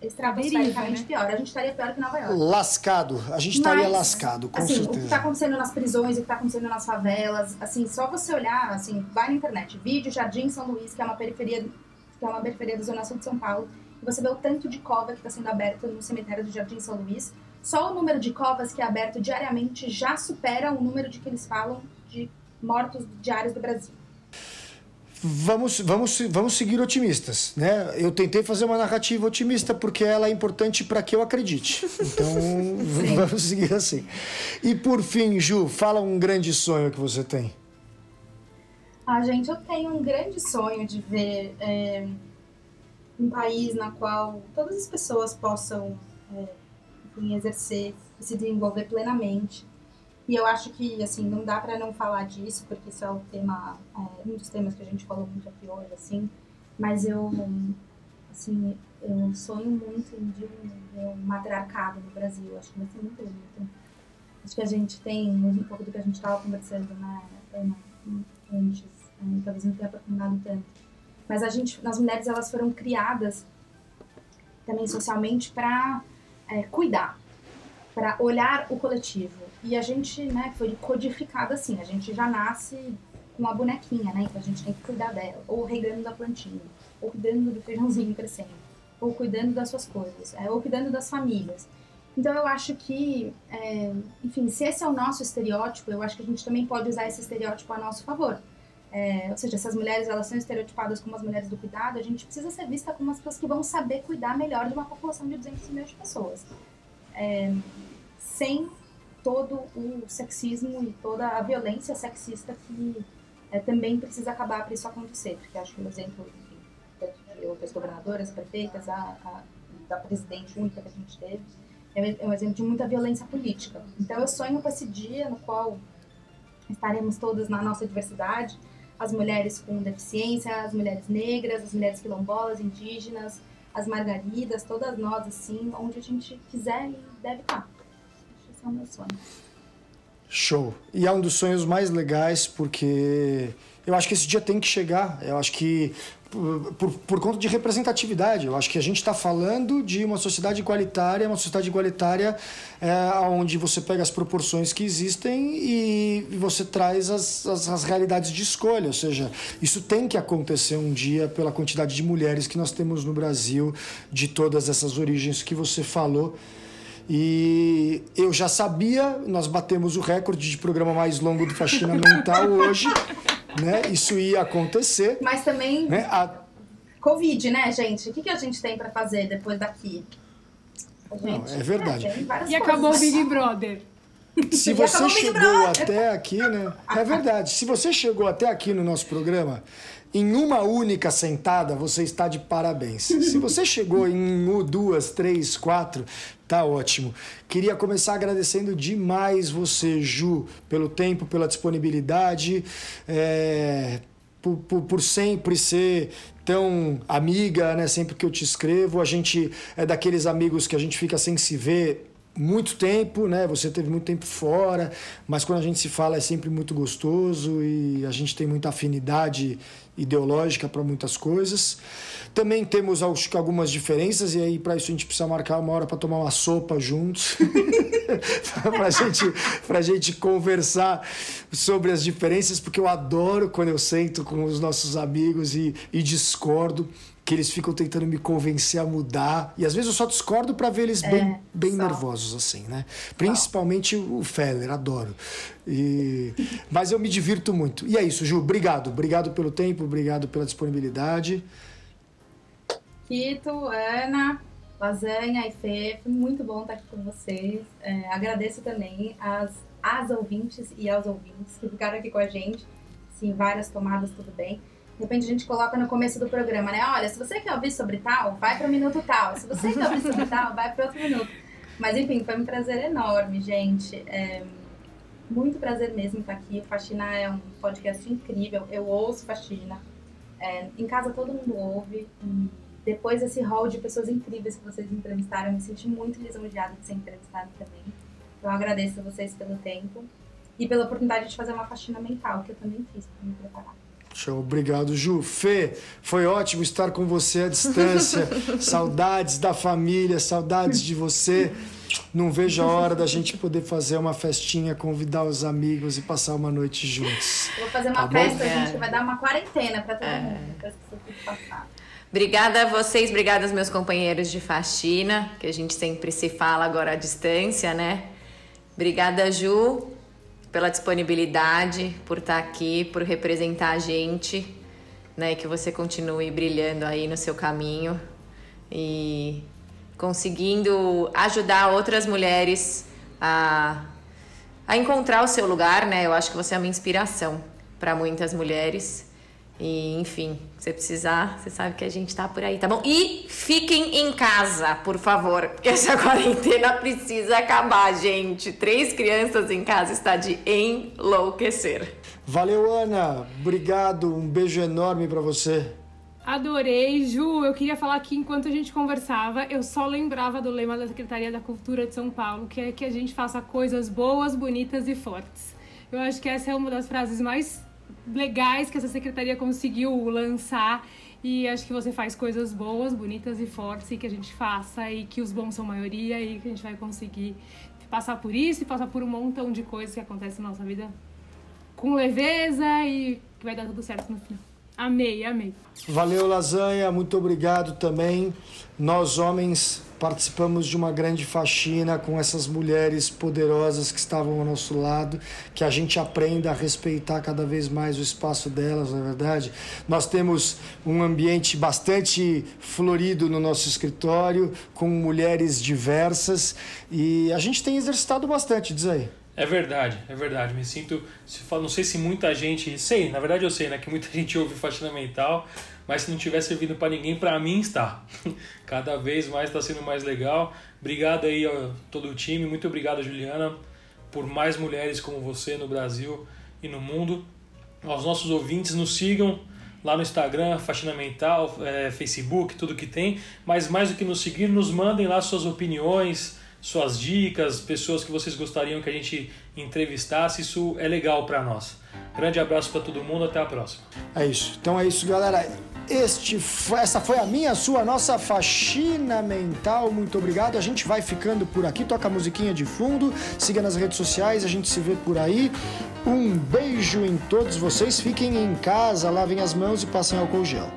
estratosfericamente né? pior. A gente estaria pior que Nova York. Lascado. A gente estaria Mas, lascado, com assim, certeza. O que está acontecendo nas prisões, o que está acontecendo nas favelas, assim, só você olhar, assim, vai na internet, vídeo Jardim São Luís, que é uma periferia, que é uma periferia da zona sul de São Paulo, você vê o tanto de cova que está sendo aberta no cemitério do Jardim São Luís. Só o número de covas que é aberto diariamente já supera o número de que eles falam de mortos diários do Brasil. vamos, vamos, vamos seguir otimistas, né? Eu tentei fazer uma narrativa otimista porque ela é importante para que eu acredite. Então, [laughs] [laughs] vamos seguir assim. E por fim, Ju, fala um grande sonho que você tem. Ah, gente, eu tenho um grande sonho de ver é, um país na qual todas as pessoas possam é, enfim, exercer e se desenvolver plenamente e eu acho que, assim, não dá para não falar disso, porque isso é o tema, é, um dos temas que a gente falou muito aqui hoje, assim. Mas eu, assim, eu sonho muito em um, um matriarcado no Brasil. Acho que vai ser muito bonito. Acho que a gente tem um pouco do que a gente estava conversando, né, antes. Né, talvez não tenha aprofundado tanto. Mas a gente, as mulheres, elas foram criadas também socialmente para é, cuidar, para olhar o coletivo e a gente, né, foi codificado assim, a gente já nasce com a bonequinha, né? Então a gente tem que cuidar dela, ou regando da plantinha, ou cuidando do feijãozinho crescendo, ou cuidando das suas coisas, é, ou cuidando das famílias. Então eu acho que, é, enfim, se esse é o nosso estereótipo, eu acho que a gente também pode usar esse estereótipo a nosso favor. É, ou seja, se as mulheres elas são estereotipadas como as mulheres do cuidado, a gente precisa ser vista como as pessoas que vão saber cuidar melhor de uma população de 200 milhões de pessoas. É, sem todo o sexismo e toda a violência sexista que é, também precisa acabar para isso acontecer. Porque acho que o exemplo de outras governadoras, prefeitas, a, a, da presidente única que a gente teve, é, é um exemplo de muita violência política. Então eu sonho com esse dia no qual estaremos todas na nossa diversidade, as mulheres com deficiência, as mulheres negras, as mulheres quilombolas, indígenas, as margaridas, todas nós assim, onde a gente quiser e deve estar é o meu sonho. Show. E é um dos sonhos mais legais porque eu acho que esse dia tem que chegar. Eu acho que por, por, conta de representatividade. Eu acho que a gente está falando de uma sociedade igualitária, uma sociedade igualitária é, onde você pega as proporções que existem e, e você traz as, as, as, realidades de escolha. Ou seja, isso tem que acontecer um dia pela quantidade de mulheres que nós temos no Brasil, de todas essas origens que você falou. E eu já sabia, nós batemos o recorde de programa mais longo do Faxina Mental hoje, [laughs] né? Isso ia acontecer. Mas também. Né? A... Covid, né, gente? O que, que a gente tem para fazer depois daqui? Gente, Não, é verdade. É, e acabou o Big Brother. Se [laughs] você chegou até aqui, né? É verdade. Se você chegou até aqui no nosso programa, em uma única sentada, você está de parabéns. Se você chegou em uma, duas, três, quatro, tá ótimo. Queria começar agradecendo demais você, Ju, pelo tempo, pela disponibilidade, é, por, por, por sempre ser tão amiga, né? Sempre que eu te escrevo, a gente é daqueles amigos que a gente fica sem se ver muito tempo, né? Você teve muito tempo fora, mas quando a gente se fala é sempre muito gostoso e a gente tem muita afinidade ideológica para muitas coisas. Também temos algumas diferenças e aí para isso a gente precisa marcar uma hora para tomar uma sopa juntos, [laughs] para gente para gente conversar sobre as diferenças, porque eu adoro quando eu sento com os nossos amigos e, e discordo que eles ficam tentando me convencer a mudar. E às vezes eu só discordo para ver eles é, bem, bem nervosos, assim, né? Principalmente o Feller, adoro. E... Mas eu me divirto muito. E é isso, Ju. Obrigado. Obrigado pelo tempo, obrigado pela disponibilidade. Quito, Ana, Lasanha e Fê, foi muito bom estar aqui com vocês. É, agradeço também às, às ouvintes e aos ouvintes que ficaram aqui com a gente. Sim, várias tomadas, tudo bem. De repente a gente coloca no começo do programa, né? Olha, se você quer ouvir sobre tal, vai para o minuto tal. Se você quer ouvir sobre tal, vai para outro minuto. Mas enfim, foi um prazer enorme, gente. É, muito prazer mesmo estar aqui. Faxina é um podcast incrível. Eu ouço Faxina. É, em casa todo mundo ouve. E depois desse hall de pessoas incríveis que vocês entrevistaram, eu me senti muito lisonjeada de ser entrevistada também. Então eu agradeço a vocês pelo tempo e pela oportunidade de fazer uma faxina mental, que eu também fiz para me preparar. Show, obrigado, Ju. Fê, foi ótimo estar com você à distância. [laughs] saudades da família, saudades de você. Não vejo a hora da gente poder fazer uma festinha, convidar os amigos e passar uma noite juntos. Vou fazer uma tá festa, a gente vai dar uma quarentena para todo é. mundo, passar. Obrigada a vocês, obrigada aos meus companheiros de faxina, que a gente sempre se fala agora à distância, né? Obrigada, Ju pela disponibilidade, por estar aqui, por representar a gente. né? Que você continue brilhando aí no seu caminho e conseguindo ajudar outras mulheres a, a encontrar o seu lugar, né? Eu acho que você é uma inspiração para muitas mulheres. E, enfim, se precisar, você sabe que a gente tá por aí, tá bom? E fiquem em casa, por favor, porque essa [laughs] quarentena precisa acabar, gente. Três crianças em casa está de enlouquecer. Valeu, Ana. Obrigado. Um beijo enorme para você. Adorei, Ju. Eu queria falar que enquanto a gente conversava, eu só lembrava do lema da Secretaria da Cultura de São Paulo, que é que a gente faça coisas boas, bonitas e fortes. Eu acho que essa é uma das frases mais legais que essa secretaria conseguiu lançar e acho que você faz coisas boas, bonitas e fortes e que a gente faça e que os bons são maioria e que a gente vai conseguir passar por isso e passar por um montão de coisas que acontecem na nossa vida com leveza e que vai dar tudo certo no final. Amei, amei. Valeu, Lasanha, muito obrigado também. Nós, homens, participamos de uma grande faxina com essas mulheres poderosas que estavam ao nosso lado, que a gente aprenda a respeitar cada vez mais o espaço delas, na é verdade. Nós temos um ambiente bastante florido no nosso escritório, com mulheres diversas, e a gente tem exercitado bastante, diz aí. É verdade, é verdade. Me sinto. Não sei se muita gente. Sei, na verdade eu sei, né? Que muita [laughs] gente ouve faxina mental, mas se não tiver servindo para ninguém, para mim está. [laughs] Cada vez mais está sendo mais legal. Obrigado aí a todo o time. Muito obrigado, Juliana, por mais mulheres como você no Brasil e no mundo. Aos nossos ouvintes, nos sigam lá no Instagram, Faxina Mental, é, Facebook, tudo que tem. Mas mais do que nos seguir, nos mandem lá suas opiniões suas dicas, pessoas que vocês gostariam que a gente entrevistasse, isso é legal para nós. Grande abraço para todo mundo, até a próxima. É isso. Então é isso, galera. Este, essa foi a minha, a sua, a nossa faxina mental. Muito obrigado. A gente vai ficando por aqui. Toca a musiquinha de fundo. Siga nas redes sociais. A gente se vê por aí. Um beijo em todos vocês. Fiquem em casa, lavem as mãos e passem álcool gel.